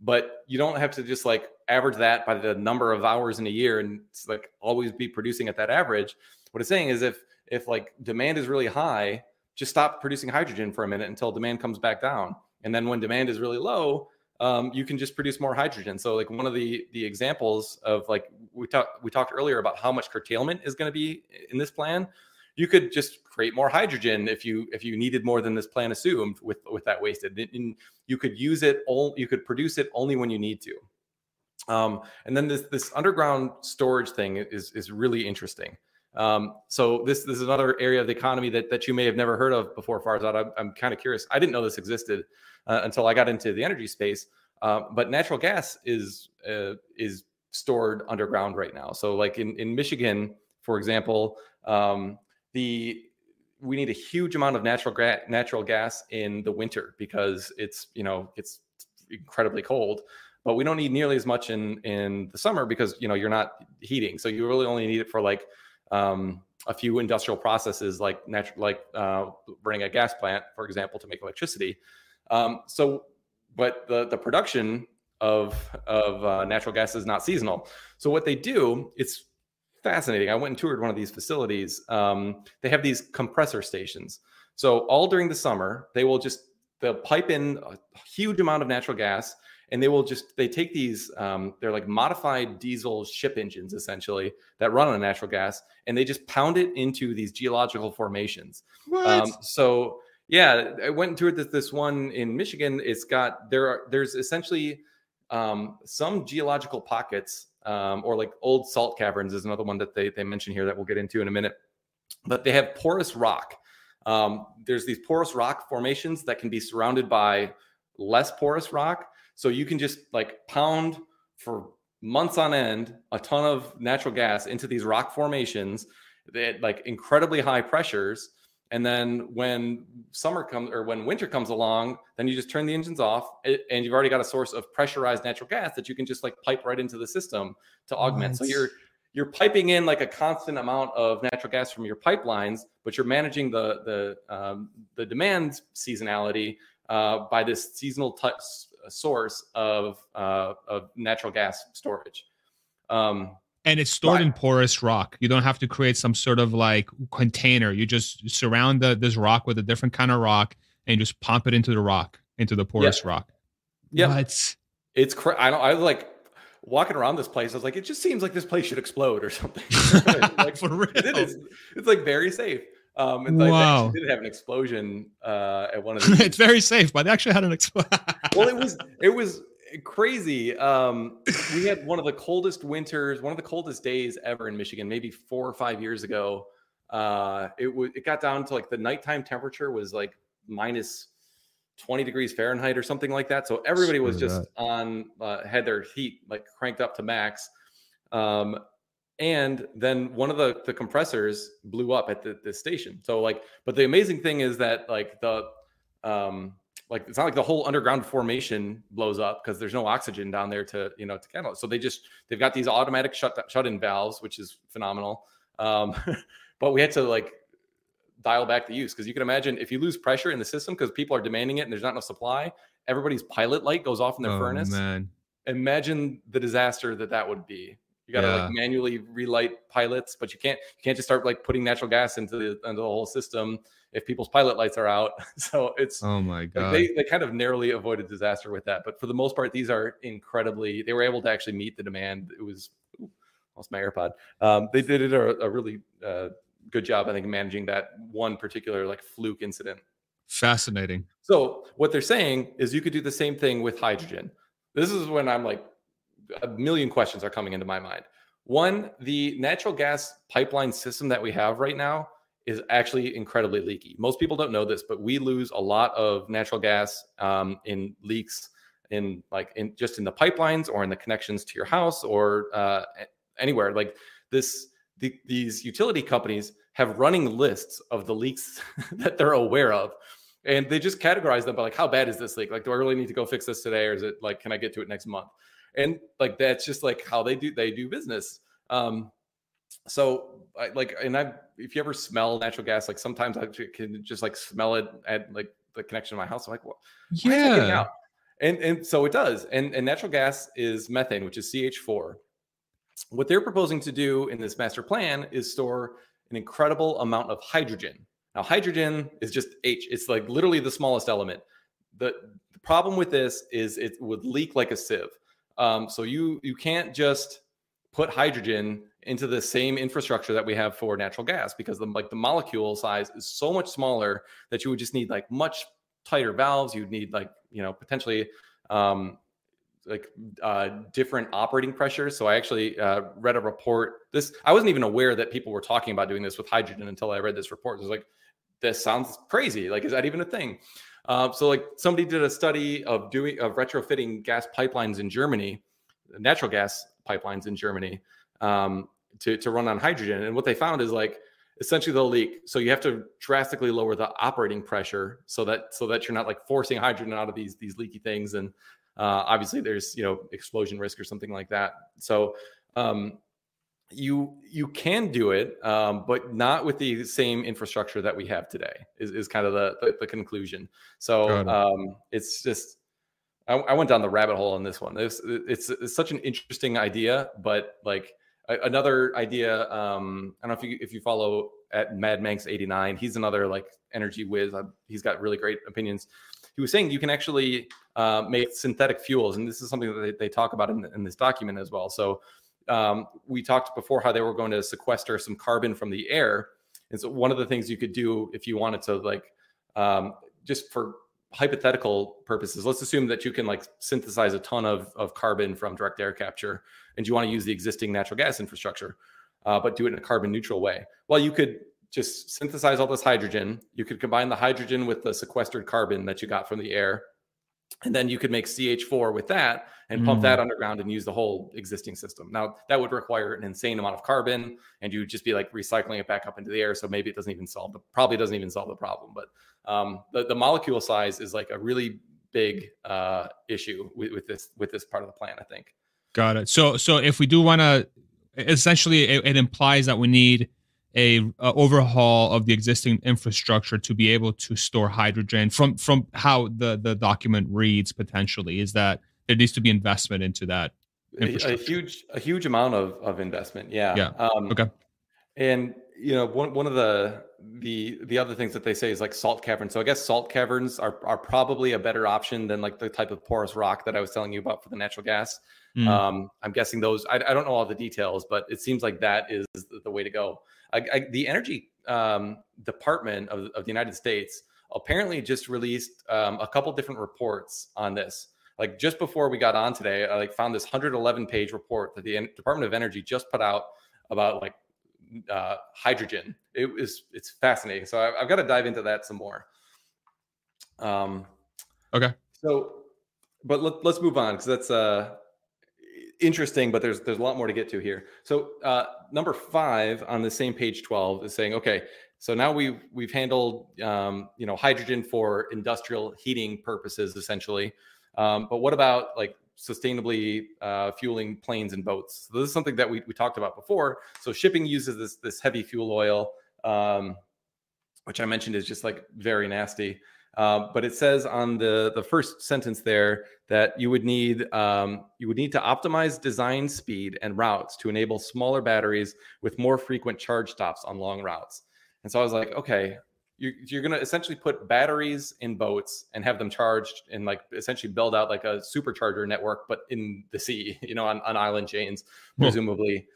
but you don't have to just like average that by the number of hours in a year and like always be producing at that average. What it's saying is if if like demand is really high, just stop producing hydrogen for a minute until demand comes back down. And then when demand is really low, um, you can just produce more hydrogen. So like one of the the examples of like we talked we talked earlier about how much curtailment is going to be in this plan. you could just create more hydrogen if you if you needed more than this plan assumed with with that wasted. And you could use it all. You could produce it only when you need to. Um, and then this this underground storage thing is is really interesting. Um, so this this is another area of the economy that that you may have never heard of before, Farzad. I'm, I'm kind of curious. I didn't know this existed uh, until I got into the energy space. Uh, but natural gas is uh, is stored underground right now. So like in in Michigan, for example, um, the we need a huge amount of natural gra- natural gas in the winter because it's you know it's incredibly cold but we don't need nearly as much in in the summer because you know you're not heating so you really only need it for like um, a few industrial processes like like uh, running a gas plant for example to make electricity. Um, so but the the production of of uh, natural gas is not seasonal. So what they do it's fascinating. I went and toured one of these facilities. Um, they have these compressor stations. So all during the summer they will just they'll pipe in a huge amount of natural gas and they will just they take these um, they're like modified diesel ship engines essentially that run on natural gas and they just pound it into these geological formations. Um, so yeah i went to this, this one in michigan. It's got there are there's essentially um, some geological pockets um, or like old salt caverns is another one that they, they mention here that we'll get into in a minute. But they have porous rock. Um, there's these porous rock formations that can be surrounded by less porous rock so you can just like pound for months on end a ton of natural gas into these rock formations at like incredibly high pressures. And then when summer comes or when winter comes along, then you just turn the engines off and you've already got a source of pressurized natural gas that you can just like pipe right into the system to augment. So you're you're piping in like a constant amount of natural gas from your pipelines, but you're managing the the um, the demand seasonality uh, by this seasonal t- source of, uh, of natural gas storage. Um, and it's stored in porous rock. You don't have to create some sort of like container. You just surround the, this rock with a different kind of rock and just pump it into the rock, into the porous rock. Yeah, it's it's cra- I don't I like walking around this place. I was like, it just seems like this place should explode or something. like, For real, it is. It's like very safe. Um, and like, wow. they did have an explosion uh, at one of the. it's very safe, but they actually had an explosion. well, it was it was crazy. Um, we had one of the coldest winters, one of the coldest days ever in Michigan, maybe four or five years ago. Uh, it was it got down to like the nighttime temperature was like minus 20 degrees Fahrenheit or something like that. So everybody was just on uh, had their heat like cranked up to max. Um, and then one of the, the compressors blew up at the, the station. So like but the amazing thing is that like the um like it's not like the whole underground formation blows up because there's no oxygen down there to you know to handle it. So they just they've got these automatic shut shut in valves which is phenomenal. Um but we had to like dial back the use because you can imagine if you lose pressure in the system because people are demanding it and there's not enough supply everybody's pilot light goes off in their oh, furnace. man. Imagine the disaster that that would be you got to yeah. like manually relight pilots, but you can't you can't just start like putting natural gas into the into the whole system if people's pilot lights are out. so it's oh my god, like they they kind of narrowly avoided disaster with that. But for the most part, these are incredibly. They were able to actually meet the demand. It was ooh, lost my AirPod. Um, they did a, a really uh, good job, I think, managing that one particular like fluke incident. Fascinating. So what they're saying is you could do the same thing with hydrogen. This is when I'm like a million questions are coming into my mind. One, the natural gas pipeline system that we have right now is actually incredibly leaky. Most people don't know this, but we lose a lot of natural gas um, in leaks in like in just in the pipelines or in the connections to your house or uh, anywhere. Like this, the, these utility companies have running lists of the leaks that they're aware of and they just categorize them by like how bad is this leak like do i really need to go fix this today or is it like can i get to it next month and like that's just like how they do they do business. Um so I, like and i if you ever smell natural gas like sometimes i can just like smell it at like the connection to my house. I'm like what yeah. and and so it does. And and natural gas is methane which is ch4 what they're proposing to do in this master plan is store an incredible amount of hydrogen. Now hydrogen is just h it's like literally the smallest element. The, the problem with this is it would leak like a sieve um, so you you can't just put hydrogen into the same infrastructure that we have for natural gas because the like the molecule size is so much smaller that you would just need like much tighter valves. You'd need like you know potentially um, like uh, different operating pressures. So I actually uh, read a report. This I wasn't even aware that people were talking about doing this with hydrogen until I read this report. It was like, this sounds crazy. Like, is that even a thing? Uh, so like somebody did a study of doing of retrofitting gas pipelines in Germany, natural gas pipelines in Germany, um, to to run on hydrogen. And what they found is like essentially they'll leak. So you have to drastically lower the operating pressure so that so that you're not like forcing hydrogen out of these these leaky things. And uh, obviously there's you know explosion risk or something like that. So um, you you can do it, um, but not with the same infrastructure that we have today. Is, is kind of the, the, the conclusion. So um, it's just I, I, went down the rabbit hole on this one. It's, it's, it's such an interesting idea, but like another idea um i don't know if you if you follow at mad manx 89 he's another like energy whiz he's got really great opinions he was saying you can actually uh, make synthetic fuels and this is something that they, they talk about in, in, this document as well so um, we talked before how they were going to sequester some carbon from the air and so one of the things you could do if you wanted to like um, just for hypothetical purposes, let's assume that you can like synthesize a ton of, of carbon from direct air capture and you want to use the existing natural gas infrastructure, uh, but do it in a carbon neutral way. Well, you could just synthesize all this hydrogen. You could combine the hydrogen with the sequestered carbon that you got from the air. And then you could make CH4 with that and pump mm. that underground and use the whole existing system. Now, that would require an insane amount of carbon and you would just be like recycling it back up into the air. So maybe it doesn't even solve the probably doesn't even solve the problem. But um, the, the molecule size is like a really big uh, issue with, with, this with this part of the plan. I think. Got it. So so if we do want to, essentially, it, it, implies that we need a, a, overhaul of the existing infrastructure to be able to store hydrogen. From from how the the document reads, potentially is that there needs to be investment into that. A, a huge a huge amount of of investment. Yeah. Yeah. Um, okay. And you know one one of the the the other things that they say is like salt caverns. So I guess salt caverns are are probably a better option than like the type of porous rock that I was telling you about for the natural gas. Mm. Um, I'm guessing those. I, I, don't know all the details, but it seems like that is the way to go. I, I, the energy um, department of, of the United States apparently just released um, a couple different reports on this. Like just before we got on today, I like found this 111 page report that the Department of Energy just put out about like uh, hydrogen. It was it's fascinating. So I, have got to dive into that some more. Um, okay. So, but let, us move on because that's uh interesting. But there's there's a lot more to get to here. So uh, number five on the same page 12 is saying, okay, so now we've we've handled um, you know hydrogen for industrial heating purposes essentially. Um, but what about like sustainably uh, fueling planes and boats. So this is something that we, we talked about before. So shipping uses this this heavy fuel oil, um, which I mentioned is just like very nasty. Uh, but it says on the the first sentence there that you would need um, you would need to optimize design speed and routes to enable smaller batteries with more frequent charge stops on long routes. And so I was like, okay, you're, you're going to essentially put batteries in boats and have them charged and like essentially build out like a supercharger network, but in the sea, you know, on, on island chains, presumably.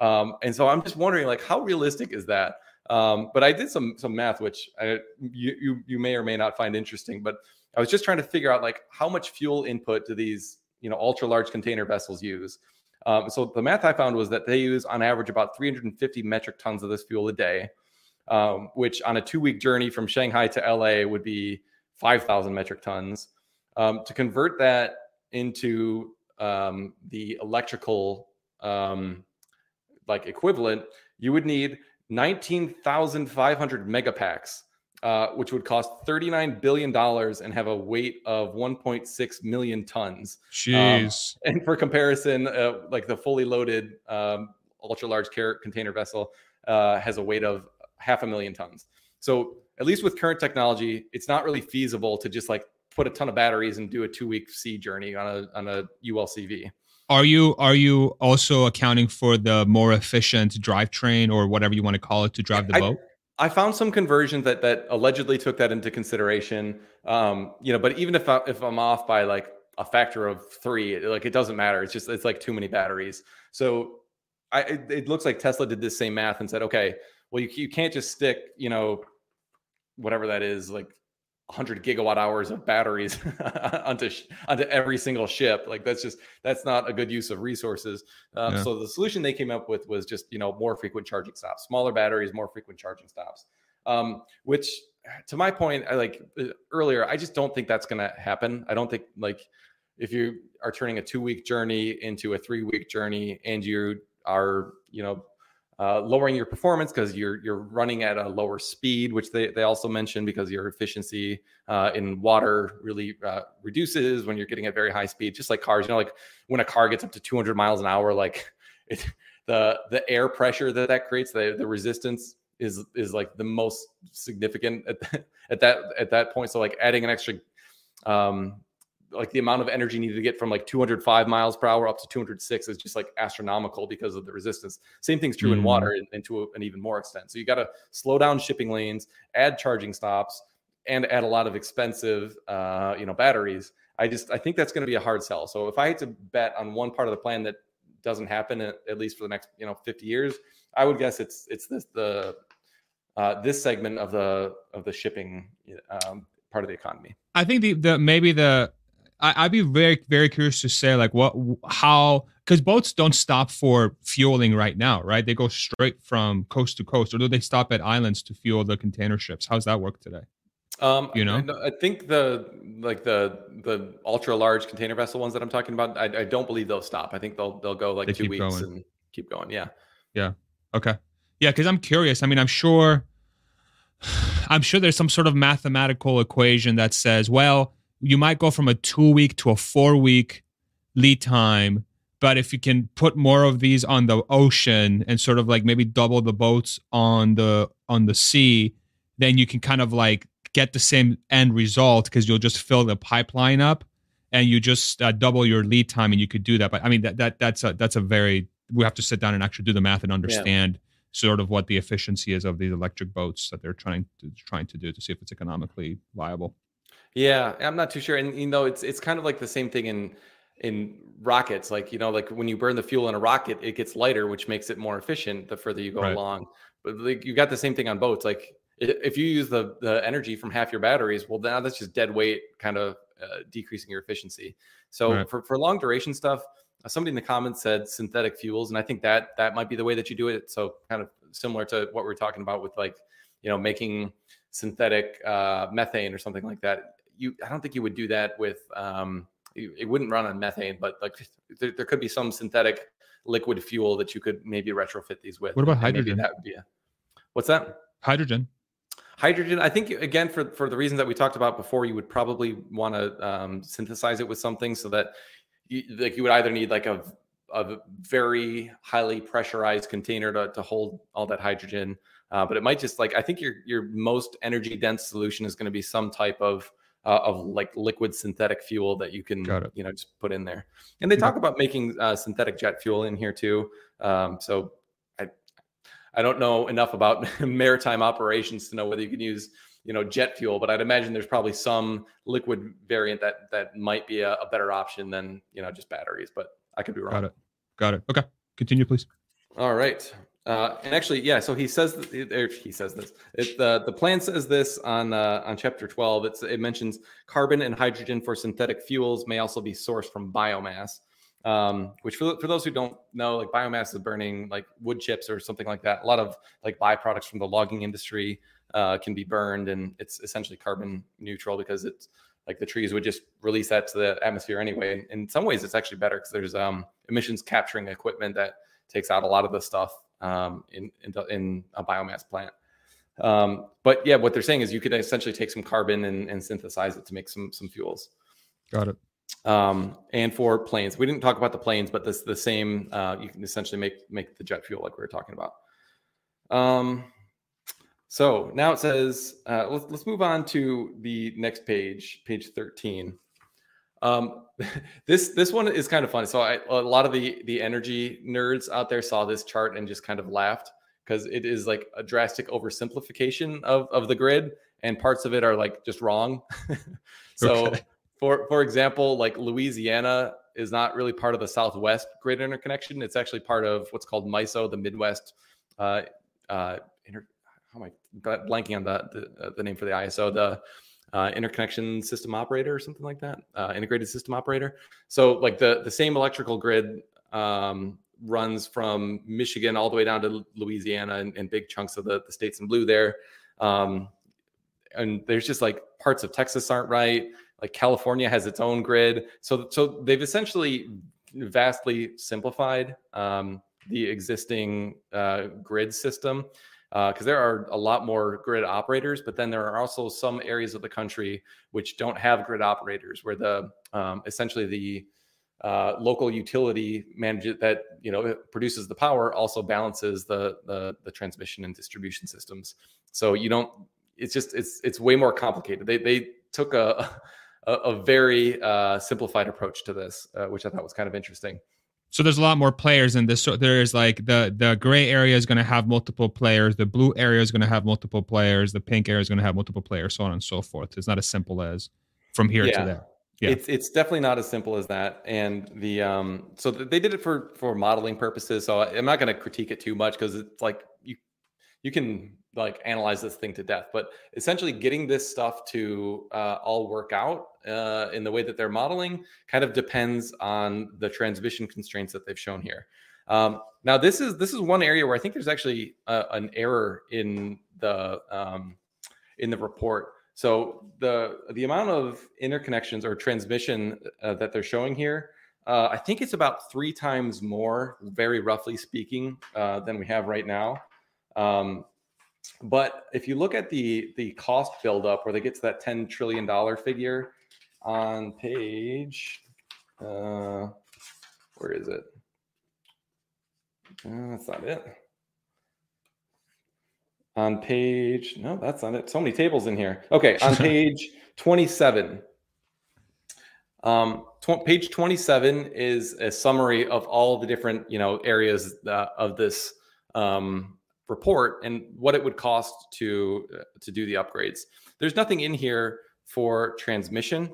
Um, and so I'm just wondering, like, how realistic is that? Um, but I did some some math, which I, you, you you may or may not find interesting. But I was just trying to figure out like how much fuel input do these you know ultra large container vessels use. Um, so the math I found was that they use on average about 350 metric tons of this fuel a day um, which on a two week journey from Shanghai to LA would be 5,000 metric tons. Um, to convert that into um, the electrical um, like equivalent, you would need 19,500 megapacks, uh, which would cost $39 billion and have a weight of 1.6 million tons. Jeez. Um, and for comparison, uh, like the fully loaded um, ultra large container vessel uh, has a weight of half a million tons. So at least with current technology, it's not really feasible to just like put a ton of batteries and do a two week sea journey on a on a ULCV. Are you are you also accounting for the more efficient drivetrain or whatever you want to call it to drive the I, boat? I found some conversions that that allegedly took that into consideration. Um, you know, but even if I, if I'm off by like a factor of three, like it doesn't matter. It's just it's like too many batteries. So I it, it looks like Tesla did this same math and said, okay, well you you can't just stick you know whatever that is like 100 gigawatt hours of batteries onto onto every single ship. Like that's just that's not a good use of resources. Um, yeah. so the solution they came up with was just you know more frequent charging stops smaller batteries more frequent charging stops. Um, which to my point i like uh, earlier i just don't think that's going to happen. I don't think like if you are turning a two week journey into a three week journey and you are you know uh, lowering your performance because you're you're running at a lower speed, which they, they also mentioned because your efficiency uh, in water really uh, reduces when you're getting at very high speed. Just like cars, you know, like when a car gets up to 200 miles an hour, like it, the the air pressure that that creates, the the resistance is is like the most significant at, at that at that point. So like adding an extra um, like the amount of energy needed to get from like 205 miles per hour up to 206 is just like astronomical because of the resistance. Same thing's true mm. in water and, and to a, an even more extent. So you got to slow down shipping lanes, add charging stops, and add a lot of expensive, uh, you know, batteries. I just I think that's going to be a hard sell. So if I had to bet on one part of the plan that doesn't happen at, at least for the next you know 50 years, I would guess it's it's this the uh, this segment of the of the shipping um, part of the economy. I think the the maybe the I, would be very very curious to say like what how because boats don't stop for fueling right now, right? They go straight from coast to coast, or do they stop at islands to fuel the container ships? How's that work today? Um, you know, I, I think the like the the ultra large container vessel ones that I'm talking about, I, I don't believe they'll stop. I think they'll they'll go like they two weeks going. and keep going. Yeah. Yeah. Okay. Yeah, because I'm curious. I mean, I'm sure. I'm sure there's some sort of mathematical equation that says, well, you might go from a two week to a four week lead time but if you can put more of these on the ocean and sort of like maybe double the boats on the on the sea then you can kind of like get the same end result because you'll just fill the pipeline up and you just uh, double your lead time and you could do that but i mean that, that that's a that's a very we have to sit down and actually do the math and understand yeah. sort of what the efficiency is of these electric boats that they're trying to trying to do to see if it's economically viable yeah, I'm not too sure. And you know, it's it's kind of like the same thing in in rockets. Like you know, like when you burn the fuel in a rocket, it gets lighter, which makes it more efficient the further you go right. along. But like you got the same thing on boats. Like if you use the the energy from half your batteries, well, now that's just dead weight, kind of uh, decreasing your efficiency. So right. for for long duration stuff, uh, somebody in the comments said synthetic fuels, and I think that that might be the way that you do it. So kind of similar to what we're talking about with like you know making synthetic uh, methane or something like that you I don't think you would do that with um, it wouldn't run on methane, but like there, there, could be some synthetic liquid fuel that you could maybe retrofit these with. What about hydrogen? That would be a, what's that? Hydrogen. Hydrogen. I think again for for the reasons that we talked about before, you would probably want to um, synthesize it with something so that you, like you would either need like a a very highly pressurized container to, to hold all that hydrogen, uh, but it might just like I think your your most energy dense solution is going to be some type of uh, of like liquid synthetic fuel that you can you know just put in there. And they talk about making uh, synthetic jet fuel in here too. Um, so I I don't know enough about maritime operations to know whether you can use you know jet fuel, but I'd imagine there's probably some liquid variant that that might be a, a better option than you know just batteries. But I could be wrong. Got it. Got it. Okay. Continue, please. All right. Uh, and actually, yeah. So he says, that he says this. It, the the plan says this on uh, on chapter twelve. It's, it mentions carbon and hydrogen for synthetic fuels may also be sourced from biomass. Um, which for, for those who don't know, like biomass is burning like wood chips or something like that. A lot of like byproducts from the logging industry uh, can be burned, and it's essentially carbon neutral because it's like the trees would just release that to the atmosphere anyway. In some ways, it's actually better because there's um, emissions capturing equipment that takes out a lot of the stuff um, in, in, in a biomass plant. Um, but yeah, what they're saying is you could essentially take some carbon and, and synthesize it to make some some fuels. Got it. Um, and for planes, we didn't talk about the planes, but this the same. Uh, you can essentially make make the jet fuel like we were talking about. Um, so now it says uh, let's let's move on to the next page, page thirteen. Um, this this one is kind of funny. So I, a lot of the the energy nerds out there saw this chart and just kind of laughed because it is like a drastic oversimplification of of the grid, and parts of it are like just wrong. so okay. for for example, like Louisiana is not really part of the Southwest grid interconnection. It's actually part of what's called MISO, the Midwest. Uh, uh, inter- how am I blanking on the the, uh, the name for the ISO? The uh, interconnection system operator or something like that, uh, integrated system operator. So like the the same electrical grid um, runs from Michigan all the way down to Louisiana and, and big chunks of the, the states in blue there. Um, and there's just like parts of Texas aren't right. Like California has its own grid. So so they've essentially vastly simplified um, the existing uh, grid system because uh, there are a lot more grid operators, but then there are also some areas of the country which don't have grid operators, where the um, essentially the uh, local utility manages that you know produces the power also balances the, the the transmission and distribution systems. So you don't. It's just it's it's way more complicated. They they took a a, a very uh, simplified approach to this, uh, which I thought was kind of interesting. So there's a lot more players in this. So there's like the the gray area is going to have multiple players, the blue area is going to have multiple players, the pink area is going to have multiple players, so on and so forth. It's not as simple as from here yeah. to there. Yeah. It's it's definitely not as simple as that. And the um so they did it for for modeling purposes. So I'm not going to critique it too much because it's like you you can like analyze this thing to death. But essentially, getting this stuff to uh, all work out uh, in the way that they're modeling kind of depends on the transmission constraints that they've shown here. Um, now, this is this is one area where I think there's actually a, an error in the um, in the report. So the the amount of interconnections or transmission uh, that they're showing here, uh, I think it's about three times more, very roughly speaking, uh, than we have right now. Um, but if you look at the the cost buildup where they get to that ten trillion dollar figure on page, uh, where is it? Uh, that's not it. On page, no, that's not it. So many tables in here. Okay, on page 27. Um, tw- page 27 is a summary of all the different, you know, areas uh, of this um, report and what it would cost to uh, to do the upgrades. There's nothing in here for transmission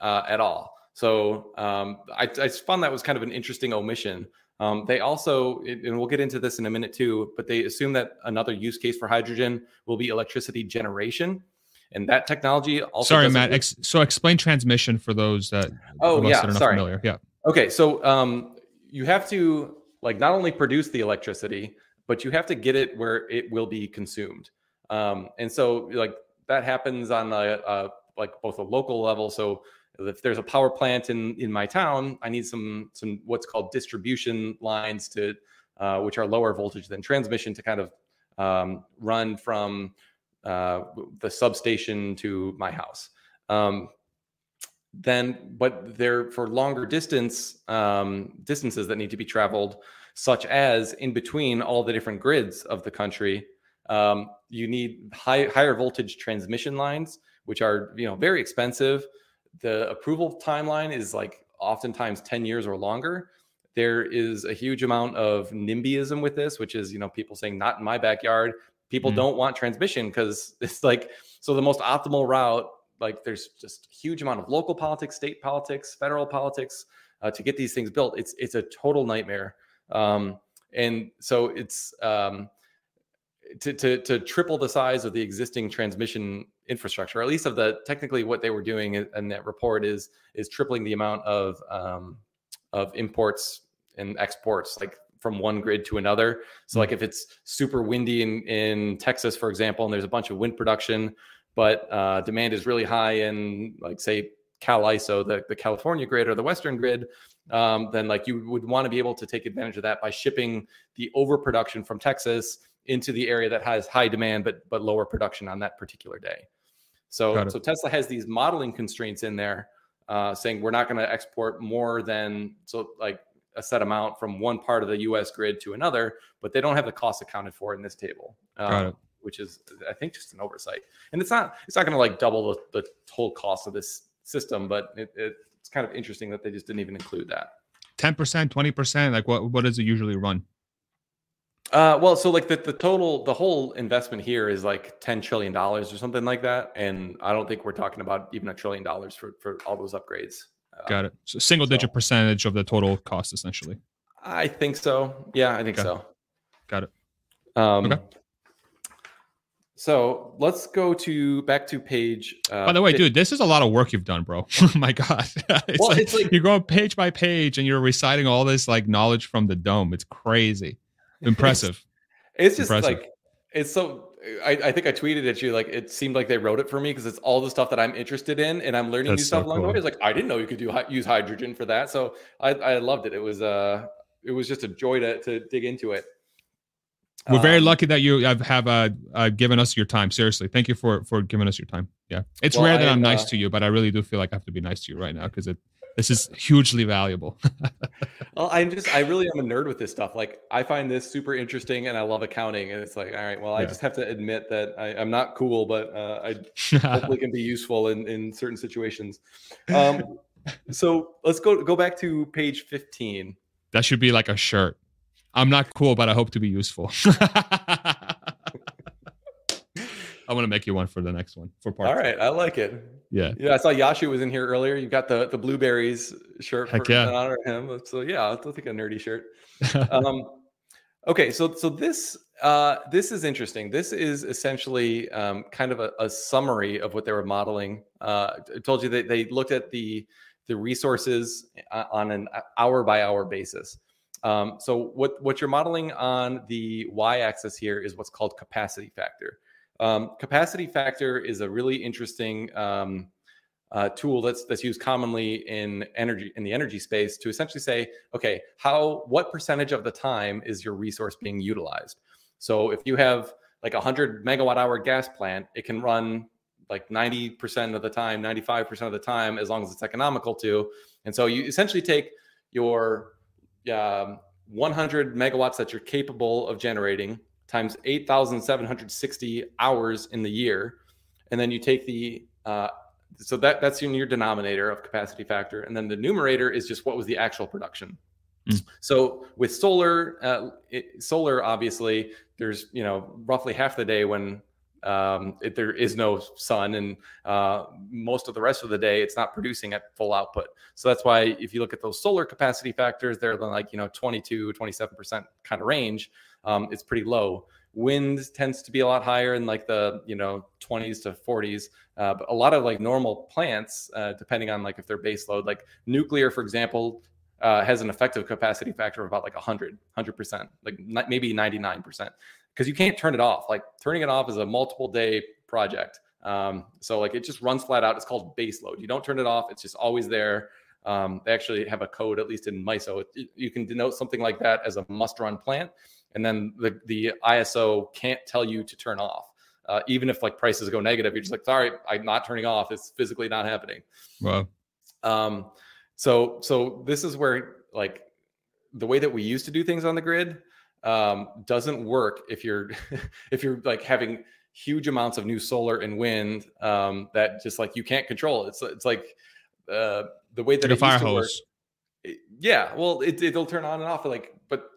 uh, at all. So um, I, I, found that was kind of an interesting omission. Um, they also, and we'll get into this in a minute too, but they assume that another use case for hydrogen will be electricity generation. And that technology also. Sorry, Matt. Ex- so explain transmission for those that. Oh yeah, that sorry. Familiar. Yeah. Okay, so um, you have to like not only produce the electricity, but you have to get it where it will be consumed. Um, and so like that happens on a, a, like both a local level. So if there's a power plant in in my town, I need some some what's called distribution lines to uh, which are lower voltage than transmission to kind of um, run from uh, the substation to my house. Um, then, but they're for longer distance um, distances that need to be traveled such as in between all the different grids of the country, um, you need high, higher voltage transmission lines, which are you know very expensive. The approval timeline is like oftentimes 10 years or longer. There is a huge amount of NIMBYism with this, which is you know people saying not in my backyard. People mm don't want transmission because it's like so the most optimal route. Like there's just huge amount of local politics, state politics, federal politics uh, to get these things built. It's it's a total nightmare. Um, and so it's um, to, to, to triple the size of the existing transmission infrastructure, or at least of the technically what they were doing in that report is is tripling the amount of um, of imports and exports, like from one grid to another. So like if it's super windy in in Texas, for example, and there's a bunch of wind production, but uh, demand is really high in like say CAISO, the, the California grid or the Western grid, um, then like you would want to be able to take advantage of that by shipping the overproduction from Texas into the area that has high demand but but lower production on that particular day. So so Tesla has these modeling constraints in there, uh, saying we're not going to export more than so like a set amount from one part of the U.S. grid to another, but they don't have the cost accounted for in this table. Um, which is I think just an oversight. And it's not it's not going to like double the, the total cost of this system, but it, it, it's kind of interesting that they just didn't even include that. 10%, 20%, like what, what does it usually run? Uh, well, so like the, the total, the whole investment here is like $10 trillion or something like that. And I don't think we're talking about even a trillion dollars for, for all those upgrades. Got it. So single digit so, percentage of the total cost, essentially. I think so. Yeah, I think so. Got it. Um, okay. So let's go to back to page. Uh, by the way, 50. dude, this is a lot of work you've done, bro. oh my god, it's, well, like, it's like you're going page by page and you're reciting all this like knowledge from the dome. It's crazy, impressive. It's, it's just impressive. like it's so. I, I, think I tweeted at you like it seemed like they wrote it for me because it's all the stuff that I'm interested in and I'm learning That's new stuff along cool. the way. It's like I didn't know you could do use hydrogen for that, so I, I loved it. It was uh it was just a joy to to dig into it. We're very um, lucky that you have, have uh, uh, given us your time. Seriously, thank you for for giving us your time. Yeah, it's well, rare that I, am nice uh, to you, but I really do feel like I have to be nice to you right now because it this is hugely valuable. well, I'm just I really am a nerd with this stuff. Like I find this super interesting, and I love accounting. And it's like, all right, well, I just have to admit that I, am not cool, but uh, I hopefully can be useful in in certain situations. Um, so let's go go back to page 15. That should be like a shirt. I'm not cool, but I hope to be useful. I want to make you one for the next one for part. All right, I like it. Yeah, yeah. I saw Yashu was in here earlier. You got the the blueberries shirt Heck for yeah. honor him. So yeah, I think a nerdy shirt. um, okay, so so this uh, this is interesting. This is essentially um, kind of a, a, summary of what they were modeling. Uh, I told you that they looked at the the resources uh, on an hour by hour basis. Um, so what what you're modeling on the y-axis here is what's called capacity factor. Um, capacity factor is a really interesting um, uh, tool that's that's used commonly in energy in the energy space to essentially say, okay, how what percentage of the time is your resource being utilized? So if you have like a hundred megawatt hour gas plant, it can run like 90% of the time, 95% of the time, as long as it's economical to. And so you essentially take your um, 100 megawatts that you're capable of generating times 8,760 hours in the year. And then you take the, uh, so that that's in your denominator of capacity factor. And then the numerator is just what was the actual production. Mm. So with solar, uh, it, solar, obviously, there's, you know, roughly half the day when um, it, there is no sun, and uh, most of the rest of the day it's not producing at full output. So that's why if you look at those solar capacity factors, they're like you know 22, 27 percent kind of range. Um, it's pretty low. Wind tends to be a lot higher in like the you know 20s to 40s. Uh, but a lot of like normal plants, uh, depending on like if they're base load, like nuclear, for example, uh, has an effective capacity factor of about like 100 100% like maybe 99% because you can't turn it off. Like turning it off is a multiple day project. Um, so like it just runs flat out. It's called base load. You don't turn it off. It's just always there. Um, they actually have a code, at least in MISO. It, you can denote something like that as a must run plant. And then the, the ISO can't tell you to turn off. Uh, even if like prices go negative, you're just like, sorry, I'm not turning off. It's physically not happening. Wow. Um, so, so this is where like the way that we used to do things on the grid um, doesn't work if you're if you're like having huge amounts of new solar and wind um, that just like you can't control. It's it's like uh, the way that like it fire hose. Work, yeah, well, it, it'll turn on and off. Like, but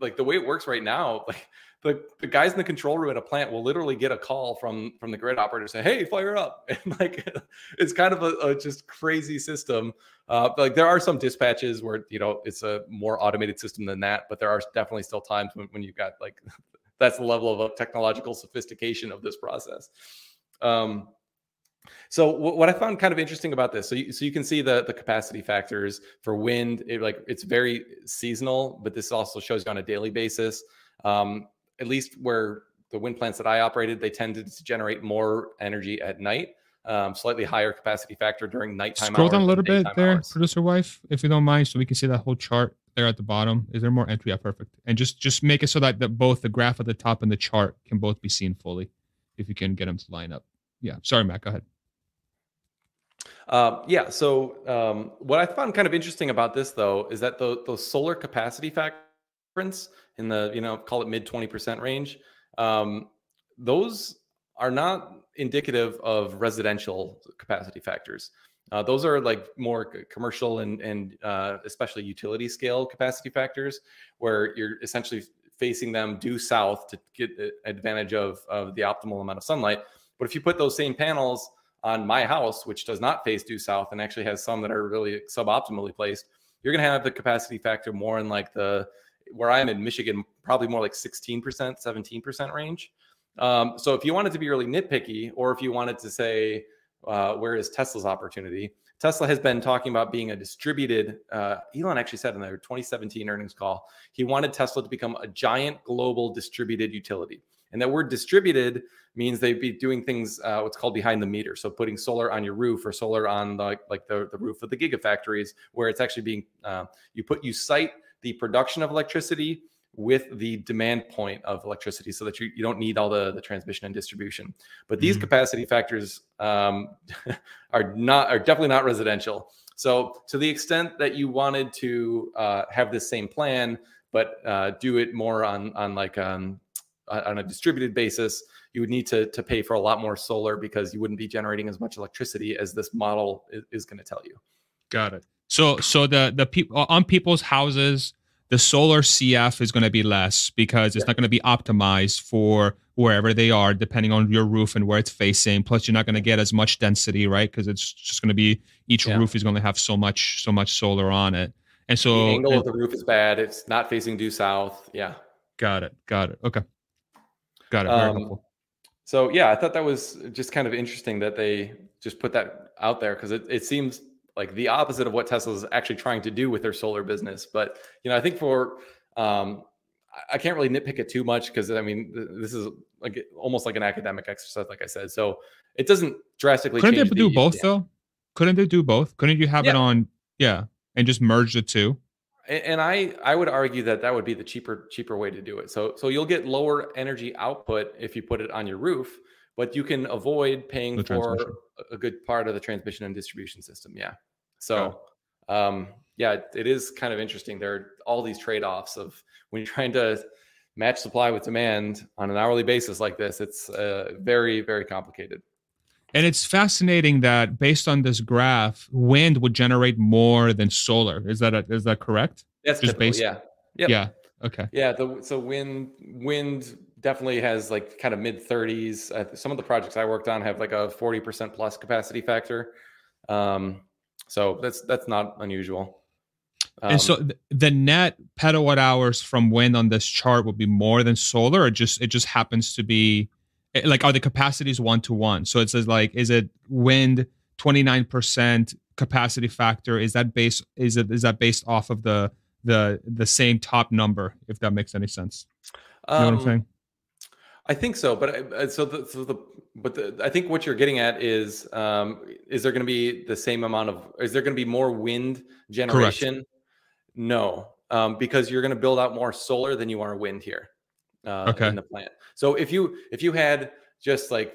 like the way it works right now, like the, the guys in the control room at a plant will literally get a call from from the grid operator say hey fire up. And like it's kind of a, a just crazy system. Uh, like there are some dispatches where you know it's a more automated system than that but there are definitely still times when, when you've got like that's the level of technological sophistication of this process. Um, so what I found kind of interesting about this, so you, so you can see the the capacity factors for wind. It, like it's very seasonal, but this also shows you on a daily basis. Um, at least where the wind plants that I operated, they tended to generate more energy at night, um, slightly higher capacity factor during nighttime. Scroll down a little bit there, hours. producer wife, if you don't mind, so we can see that whole chart there at the bottom. Is there more entry? Yeah, perfect. And just just make it so that, that both the graph at the top and the chart can both be seen fully, if you can get them to line up. Yeah, sorry, Matt, go ahead. Um, yeah. So um, what I found kind of interesting about this, though, is that the, those solar capacity factors in the you know call it mid 20% range um, those are not indicative of residential capacity factors uh, those are like more commercial and and uh, especially utility scale capacity factors where you're essentially facing them due south to get advantage of of the optimal amount of sunlight but if you put those same panels on my house, which does not face due south and actually has some that are really suboptimally placed, you're going to have the capacity factor more in like the where I am in Michigan, probably more like 16%, 17% range. Um, so if you wanted to be really nitpicky, or if you wanted to say, uh, where is Tesla's opportunity? Tesla has been talking about being a distributed. Uh, Elon actually said in their 2017 earnings call, he wanted Tesla to become a giant global distributed utility. And that word distributed means they'd be doing things uh, what's called behind the meter. So putting solar on your roof or solar on the, like the, the roof of the gigafactories, where it's actually being uh, you put you site the production of electricity with the demand point of electricity so that you, you don't need all the, the transmission and distribution. But these mm-hmm. capacity factors um, are not are definitely not residential. So to the extent that you wanted to uh, have this same plan, but uh, do it more on on like um, on a distributed basis, you would need to to pay for a lot more solar because you wouldn't be generating as much electricity as this model is, is going to tell you. Got it. So so the the people on people's houses the solar CF is going to be less because it's yeah. not going to be optimized for wherever they are, depending on your roof and where it's facing. Plus, you're not going to get as much density, right? Because it's just going to be each yeah. roof is going to have so much so much solar on it. And so the angle and, of the roof is bad. It's not facing due south. Yeah. Got it. Got it. Okay. Got it. Very um. So yeah, I thought that was just kind of interesting that they just put that out there because it, it seems like the opposite of what Tesla is actually trying to do with their solar business. But you know, I think for um, I can't really nitpick it too much because I mean, this is like almost like an academic exercise, like I said. So it doesn't drastically. Couldn't they do the, both yeah. though? Couldn't they do both? Couldn't you have yeah. it on? Yeah, and just merge the two. And I I would argue that that would be the cheaper cheaper way to do it. So so you'll get lower energy output if you put it on your roof, but you can avoid paying for a good part of the transmission and distribution system. Yeah. So, um, yeah, it is kind of interesting. There are all these trade offs of when you're trying to match supply with demand on an hourly basis like this, it's uh, very, very complicated. And it's fascinating that based on this graph, wind would generate more than solar. Is that a, is that correct? That's just based. Yeah. Yep. Yeah. Okay. Yeah. The, so wind wind definitely has like kind of mid 30s. Uh, some of the projects I worked on have like a 40% plus capacity factor. Um, so that's that's not unusual. Um, and so th- the net petawatt hours from wind on this chart would be more than solar, or just it just happens to be like are the capacities one to one? So it says like is it wind twenty nine percent capacity factor? Is that based is it is that based off of the the the same top number? If that makes any sense. You know um, what I'm um, saying? I think so, but uh, so the, so the but the, I think what you're getting at is um, is there going to be the same amount of is there going to be more wind generation? Correct. No, um, because you're going to build out more solar than you are wind here uh, okay. in the plant. So if you if you had just like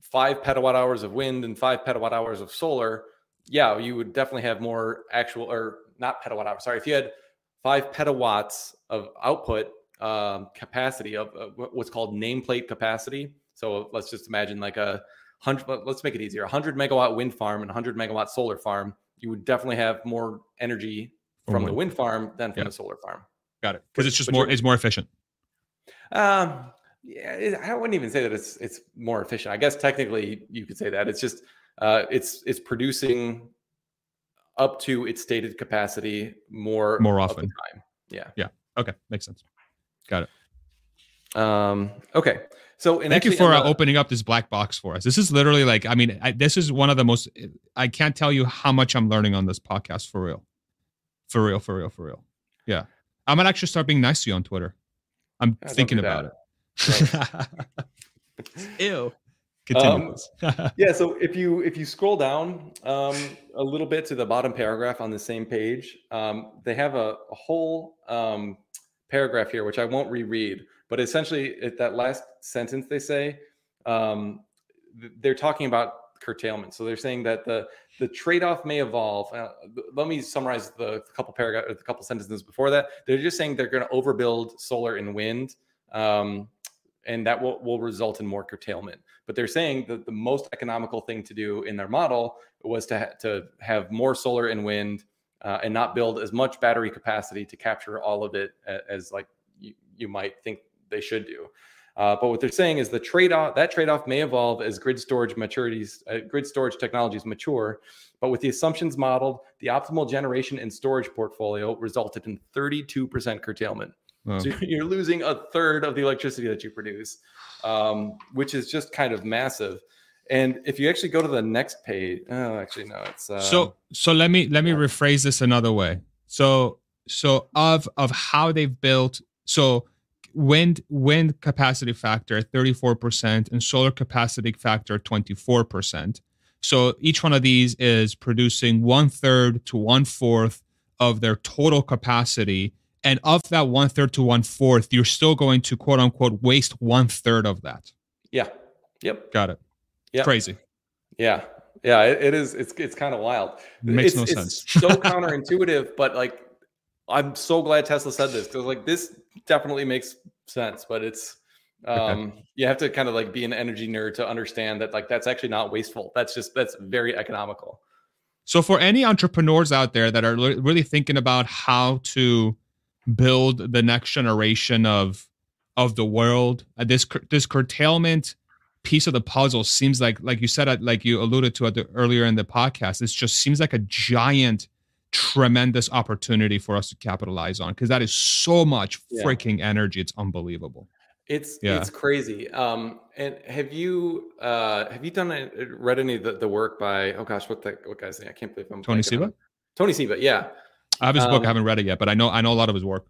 five petawatt hours of wind and five petawatt hours of solar, yeah, you would definitely have more actual or not petawatt hours. Sorry, if you had five petawatts of output um, capacity of uh, what's called nameplate capacity. So let's just imagine like a hundred. Let's make it easier: a hundred megawatt wind farm and a hundred megawatt solar farm. You would definitely have more energy from the wind farm than from yeah. the solar farm. Got it. Because it's just more. It's more efficient. Um. Yeah, I wouldn't even say that it's it's more efficient. I guess technically you could say that it's just uh, it's it's producing up to its stated capacity more more often. time. Yeah. Yeah. Okay. Makes sense. Got it. Um, okay. So thank you for uh, opening up this black box for us. This is literally like, I mean, I, this is one of the most, I can't tell you how much I'm learning on this podcast for real. For real, for real, for real. Yeah. I'm going to actually start being nice to you on Twitter. I'm yeah, thinking about it. Ew. Um, yeah. So if you if you scroll down um, a little bit to the bottom paragraph on the same page, um, they have a, a whole um, paragraph here, which I won't reread, but essentially, at that last sentence, they say um, they're talking about curtailment. So they're saying that the the trade off may evolve. Uh, let me summarize the, the couple paragraph, the couple sentences before that. They're just saying they're going to overbuild solar and wind. Um, and that will, will result in more curtailment. But they're saying that the most economical thing to do in their model was to, ha- to have more solar and wind uh, and not build as much battery capacity to capture all of it as, as like you, you, might think they should do. Uh, but what they're saying is the trade-off that trade-off may evolve as grid storage maturities, uh, grid storage technologies mature. But with the assumptions modeled, the optimal generation and storage portfolio resulted in 32% curtailment. Wow. So you're losing a third of the electricity that you produce, um, which is just kind of massive. And if you actually go to the next page, oh, actually no, it's uh, so. So let me let me rephrase this another way. So so of of how they've built so wind wind capacity factor 34% and solar capacity factor 24%. So each one of these is producing one third to one fourth of their total capacity. And of that one third to one fourth, you're still going to quote unquote waste one third of that. Yeah. Yep. Got it. Yeah. Crazy. Yeah. Yeah. it, it is. It's it's kind of wild. It makes it's, no it's sense. so counterintuitive, but like I'm so glad Tesla said this because like this definitely makes sense, but it's um you have to kind of like be an energy nerd to understand that like that's actually not wasteful. That's just that's very economical. So for any entrepreneurs out there that are really thinking about how to build the next generation of of the world, uh, this this curtailment piece of the puzzle seems like like you said uh, like you alluded to it earlier in the podcast. this just seems like a giant tremendous opportunity for us to capitalize on because that is so much yeah. freaking energy. It's unbelievable. It's yeah. it's crazy. Um, and have you uh have you done read any of the, the work by oh gosh what the what guy's name? I can't believe I'm Tony Seba. Tony Seba, yeah. I have his um, book. I um, haven't read it yet, but I know I know a lot of his work.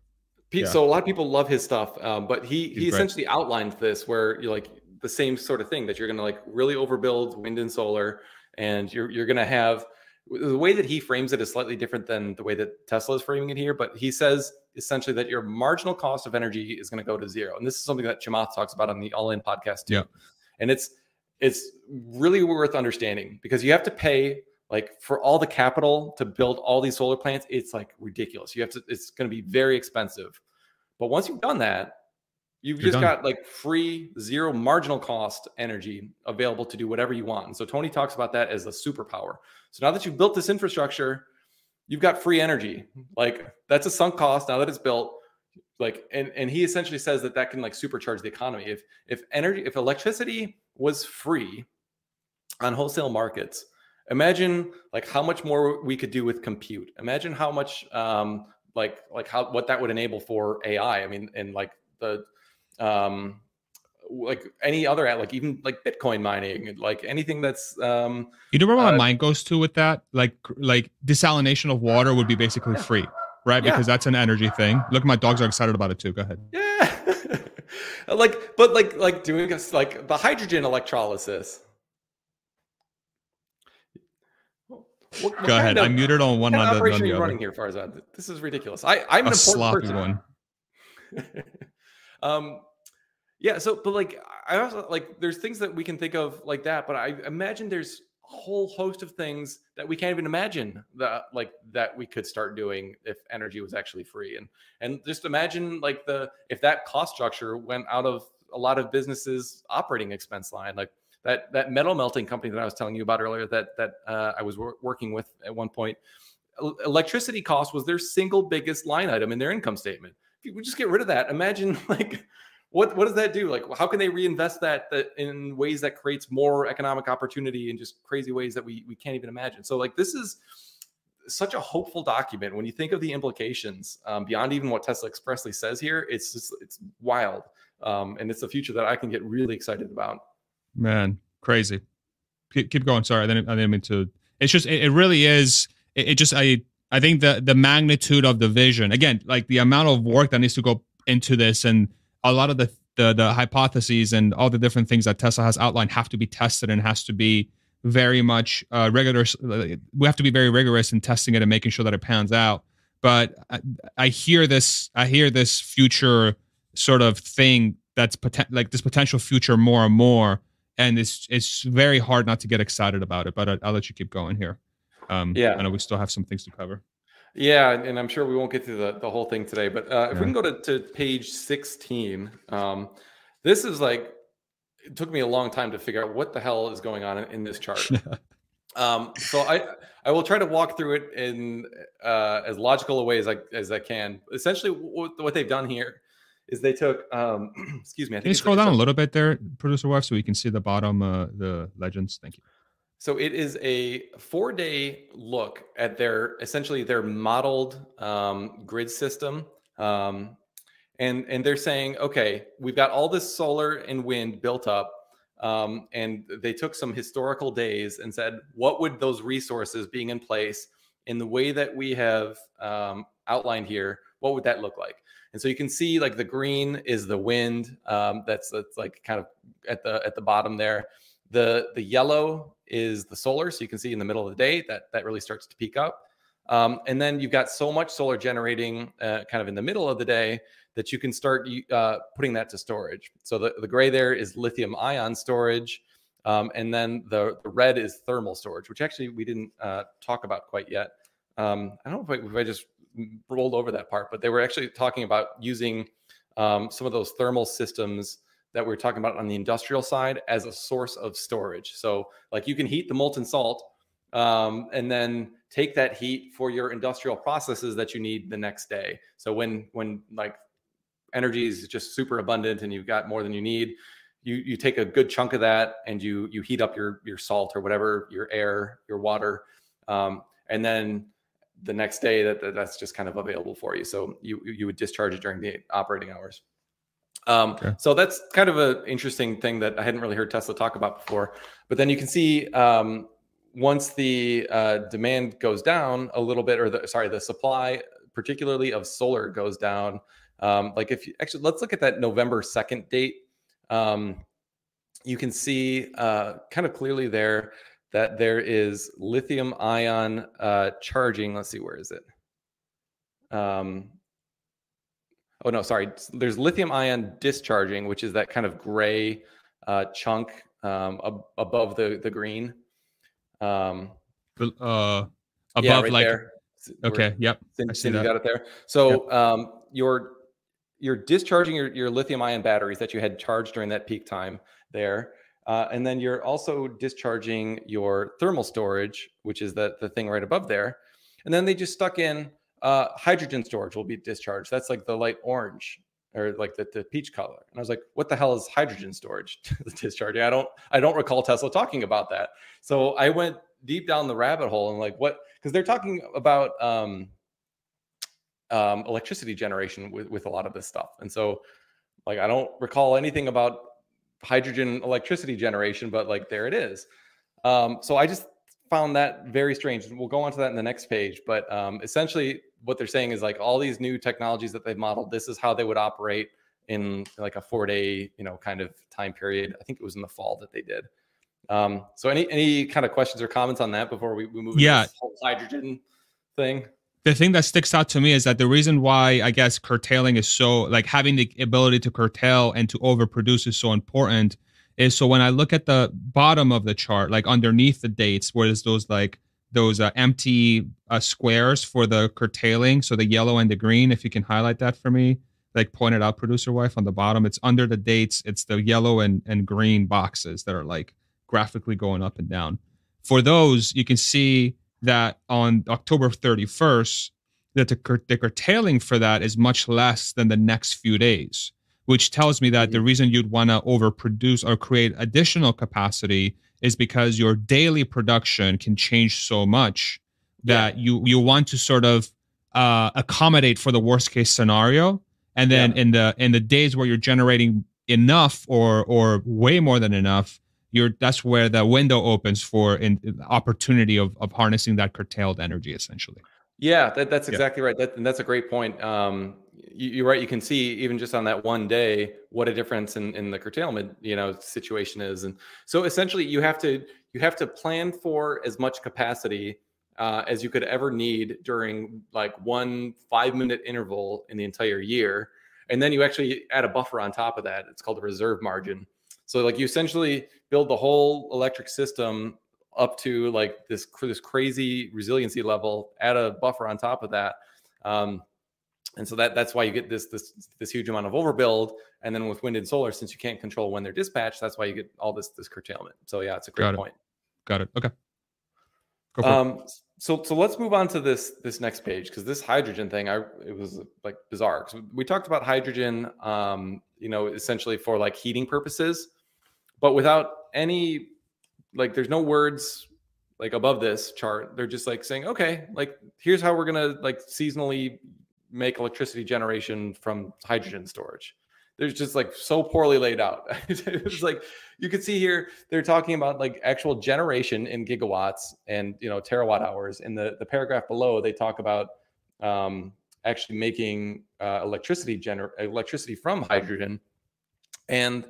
Pete, yeah. So a lot of people love his stuff, um, but he He's he essentially great. outlined this where you're like the same sort of thing that you're going to like really overbuild wind and solar, and you're you're going to have the way that he frames it is slightly different than the way that Tesla is framing it here, but he says essentially that your marginal cost of energy is going to go to zero. And this is something that Chamath talks about on the All In podcast too. Yeah. And it's it's really worth understanding because you have to pay like for all the capital to build all these solar plants, it's like ridiculous. You have to it's going to be very expensive. But once you've done that, You've You're just done. got like free, zero marginal cost energy available to do whatever you want. And so Tony talks about that as a superpower. So now that you've built this infrastructure, you've got free energy. Like that's a sunk cost now that it's built. Like and and he essentially says that that can like supercharge the economy. If if energy if electricity was free on wholesale markets, imagine like how much more we could do with compute. Imagine how much um like like how what that would enable for AI. I mean, and like the um, like any other like even like Bitcoin mining, like anything that's um you know where my uh, mind goes to with that? Like like desalination of water would be basically yeah. free, right? Because that's an energy thing. Look, my dogs are excited about it too. Go ahead. Yeah. like but like like doing like the hydrogen electrolysis. What, what Go ahead. Of, I muted on one on the, on the running here, Farzad. This is ridiculous. I, I'm an A important person. one. um, yeah. So, but like, I also like, there's things that we can think of like that, but I imagine there's a whole host of things that we can't even imagine that like that we could start doing if energy was actually free. And and just imagine like the if that cost structure went out of a lot of businesses' operating expense line, like that that metal melting company that I was telling you about earlier that that uh, I was wor- working with at one point. Electricity cost was their single biggest line item in their income statement. If you just get rid of that, imagine like what what does that do? Like, how can they reinvest that, that in ways that creates more economic opportunity in just crazy ways that we we can't even imagine? So, like, this is such a hopeful document when you think of the implications um, beyond even what Tesla expressly says here. It's just, it's wild, um, and it's a future that I can get really excited about. Man, crazy. Keep, keep going. Sorry, I didn't, I didn't mean to. It's just it, it really is. It, it just I I think the the magnitude of the vision again, like the amount of work that needs to go into this and a lot of the, the the hypotheses and all the different things that Tesla has outlined have to be tested and has to be very much uh, rigorous. We have to be very rigorous in testing it and making sure that it pans out. But I, I hear this. I hear this future sort of thing that's poten- like this potential future more and more, and it's it's very hard not to get excited about it. But I, will let you keep going here. Um, yeah, I know we still have some things to cover. Yeah, and I'm sure we won't get to the, the whole thing today, but uh, if yeah. we can go to, to page 16, um, this is like, it took me a long time to figure out what the hell is going on in, in this chart. um, so I, I will try to walk through it in uh, as logical a way as I, as I can. Essentially, what, what they've done here is they took um, excuse me. I think can you scroll down a, a little bit there, producer wife, so we can see the bottom uh, the legends. Thank you. So it is a four day look at their essentially their modeled um, grid system. Um, and, and they're saying, okay, we've got all this solar and wind built up. Um, and they took some historical days and said, what would those resources being in place in the way that we have um, outlined here, what would that look like? And so you can see like the green is the wind. Um, that's that's like kind of at the at the bottom there. The the yellow is the solar. So you can see in the middle of the day that that really starts to peak up. Um, and then you've got so much solar generating uh, kind of in the middle of the day that you can start uh, putting that to storage. So the, the gray there is lithium ion storage. Um, and then the, the red is thermal storage, which actually we didn't uh, talk about quite yet. Um, I don't know if I, if I, just rolled over that part, but they were actually talking about using um, some of those thermal systems that we are talking about on the industrial side as a source of storage. So, like you can heat the molten salt um, and then take that heat for your industrial processes that you need the next day. So when when like energy is just super abundant and you've got more than you need, you you take a good chunk of that and you you heat up your your salt or whatever your air your water, um, and then the next day that, that that's just kind of available for you. So you you would discharge it during the operating hours. Um, okay. So that's kind of an interesting thing that I hadn't really heard Tesla talk about before. But then you can see um, once the uh, demand goes down a little bit, or the sorry, the supply, particularly of solar, goes down. Um, like if you actually let's look at that November second date. Um, you can see uh, kind of clearly there that there is lithium ion uh, charging. Let's see, where is it? Um, oh no, sorry. There's lithium ion discharging, which is that kind of gray uh, chunk um, ab- above the the green. Um, uh, above yeah, right like there. okay, We're, yep. Cindy, Cindy got it there. So yep. um, you're you're discharging your, your lithium ion batteries that you had charged during that peak time there. Uh, and then you're also discharging your thermal storage, which is the, the thing right above there. And then they just stuck in uh, hydrogen storage will be discharged. That's like the light orange or like the, the peach color. And I was like, what the hell is hydrogen storage discharging? I don't I don't recall Tesla talking about that. So I went deep down the rabbit hole and like what because they're talking about um, um, electricity generation with, with a lot of this stuff. And so like I don't recall anything about hydrogen electricity generation, but like there it is. Um, so I just found that very strange. We'll go on to that in the next page. But um, essentially, what they're saying is like all these new technologies that they've modeled, this is how they would operate in like a four day, you know, kind of time period. I think it was in the fall that they did. Um, so any any kind of questions or comments on that before we, we move yeah. whole hydrogen thing? the thing that sticks out to me is that the reason why I guess curtailing is so like having the ability to curtail and to overproduce is so important is so when I look at the bottom of the chart, like underneath the dates, where there's those like those uh, empty uh, squares for the curtailing, so the yellow and the green. If you can highlight that for me, like pointed out, producer wife on the bottom, it's under the dates. It's the yellow and and green boxes that are like graphically going up and down. For those, you can see that on October 31st, that the, cur- the curtailing for that is much less than the next few days, which tells me that the mm-hmm. reason you'd want to overproduce or create additional capacity is because your daily production can change so much that yeah. you you want to sort of uh, accommodate for the worst case scenario, and then yeah. in the in the days where you're generating enough or or way more than enough, you're that's where the window opens for an opportunity of, of harnessing that curtailed energy essentially yeah that, that's exactly yeah. right that, and that's a great point um, you, are right you can see even just on that one day what a difference in, in the curtailment you know situation is. And so essentially you have to you have to plan for as much capacity uh, as you could ever need during like one five minute interval in the entire year. And then you actually add a buffer on top of that. It's called a reserve margin. So like you essentially build the whole electric system up to like this this crazy resiliency level, add a buffer on top of that. Um, and so that that's why you get this this this huge amount of overbuild. And then with wind and solar, since you can't control when they're dispatched, that's why you get all this this curtailment. So yeah, it's a great Got point. Got it. Okay. Um, so so let's move on to this this next page because this hydrogen thing, I it was like bizarre. So we talked about hydrogen, um, you know, essentially for like heating purposes, but without any like, there's no words like above this chart. They're just like saying, okay, like here's how we're gonna like seasonally make electricity generation from hydrogen storage there's just like so poorly laid out. it's like you can see here they're talking about like actual generation in gigawatts and you know terawatt hours. In the the paragraph below, they talk about um, actually making uh, electricity gener- electricity from hydrogen, and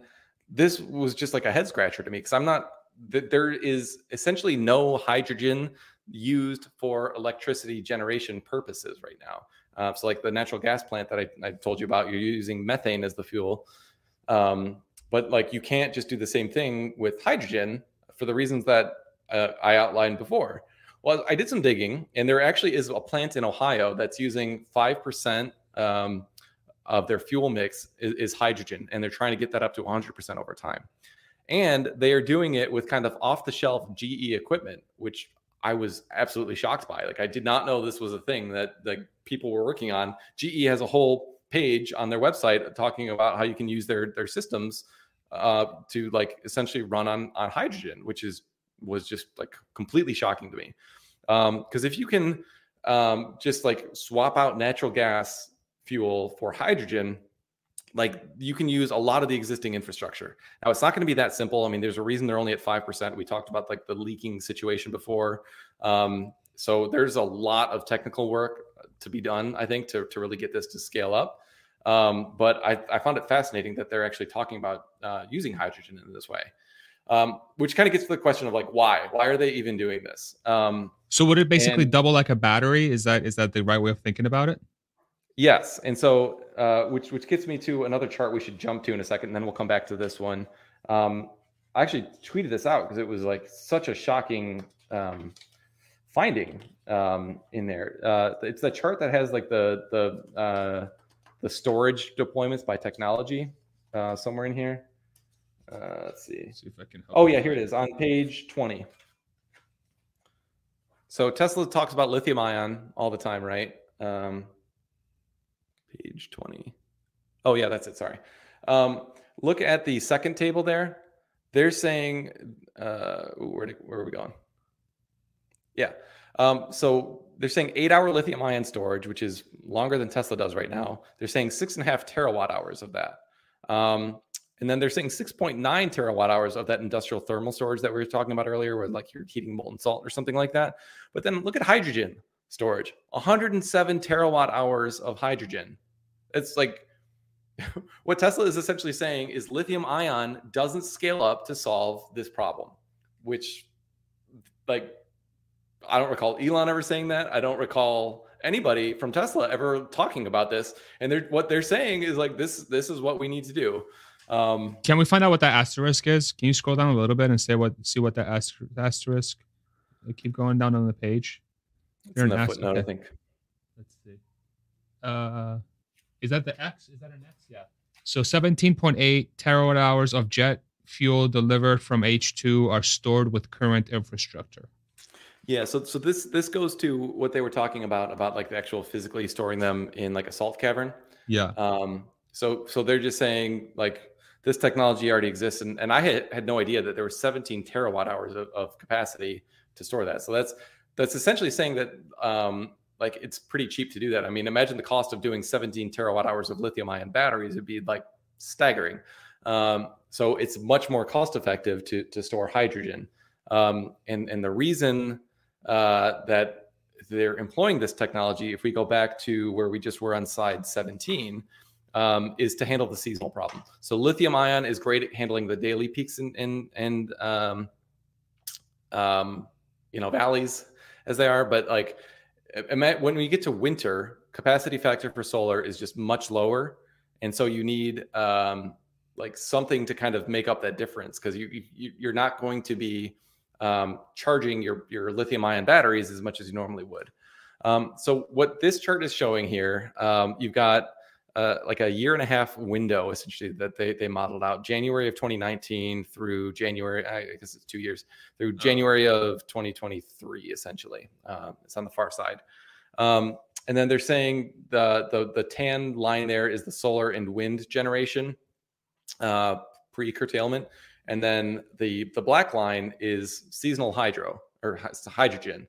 this was just like a head scratcher to me because I'm not. that There is essentially no hydrogen used for electricity generation purposes right now. Uh, so, like the natural gas plant that I, I, told you about, you're using methane as the fuel. Um, but like you can't just do the same thing with hydrogen for the reasons that uh, I outlined before. Well, I did some digging, and there actually is a plant in Ohio that's using five percent um, of their fuel mix is, is, hydrogen, and they're trying to get that up to 100 percent over time. And they are doing it with kind of off-the-shelf GE equipment, which I was absolutely shocked by. Like I did not know this was a thing that like people were working on. GE has a whole page on their website talking about how you can use their their systems uh, to like essentially run on on hydrogen, which is was just like completely shocking to me. Because um, if you can um, just like swap out natural gas fuel for hydrogen, like you can use a lot of the existing infrastructure. Now it's not going to be that simple. I mean, there's a reason they're only at five percent. We talked about like the leaking situation before. Um, so there's a lot of technical work to be done, I think, to to really get this to scale up. Um, but I, I found it fascinating that they're actually talking about uh, using hydrogen in this way, um, which kind of gets to the question of like why? Why are they even doing this? Um, so would it basically and, double like a battery? Is that is that the right way of thinking about it? Yes, and so uh, which which gets me to another chart we should jump to in a second, and then we'll come back to this one. Um, I actually tweeted this out because it was like such a shocking um, finding um, in there. Uh, it's the chart that has like the the uh, the storage deployments by technology uh, somewhere in here. Uh, let's see. see if I can. oh yeah, here it is on page twenty. So Tesla talks about lithium ion all the time, right? Um, page 20. Oh, yeah, that's it. Sorry. Um, look at the second table there. They're saying, uh, where, where are we going? Yeah. Um, so they're saying eight hour lithium ion storage, which is longer than Tesla does right now. They're saying six and a half terawatt hours of that. Um, and then they're saying 6.9 terawatt hours of that industrial thermal storage that we were talking about earlier, where like you're heating molten salt or something like that. But then look at hydrogen storage 107 terawatt hours of hydrogen. It's like what Tesla is essentially saying is lithium ion doesn't scale up to solve this problem, which, like, I don't recall Elon ever saying that. I don't recall anybody from Tesla ever talking about this. And they're what they're saying is like this. This is what we need to do. Um, Can we find out what that asterisk is? Can you scroll down a little bit and say what see what that asterisk? keep going down on the page. It's in footnote, I think. Let's see. Uh, is that the X? Is that an X? Yeah. So 17.8 terawatt hours of jet fuel delivered from H2 are stored with current infrastructure. Yeah, so so this this goes to what they were talking about about like the actual physically storing them in like a salt cavern. Yeah. Um. So so they're just saying like this technology already exists, and and I had had no idea that there was 17 terawatt hours of, of capacity to store that. So that's that's essentially saying that um, like it's pretty cheap to do that. I mean, imagine the cost of doing 17 terawatt hours of lithium ion batteries would be like staggering. Um, so it's much more cost effective to to store hydrogen. Um, and and the reason uh, that they're employing this technology, if we go back to where we just were on slide 17, um, is to handle the seasonal problem. So lithium ion is great at handling the daily peaks and and and um, um, you know valleys as they are, but like when we get to winter, capacity factor for solar is just much lower, and so you need um, like something to kind of make up that difference because you, you you're not going to be um, charging your your lithium ion batteries as much as you normally would. Um, so what this chart is showing here, um, you've got uh, like a year and a half window essentially that they they modeled out January of 2019 through January I guess it's two years through oh. January of 2023 essentially. Uh, it's on the far side, um, and then they're saying the the the tan line there is the solar and wind generation uh, pre curtailment, and then the the black line is seasonal hydro or hydrogen.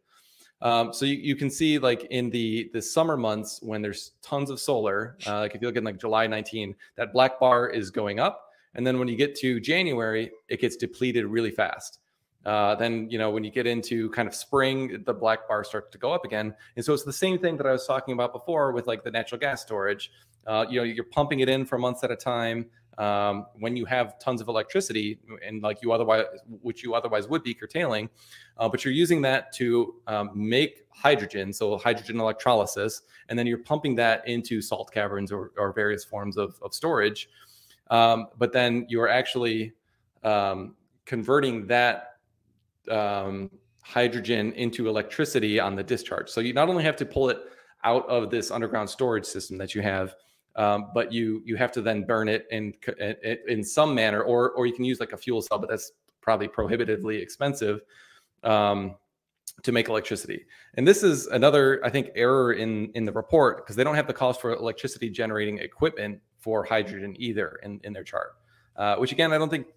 Um, so you, you can see like in the the summer months when there's tons of solar, uh, like if you look at like July 19, that black bar is going up, and then when you get to January, it gets depleted really fast. Uh, then you know when you get into kind of spring, the black bar starts to go up again, and so it's the same thing that I was talking about before with like the natural gas storage. Uh, you know, you're pumping it in for months at a time um, when you have tons of electricity and like you otherwise which you otherwise would be curtailing uh, but you're using that to um, make hydrogen so hydrogen electrolysis and then you're pumping that into salt caverns or, or various forms of, of storage um, but then you're actually um, converting that um, hydrogen into electricity on the discharge. So you not only have to pull it out of this underground storage system that you have um, but you you have to then burn it in in some manner, or or you can use like a fuel cell, but that's probably prohibitively expensive um, to make electricity. And this is another, I think, error in in the report because they don't have the cost for electricity generating equipment for hydrogen either in in their chart, uh, which again I don't think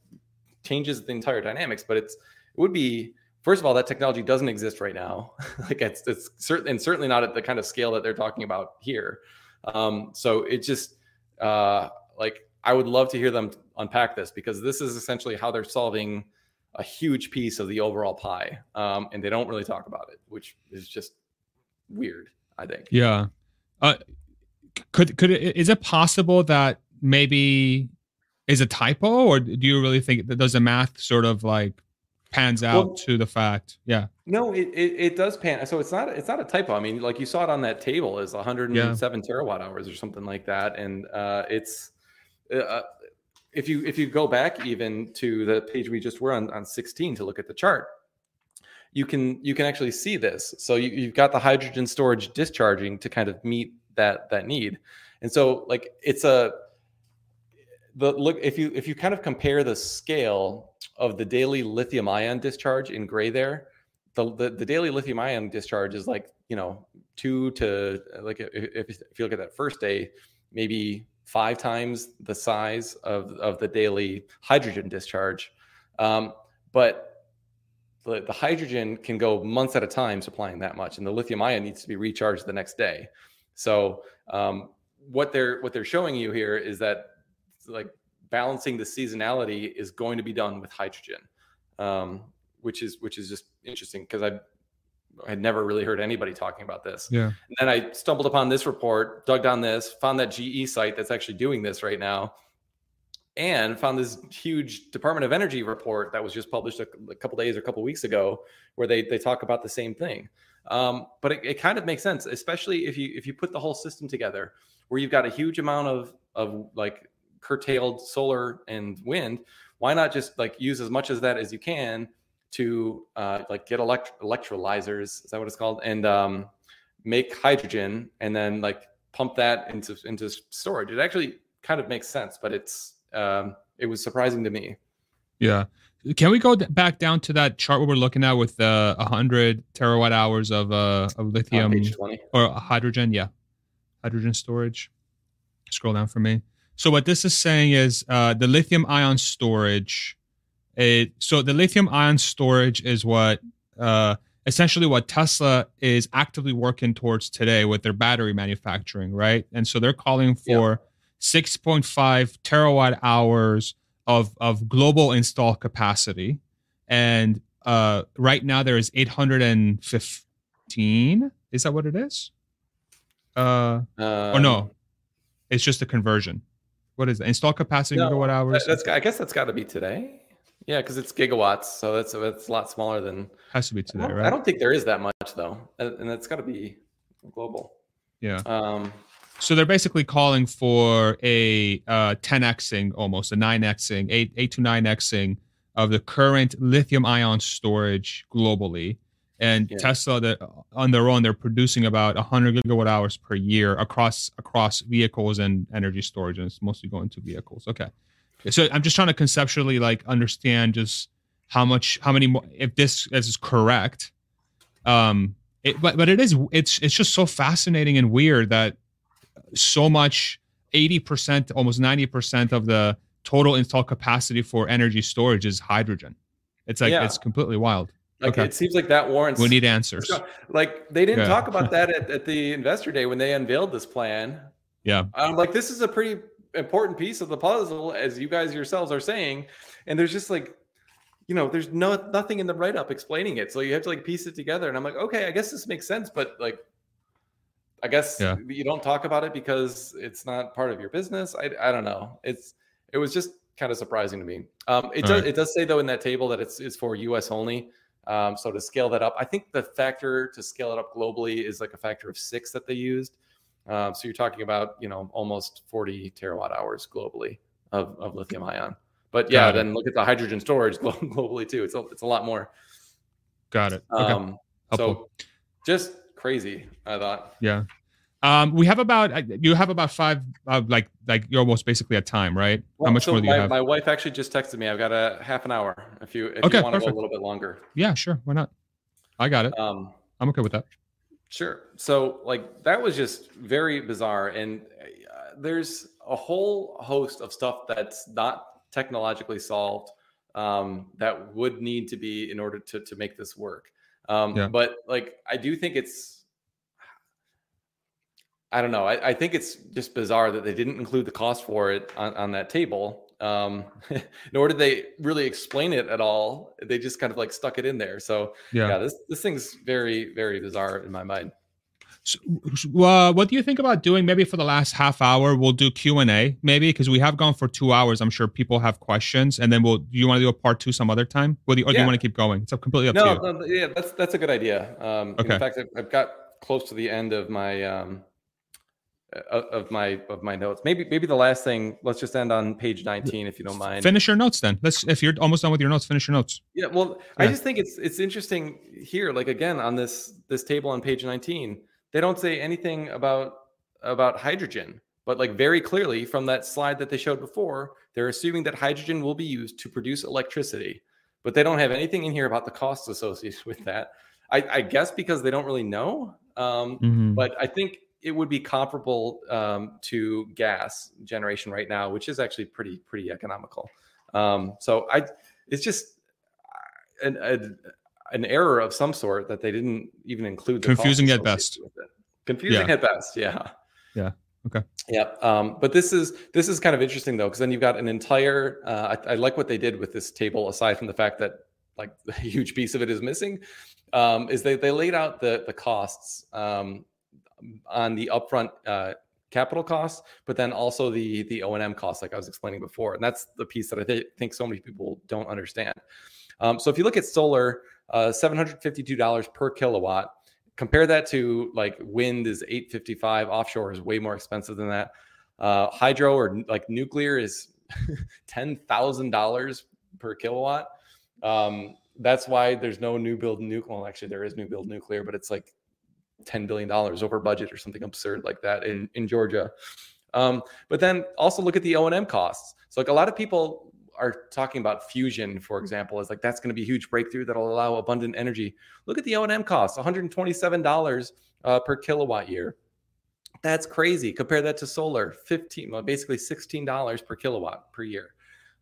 changes the entire dynamics, but it's it would be first of all, that technology doesn't exist right now. like it's, it's certainly and certainly not at the kind of scale that they're talking about here. Um, so it just uh, like I would love to hear them unpack this because this is essentially how they're solving a huge piece of the overall pie, um, and they don't really talk about it, which is just weird. I think. Yeah. Uh, could could it, is it possible that maybe is a typo, or do you really think that does the math sort of like pans out well, to the fact. Yeah. No, it, it, it, does pan. So it's not it's not a typo. I mean, like you saw it on that table is 107 yeah. terawatt hours or something like that, and uh, it's uh, uh, if you if you go back even to the page we just were on on 16 to look at the chart, you can you can actually see this. So you, you've got the hydrogen storage discharging to kind of meet that that need, and so like it's a the look if you if you kind of compare the scale of the daily lithium ion discharge in gray there the, the, the daily lithium ion discharge is like you know two to like if, if you look at that first day maybe five times the size of of the daily hydrogen discharge. Um, but the, the hydrogen can go months at a time supplying that much and the lithium ion needs to be recharged the next day. So um, what they're what they're showing you here is that like balancing the seasonality is going to be done with hydrogen, um, which is which is just interesting because I had never really heard anybody talking about this. Yeah. And then I stumbled upon this report, dug down this, found that GE site that's actually doing this right now, and found this huge Department of Energy report that was just published a, a couple days or a couple weeks ago, where they they talk about the same thing. Um, but it, it kind of makes sense, especially if you if you put the whole system together, where you've got a huge amount of of like curtailed solar and wind, why not just like use as much of that as you can to uh, like get elect- electrolyzers? Is that what it's called? And um, make hydrogen and then like pump that into into storage. It actually kind of makes sense, but it's um, it was surprising to me. Yeah. Can we go back down to that chart we we're looking at with the uh, 100 terawatt hours of uh, of lithium or hydrogen? Yeah, hydrogen storage. Scroll down for me. So what this is saying is uh, the lithium ion storage. It, so the lithium ion storage is what uh, essentially what Tesla is actively working towards today with their battery manufacturing, right? And so they're calling for 6.5 terawatt hours of of global install capacity, and uh, right now there is 815. Is that what it is? Uh, um, or no, it's just a conversion what is it? Install capacity no, megawatt hours? That's I guess that's got to be today. Yeah, because it's gigawatts, so that's that's a lot smaller than. Has to be today, I right? I don't think there is that much though, and that's got to be global. Yeah. Um. So they're basically calling for a uh, 10xing, almost a 9xing, 8, 8 to 9xing of the current lithium ion storage globally. And yeah. Tesla that on their own they're producing about 100 gigawatt hours per year across across vehicles and energy storage, and it's mostly going to vehicles. Okay, so I'm just trying to conceptually like understand just how much how many more if this is correct. Um, it, but but it is it's it's just so fascinating and weird that so much 80% almost 90% of the total installed capacity for energy storage is hydrogen it's like yeah. it's completely wild like okay. it seems like that warrants. We need answers. Like they didn't yeah. talk about that at, at, the investor day when they unveiled this plan. Yeah, I'm like this is a pretty important piece of the puzzle, as you guys yourselves are saying, and there's just like, you know, there's no nothing in the write up explaining it, so you have to like piece it together. And I'm like, okay, I guess this makes sense, but like, I guess yeah. you don't talk about it because it's not part of your business. I I don't know. It's it was just kind of surprising to me. Um, it All does right. it does say though in that table that it's it's for U.S. only. Um, so to scale that up, I think the factor to scale it up globally is like a factor of six that they used. Um, so you're talking about you know almost 40 terawatt hours globally of, of lithium ion. But yeah, then look at the hydrogen storage globally too. It's a, it's a lot more. Got it. Okay. Um, so just crazy. I thought. Yeah. Um, we have about uh, you have about five uh, like like you're almost basically at time, right? Well, How much so more do you my, have? My wife actually just texted me. I've got a half an hour. If you if okay, you want to go a little bit longer. Yeah, sure. Why not? I got it. Um, I'm okay with that. Sure. So like that was just very bizarre, and uh, there's a whole host of stuff that's not technologically solved um, that would need to be in order to to make this work. Um, yeah. But like I do think it's I don't know. I, I, think it's just bizarre that they didn't include the cost for it on, on that table. Um, nor did they really explain it at all. They just kind of like stuck it in there. So yeah, yeah this this thing's very very bizarre in my mind. So, uh, what do you think about doing maybe for the last half hour we'll do q&a maybe because we have gone for two hours i'm sure people have questions and then we'll do you want to do a part two some other time or do you, yeah. you want to keep going it's completely up no, to you no yeah that's that's a good idea um, okay. in fact I've, I've, got close to the end of my um, of my of my notes. Maybe maybe the last thing. Let's just end on page nineteen, if you don't mind. Finish your notes then. Let's if you're almost done with your notes, finish your notes. Yeah. Well, yeah. I just think it's it's interesting here. Like again on this this table on page nineteen, they don't say anything about about hydrogen, but like very clearly from that slide that they showed before, they're assuming that hydrogen will be used to produce electricity, but they don't have anything in here about the costs associated with that. I, I guess because they don't really know. Um, mm-hmm. But I think it would be comparable um, to gas generation right now, which is actually pretty pretty economical. Um, so I, it's just an a, an error of some sort that they didn't even include. Confusing at best. Confusing yeah. at best. Yeah. Yeah. Okay. Yeah. Um, but this is this is kind of interesting though, because then you've got an entire. Uh, I, I, like what they did with this table, aside from the fact that like a huge piece of it is missing. Um, is they they laid out the the costs um, on the upfront uh, capital costs, but then also the the O and M costs, like I was explaining before, and that's the piece that I th- think so many people don't understand. Um, so if you look at solar, uh, seven hundred fifty two dollars per kilowatt. Compare that to like wind is eight fifty five. Offshore is way more expensive than that. Uh, hydro or like nuclear is ten thousand dollars per kilowatt. Um, that's why there's no new build nuclear. Well, actually, there is new build nuclear, but it's like $10 billion over budget or something absurd like that in, in Georgia. Um, but then also look at the O&M costs. So like a lot of people are talking about fusion, for example, is like that's going to be a huge breakthrough that'll allow abundant energy. Look at the O&M costs, $127 uh, per kilowatt year. That's crazy. Compare that to solar, 15, well, basically $16 per kilowatt per year.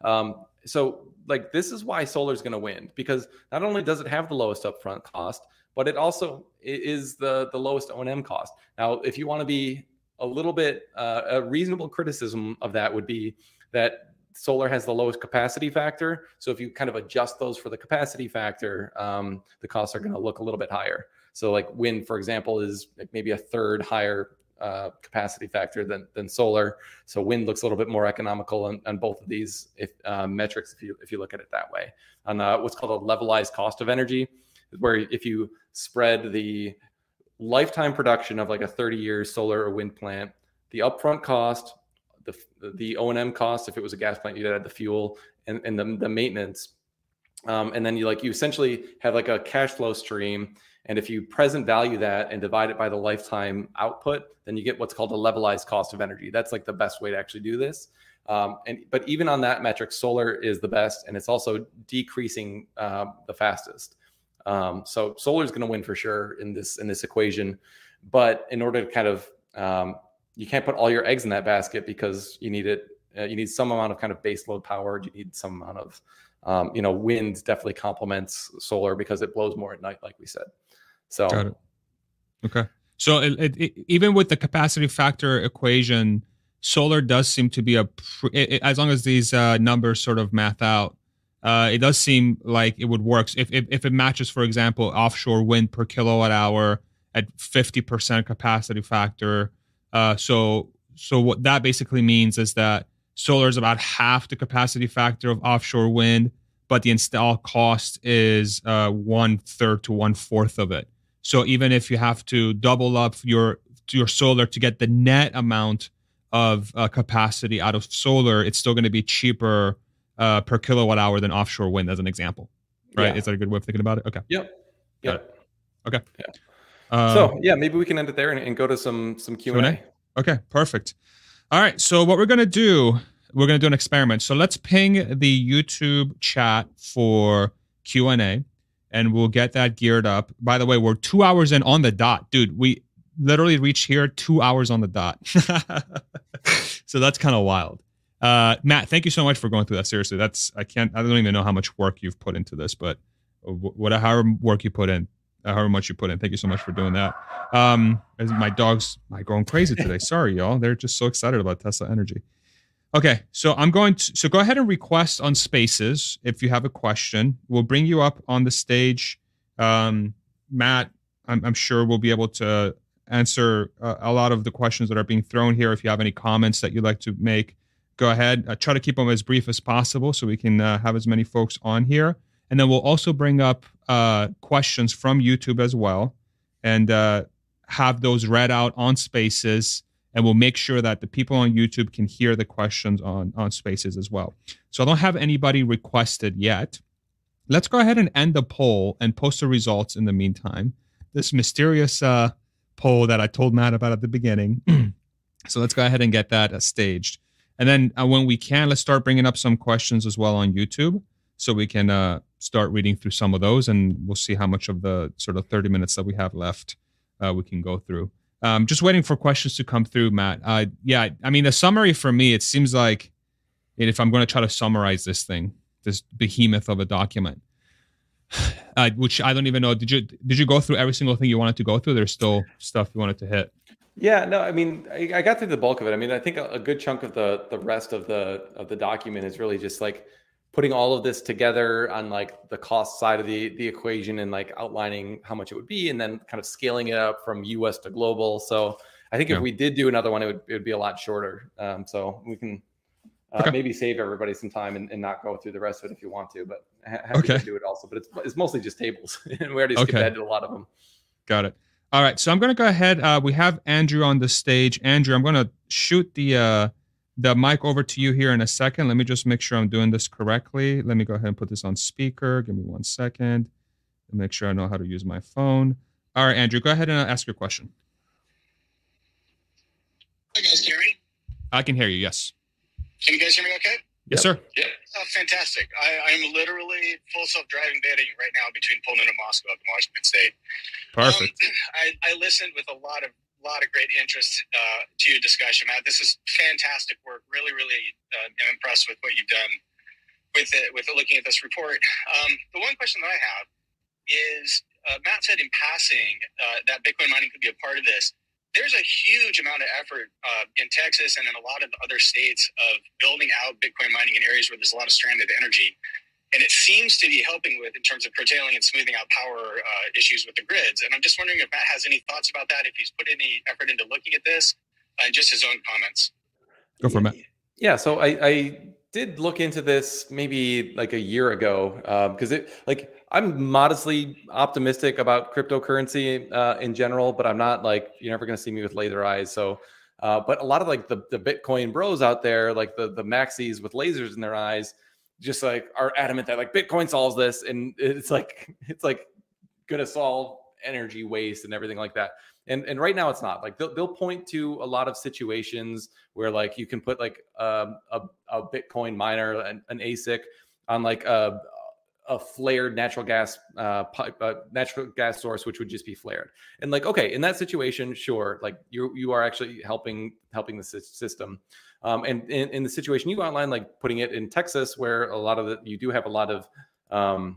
Um, so like this is why solar is going to win because not only does it have the lowest upfront cost, but it also is the the lowest O&M cost. Now, if you want to be a little bit uh, a reasonable criticism of that would be that solar has the lowest capacity factor. So if you kind of adjust those for the capacity factor, um, the costs are going to look a little bit higher. So like wind, for example, is maybe a third higher uh, capacity factor than than solar. So wind looks a little bit more economical on, on both of these if, uh, metrics if you if you look at it that way. On uh, what's called a levelized cost of energy, where if you spread the lifetime production of like a 30 year solar or wind plant, the upfront cost, the the O and M cost if it was a gas plant, you'd add the fuel and, and the, the maintenance. um, and then you like you essentially have like a cash flow stream. And if you present value that and divide it by the lifetime output then you get what's called a levelized cost of energy. That's like the best way to actually do this. Um, and but even on that metric solar is the best and it's also decreasing uh, the fastest um, so solar is going to win for sure in this in this equation but in order to kind of um, you can't put all your eggs in that basket because you need it uh, you need some amount of kind of base load power you need some amount of um, you know, wind definitely complements solar because it blows more at night, like we said. So. Okay. So it, it, it, even with the capacity factor equation, solar does seem to be a as long as these uh, numbers sort of math out. Uh, it does seem like it would work if, if if it matches, for example, offshore wind per kilowatt hour at fifty percent capacity factor. Uh, so so what that basically means is that Solar is about half the capacity factor of offshore wind, but the install cost is uh, one third to one fourth of it. So even if you have to double up your your solar to get the net amount of uh, capacity out of solar, it's still going to be cheaper uh, per kilowatt hour than offshore wind, as an example. Right? Yeah. Is that a good way of thinking about it? Okay. Yep. Yep. Okay. Yeah. Uh, so yeah, maybe we can end it there and, and go to some some Q and A. Okay. Perfect. All right. So what we're gonna do, we're gonna do an experiment. So let's ping the YouTube chat for Q and A, and we'll get that geared up. By the way, we're two hours in on the dot, dude. We literally reached here two hours on the dot. so that's kind of wild. Uh, Matt, thank you so much for going through that. Seriously, that's I can't. I don't even know how much work you've put into this, but whatever work you put in, however much you put in. Thank you so much for doing that. Um, my dogs are going crazy today. Sorry, y'all. They're just so excited about Tesla Energy. Okay, so I'm going to so go ahead and request on Spaces if you have a question. We'll bring you up on the stage. Um, Matt, I'm, I'm sure we'll be able to answer uh, a lot of the questions that are being thrown here. If you have any comments that you'd like to make, go ahead. Uh, try to keep them as brief as possible so we can uh, have as many folks on here. And then we'll also bring up uh, questions from YouTube as well and uh, have those read out on Spaces. And we'll make sure that the people on YouTube can hear the questions on, on Spaces as well. So I don't have anybody requested yet. Let's go ahead and end the poll and post the results in the meantime. This mysterious uh, poll that I told Matt about at the beginning. so let's go ahead and get that uh, staged. And then uh, when we can, let's start bringing up some questions as well on YouTube so we can uh, start reading through some of those and we'll see how much of the sort of 30 minutes that we have left uh, we can go through. Um, just waiting for questions to come through matt. Uh, yeah i mean the summary for me it seems like if i'm going to try to summarize this thing this behemoth of a document uh, which i don't even know did you did you go through every single thing you wanted to go through? There's still stuff you wanted to hit yeah, no, I mean, I, I, got through the bulk of it. I mean, I think a, a, good chunk of the the rest of the of the document is really just like putting all of this together on like the cost side of the the equation and like outlining how much it would be and then kind of scaling it up from us to global so i think yeah. if we did do another one it would, it would be a lot shorter um, so we can uh, okay. maybe save everybody some time and, and, not go through the rest of it if you want to but happy okay. to do it also but it's, it's mostly just tables and we already skipped okay. ahead to a lot of them got it all right so i'm going to go ahead uh, we have andrew on the stage andrew i'm going to shoot the uh, the mic over to you here in a second. Let me just make sure I'm doing this correctly. Let me go ahead and put this on speaker. Give me one second. Make sure I know how to use my phone. All right, Andrew, go ahead and ask your question. Hi, guys. Can you hear me? I can hear you, yes. Can you guys hear me okay? Yes, sir. Yeah. Oh, fantastic. I, am literally full self-driving betting right now between Pullman and Moscow up in Washington State. Perfect. Um, I, I listened with a lot of lot of great interest uh, to your discussion, Matt. This is fantastic work. Really, really uh, am impressed with what you've done with it, with looking at this report. Um, the one question that I have is uh, Matt said in passing uh, that Bitcoin mining could be a part of this. There's a huge amount of effort uh, in Texas and in a lot of other states of building out Bitcoin mining in areas where there's a lot of stranded energy and it seems to be helping with in terms of curtailing and smoothing out power uh, issues with the grids. And I'm just wondering if Matt has any thoughts about that, if he's put any effort into looking at this, and uh, just his own comments. Go for Matt. Yeah, so I, I did look into this maybe like a year ago because um, it like I'm modestly optimistic about cryptocurrency uh, in general, but I'm not like you're never going to see me with laser eyes. So, uh, but a lot of like the the Bitcoin bros out there, like the the maxis with lasers in their eyes just like are adamant that like Bitcoin solves this, and it's like it's like gonna solve energy waste and everything like that. And and right now it's not like they'll, they'll point to a lot of situations where like you can put like um, a a Bitcoin miner an, an ASIC on like a a flared natural gas uh, pipe, uh, natural gas source, which would just be flared. And like, okay, in that situation, sure, like you you are actually helping helping the system. Um, and in, in, the situation you outlined, like putting it in Texas, where a lot of the you do have a lot of um,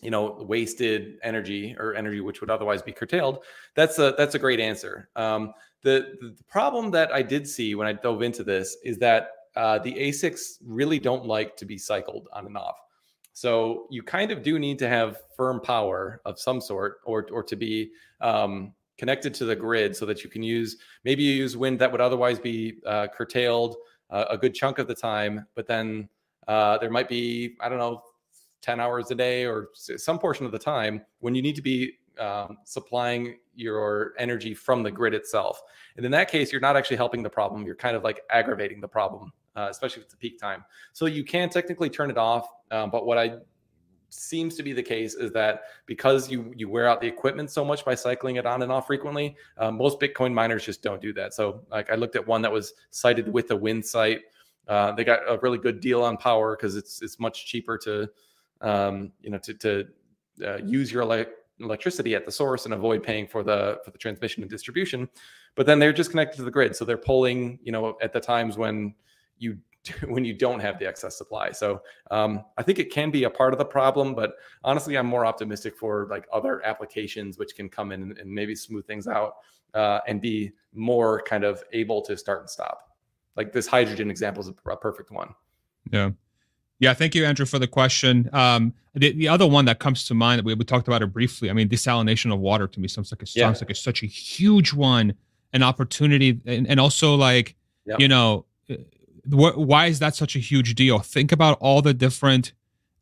you know wasted energy or energy which would otherwise be curtailed. That's a that's a great answer. Um, the the problem that I did see when I dove into this is that uh, the ASICs really don't like to be cycled on and off. So you kind of do need to have firm power of some sort, or or to be um, connected to the grid, so that you can use maybe you use wind that would otherwise be uh, curtailed uh, a good chunk of the time, but then uh, there might be I don't know, ten hours a day or some portion of the time when you need to be um, supplying your energy from the grid itself. And in that case, you're not actually helping the problem. You're kind of like aggravating the problem uh, especially if it's a peak time. So you can technically turn it off, um, but what I seems to be the case is that because you you wear out the equipment so much by cycling it on and off frequently, um, most Bitcoin miners just don't do that. So like I looked at one that was sited with a wind site. Uh, they got a really good deal on power because it's it's much cheaper to um, you know to to uh, use your ele- electricity at the source and avoid paying for the for the transmission and distribution. But then they're just connected to the grid, so they're pulling you know at the times when you when you don't have the excess supply. So um, I think it can be a part of the problem, but honestly, I'm more optimistic for like other applications which can come in and, and maybe smooth things out uh, and be more kind of able to start and stop. Like this hydrogen example is a, a perfect one. Yeah. Yeah, thank you, Andrew, for the question. Um, the, the other one that comes to mind that we, we talked about it briefly. I mean, desalination of water to me sounds like it yeah. sounds like it's such a huge one, an opportunity, and, and also like yep. you know, why is that such a huge deal? Think about all the different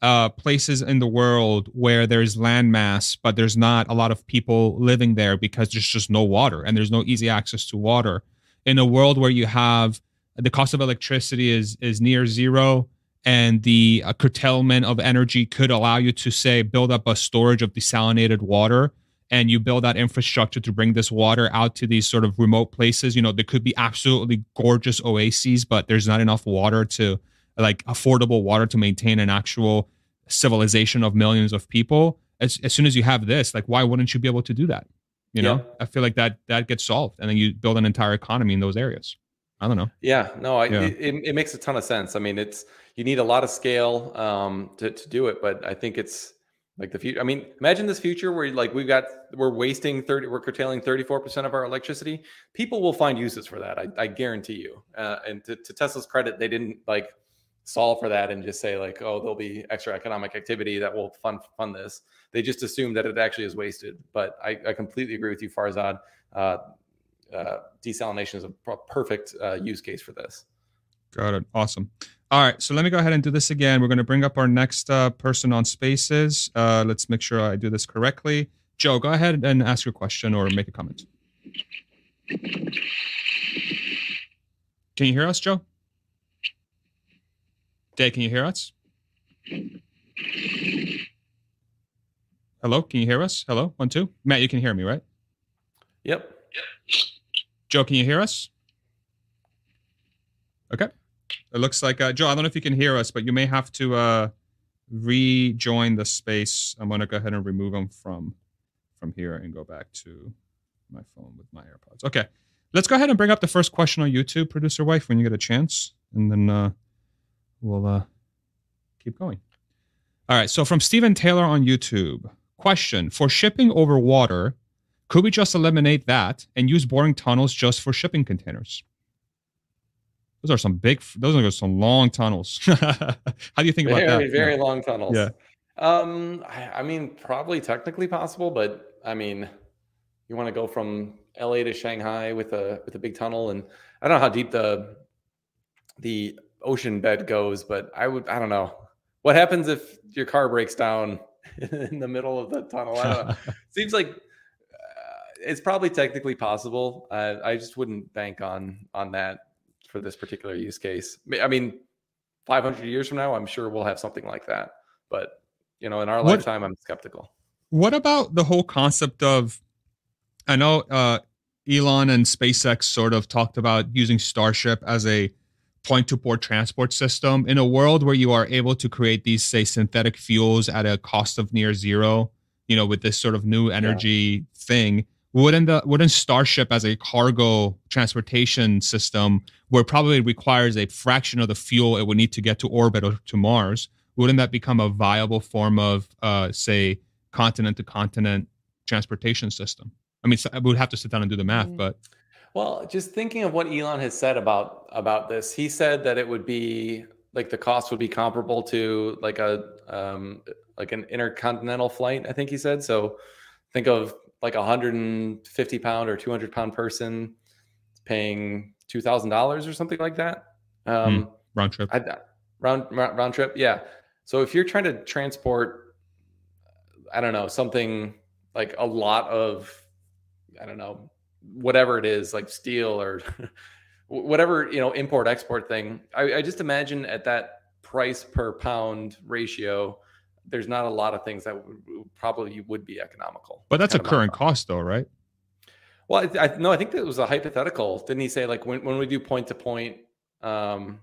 uh, places in the world where there's landmass, but there's not a lot of people living there because there's just no water and there's no easy access to water. In a world where you have the cost of electricity is is near zero and the uh, curtailment of energy could allow you to say build up a storage of desalinated water and you build that infrastructure to bring this water out to these sort of remote places. You know there could be absolutely gorgeous oases but there's not enough water to like affordable water to maintain an actual civilization of millions of people. As, as soon as you have this like why wouldn't you be able to do that? You know? I feel like that that gets solved and then you build an entire economy in those areas. I don't know. Yeah. No I, yeah. It, it, makes a ton of sense. I mean it's you need a lot of scale um, to, to do it but i think it's like the future. I mean, imagine this future where like we've got we're wasting 30, we're curtailing 34% of our electricity. People will find uses for that. I, I guarantee you. Uh, and to, to Tesla's credit, they didn't like solve for that and just say like, oh, there'll be extra economic activity that will fund fund this. They just assume that it actually is wasted. But I, I completely agree with you, Farzad. Uh, uh, desalination is a perfect uh, use case for this. Got it. Awesome. All right, so let me go ahead and do this again. We're going to bring up our next uh, person on Spaces. Uh, let's make sure I do this correctly. Joe, go ahead and ask your question or make a comment. Can you hear us, Joe? Dave, can you hear us? Hello, can you hear us? Hello, one, two. Matt, you can hear me, right? Yep. Yep. Joe, can you hear us? Okay. It looks like uh, Joe. I don't know if you can hear us, but you may have to uh, rejoin the space. I'm gonna go ahead and remove them from from here and go back to my phone with my AirPods. Okay, let's go ahead and bring up the first question on YouTube, producer wife, when you get a chance, and then uh, we'll uh, keep going. All right. So from Stephen Taylor on YouTube, question for shipping over water, could we just eliminate that and use boring tunnels just for shipping containers? Those are some big. Those are some long tunnels. How do you think very, about that? Very yeah. long tunnels. Yeah. Um, I, I, mean, probably technically possible, but I mean, you want to go from LA to Shanghai with a with a big tunnel, and I don't know how deep the the ocean bed goes, but I would. I don't know what happens if your car breaks down in the middle of the tunnel. I don't know. Seems like uh, it's probably technically possible. I just wouldn't bank on on that for this particular use case. I mean, 500 years from now, I'm sure we'll have something like that. But you know, in our what, lifetime, I'm skeptical. What about the whole concept of? I know uh, Elon and SpaceX sort of talked about using Starship as a point to port transport system in a world where you are able to create these say synthetic fuels at a cost of near zero you know with this sort of new energy yeah. thing wouldn't the wouldn't starship as a cargo transportation system where probably requires a fraction of the fuel it would need to get to orbit or to mars wouldn't that become a viable form of uh, say continent to continent transportation system i mean we would have to sit down and do the math mm. but well, just thinking of what Elon has said about about this, he said that it would be like the cost would be comparable to like a um, like an intercontinental flight. I think he said. So think of like a 150 pound or 200 pound person paying two thousand dollars or something like that. Um, mm, round trip. I, round round trip. Yeah. So if you're trying to transport, I don't know something like a lot of, I don't know whatever it is, like steel or whatever you know import export thing. I, I just imagine at that price per pound ratio, there's not a lot of things that would, probably would be economical. But that's a current cost, though, right? Well, I, I, no, I think that was a hypothetical. Didn't he say like when, when we do point to point, um,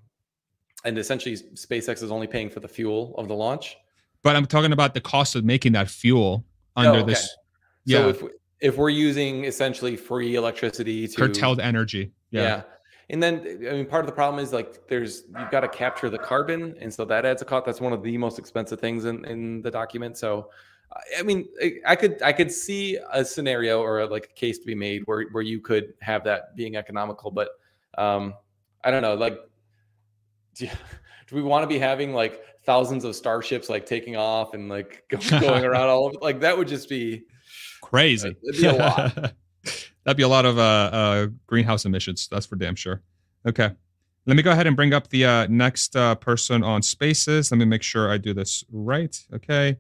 and essentially SpaceX is only paying for the fuel of the launch? But I'm talking about the cost of making that fuel under oh, okay. this. So yeah. if if we're using essentially free electricity to curtailed energy. Yeah. yeah. And then I mean part of the problem is like there's you've got to capture the carbon and so that adds a cost. That's one of the most expensive things in, in the document. So I mean I could I could see a scenario or a, like a case to be made where where you could have that being economical, but um I don't know, like do, you, do we want to be having like thousands of starships like taking off and like going around all over like that would just be Crazy. That'd be a lot. That'd be a lot of uh, uh, greenhouse emissions. That's for damn sure. Okay. Let me go ahead and bring up the uh, next uh, person on Spaces. Let me make sure I do this right. Okay.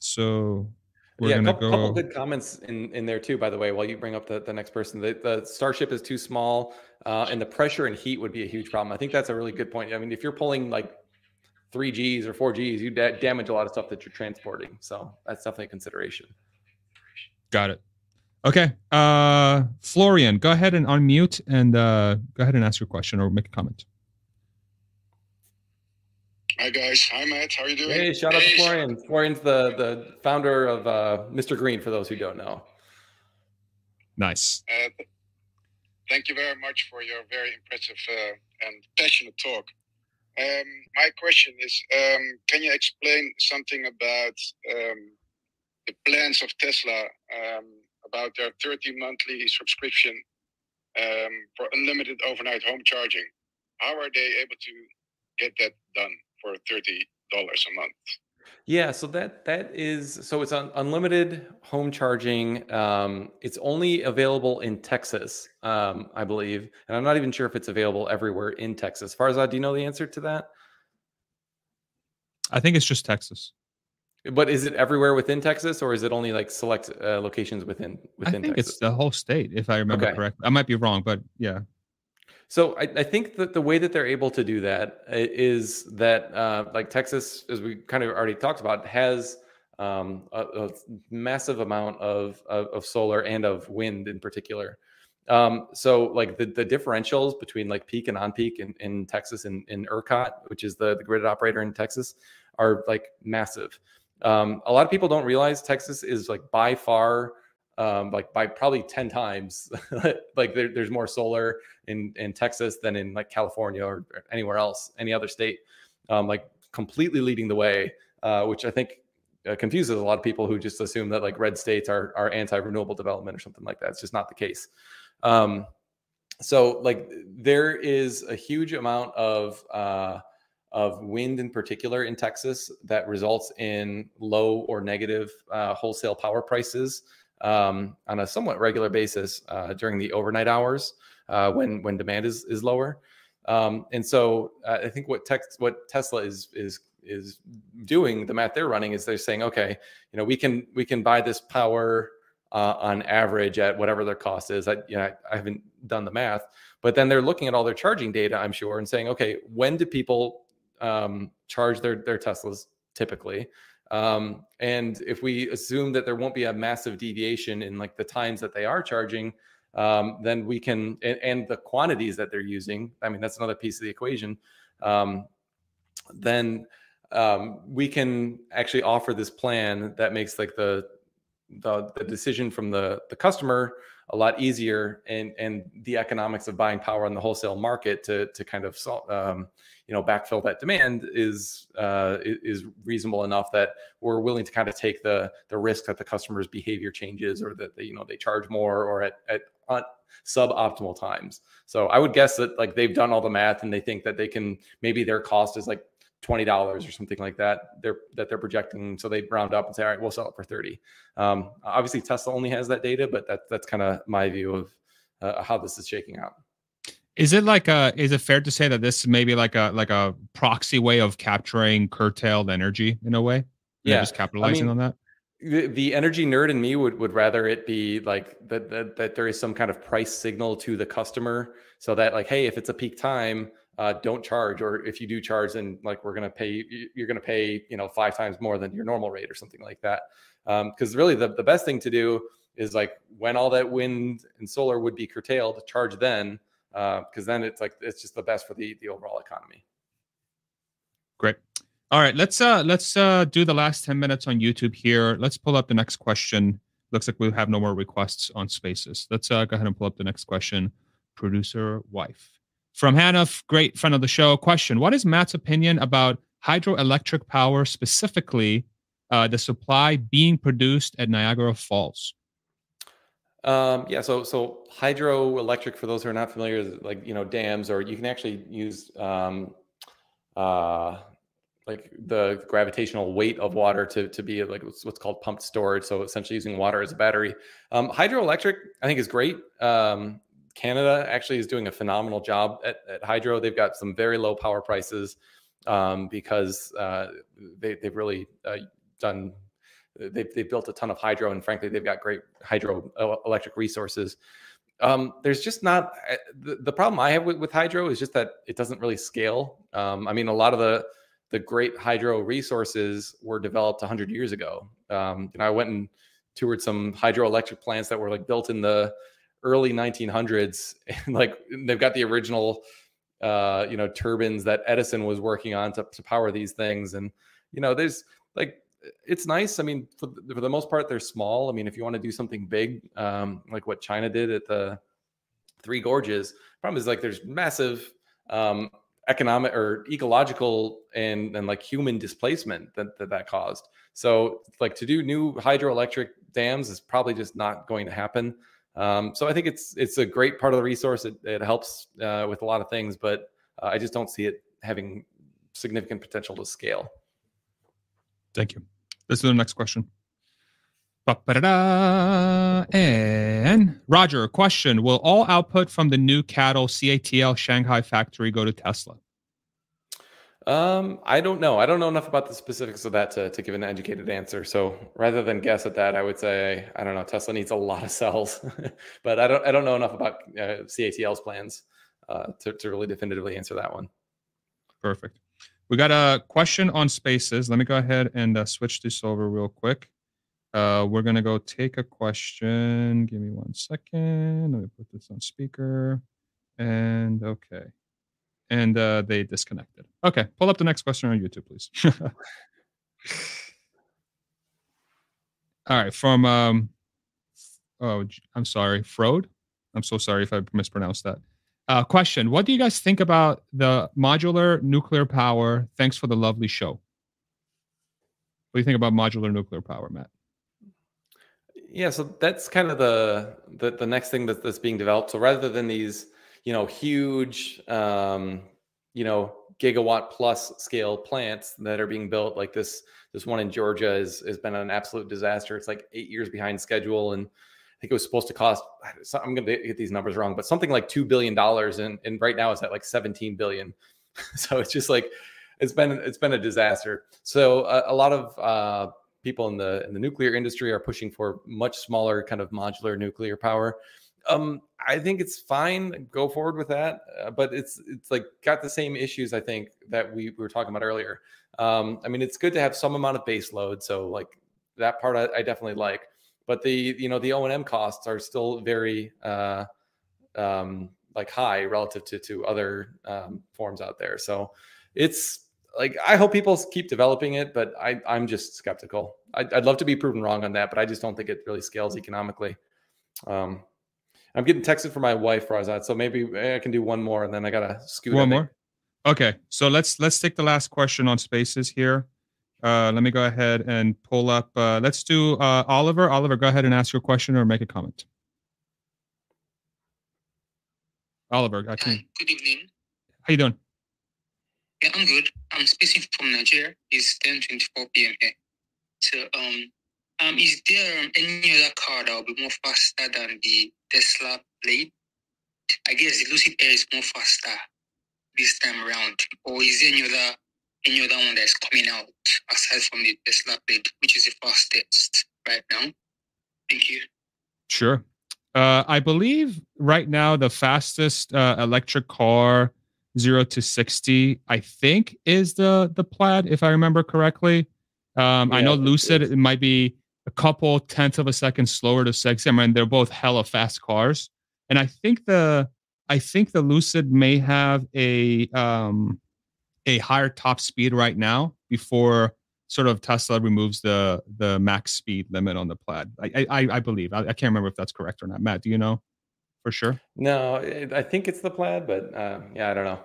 So we're yeah, a couple, go... couple, good comments in, in there too, by the way, while you bring up the, the next person. The, the Starship is too small uh, and the pressure and heat would be a huge problem. I think that's a really good point. I mean, if you're pulling like three Gs or four Gs, you da- damage a lot of stuff that you're transporting. So that's definitely a consideration. Got it. Okay. Uh, Florian, go ahead and unmute and uh, go ahead and ask your question or make a comment. Hi guys. Hi Matt. How are you doing? Hey, shout out to Florian. Florian's the the founder of uh, Mr. Green. For those who don't know. Nice. Uh, thank you very much for your very impressive uh, and passionate talk. Um, my question is, um, can you explain something about um, the plans of Tesla um, about their 30 monthly subscription um, for unlimited overnight home charging. How are they able to get that done for $30 a month? Yeah, so that that is so it's un, unlimited home charging. Um, it's only available in Texas, um, I believe, and I'm not even sure if it's available everywhere in Texas. Farzad, do you know the answer to that? I think it's just Texas. But is it everywhere within Texas, or is it only like select uh, locations within within? I think Texas? it's the whole state, if I remember okay. correctly. I might be wrong, but yeah. So I, I, think that the way that they're able to do that uh, that, uh, like Texas, as we kind of already talked about, has um, a, a, massive amount of, of, of solar and of wind in particular. Um, so like the, the differentials between like peak and on peak in, in Texas and in, in ERCOT, which is the, the grid operator in Texas, are like massive. Um, a lot of people don't realize Texas is like by far, um, like by probably 10 times, like there, there's more solar in, in Texas than in like California or, anywhere else, any other state, um, like completely leading the way, uh, which I think uh, confuses a lot of people who just assume that like red states are, are anti-renewable development or something like that. It's just not the case. Um, so like there is a huge amount of, uh, of wind in particular in Texas that results in low or negative uh, wholesale power prices um, on a somewhat regular basis uh, during the overnight hours uh, when when demand is is lower. Um, and so uh, I think what tex- what Tesla is is is doing the math they're running is they're saying okay you know we can we can buy this power uh, on average at whatever their cost is. I, you know, I, I haven't done the math, but then they're looking at all their charging data, I'm sure, and saying, okay, when do people um, charge their their Teslas typically. Um, and if we assume that there won't be a massive deviation in like the times that they are charging, um, then we can and, and, the quantities that they're using. I mean, that's another piece of the equation. Um, then um, we can actually offer this plan that makes like the the, the decision from the the customer a lot easier and and the economics of buying power on the wholesale market to to kind of um, you know backfill that demand is uh, is reasonable enough that we're willing to kind of take the the risk that the customer's behavior changes or that they, you know they charge more or at at suboptimal times. So I would guess that like they've done all the math and they think that they can maybe their cost is like twenty dollars or something like that. They're that they're projecting, so they round up and say, all right, we'll sell it for thirty. Um, obviously, Tesla only has that data, but that that's kind of my view of uh, how this is shaking out. Is it like a? Is it fair to say that this may be like a like a proxy way of capturing curtailed energy in a way? Yeah, just capitalizing I mean, on that. The, the energy nerd in me would, would rather it be like that, that that there is some kind of price signal to the customer so that like hey if it's a peak time uh, don't charge, or if you do charge, then like we're to pay, you're going to pay, you know, five times more than your normal rate or something like that. Because um, really, the, the best thing to do is like when all that wind and solar would be curtailed, charge then, because uh, then it's like it's just the best for the the overall economy. Great. All right, let's uh let's uh do the last 10 minutes on YouTube here. Let's pull up the next question. Looks like we have no more requests on spaces. Let's uh go ahead and pull up the next question. Producer wife. From Hannah, great friend of the show. Question What is Matt's opinion about hydroelectric power, specifically uh, the supply being produced at Niagara Falls? Um, yeah, so so hydroelectric, for those who are not familiar, is like you know dams, or you can actually use um, uh, like the gravitational weight of water to to be like what's, what's called pumped storage. So essentially using water as a battery. Um, hydroelectric, I think, is great. Um, Canada actually is doing a phenomenal job at, at hydro. They've got some very low power prices um, because uh, they, have really uh, done. They've, they've built a ton of hydro, and frankly, they've got great hydro electric resources. Um, there's just not uh, the, the problem I have with, with, hydro is just that it doesn't really scale. Um, I mean, a lot of the the great hydro resources were developed 100 years ago. Um, you know, I went and toured some hydroelectric plants that were like built in the early 1900s and like they've got the original uh you know turbines that edison was working on to, to power these things. And you know there's like it's nice. I mean for, for the most part they're small. I mean if you want to do something big um like what china did at the three gorges problem is like there's massive um economic or ecological and and like human displacement that that, that caused. So like to do new hydroelectric dams is probably just not going to happen um, so I think it's it's a great part of the resource. It, it helps uh, with a lot of things, but uh, I just don't see it having significant potential to scale. Thank you. Let's do the next question. And Roger, question: Will all output from the new cattle CATL Shanghai factory go to Tesla? Um, I don't know. I don't know enough about the specifics of that to, to give an educated answer. So rather than guess at that, I would say I don't know. Tesla needs a lot of cells, but I don't I don't know enough about uh, CATL's plans uh, to to really definitively answer that one. Perfect. We got a question on spaces. Let me go ahead and uh, switch this over real quick. Uh, we're gonna go take a question. Give me one second. Let me put this on speaker. And okay and uh, they disconnected. Okay, pull up the next question on YouTube, please. All right, from um, oh, I'm sorry, Frode. I'm so sorry if I mispronounced that. Uh, question: What do you guys think about the modular nuclear power? Thanks for the lovely show. What do you think about modular nuclear power, Matt? Yeah, so that's kind of the the, the next thing that, that's being developed. So rather than these you know huge um, you know gigawatt plus scale plants that are being built. Like this this one in georgia is has been an absolute disaster. It's like eight years behind schedule and i think it was supposed to cost i'm to get these numbers wrong but something like $2 billion and, and and right now it's at like 17 billion. So it's just like it's been it's been a disaster. So uh, a lot of uh, people in the in the nuclear industry are pushing for much smaller kind of modular nuclear power Um, I think it's fine. Go forward with that, uh, but it's it's like got the same issues I think that we, we were talking about earlier. Um, I mean, it's good to have some amount of base load, so like that part I, I definitely like. But the you know the O and M costs are still very uh, um, like high relative to to other um, forms out there. So it's like I hope people keep developing it, but I I'm just skeptical. I'd, I'd love to be proven wrong on that, but I just don't think it really scales economically. Um, I'm getting texted from my wife, Farzad, so maybe I can do one more, and then I gotta scoot. One more. Okay, so let's let's take the last question on spaces here. Uh, let me go ahead and pull up. Uh, let's do uh, Oliver. Oliver, go ahead and ask your question or make a comment. Oliver, I can. Hi, good evening. How you doing? Yeah, I'm good. I'm speaking from Nigeria. It's 10:24 p.m. here. So, um, um, is there um, any other car that will be more faster than the Tesla Plaid? I guess the Lucid Air is more faster this time around, or is there any other any other one that's coming out aside from the Tesla Plaid, which is the fastest right now? Thank you. Sure. Uh, I believe right now the fastest uh, electric car zero to sixty, I think, is the the Plaid, if I remember correctly. Um, yeah, I know Lucid it might be a couple tenths of a second slower to sixty. I mean, they're both hella fast cars, and I think the I think the Lucid may have a um, a higher top speed right now before sort of Tesla removes the the max speed limit on the plaid. I I, I believe. I, I, can't remember if that's correct or not. Matt, do you know for sure? No, I think it's the plaid, but uh, yeah, I don't know.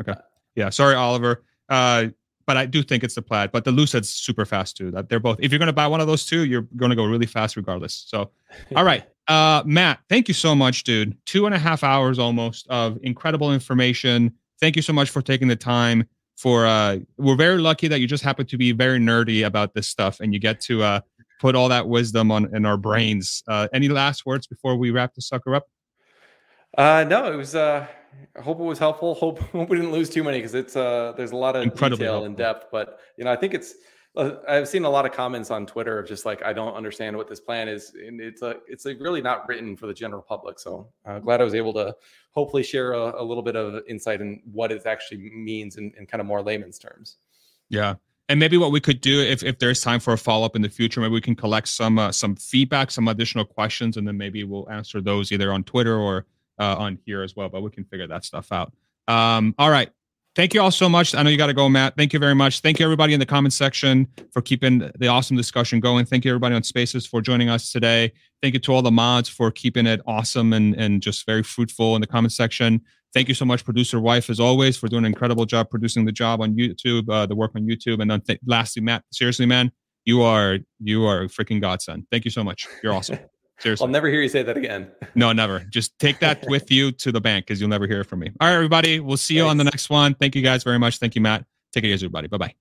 Okay. Yeah. Sorry, Oliver. Uh, but I do think it's the plaid. But the Lucid's super fast too. That they're both. If you're going to buy one of those two, you're going to go really fast regardless. So, all right, uh, Matt, thank you so much, dude. Two and a half hours almost of incredible information. Thank you so much for taking the time for uh we're very lucky that you just happen to be very nerdy about this stuff and you get to uh put all that wisdom on in our brains uh any last words before we wrap the sucker up uh no it was uh I hope it was helpful hope, hope we didn't lose too many because it's uh there's a lot of Incredibly detail in depth but you know i think it's uh, I've seen a lot of comments on Twitter of just like I don't understand what this plan is, and it's a it's a really not written for the general public. So uh, glad I was able to hopefully share a, a, little bit of insight in what it actually means in, in kind of more layman's terms. Yeah, and maybe what we could do if if there's time for a follow up in the future, maybe we can collect some uh, some feedback, some additional questions, and then maybe we'll answer those either on Twitter or uh, on here as well. But we can figure that stuff out. Um, all right. Thank you all so much. I know you got to go, Matt. Thank you very much. Thank you, everybody in the comment section, for keeping the awesome discussion going. Thank you, everybody on Spaces, for joining us today. Thank you to all the mods for keeping it awesome and, and just very fruitful in the comment section. Thank you so much, producer wife, as always, for doing an incredible job producing the job on YouTube, uh, the work on YouTube. And then, th- lastly, Matt, seriously, man, you are you are a freaking godsend. Thank you so much. You're awesome. Seriously. I'll never hear you say that again. no, never. Just take that with you to the bank because you'll never hear it from me. All right, everybody. We'll see you Thanks. on the next one. Thank you guys very much. Thank you, Matt. Take it easy, everybody. Bye bye.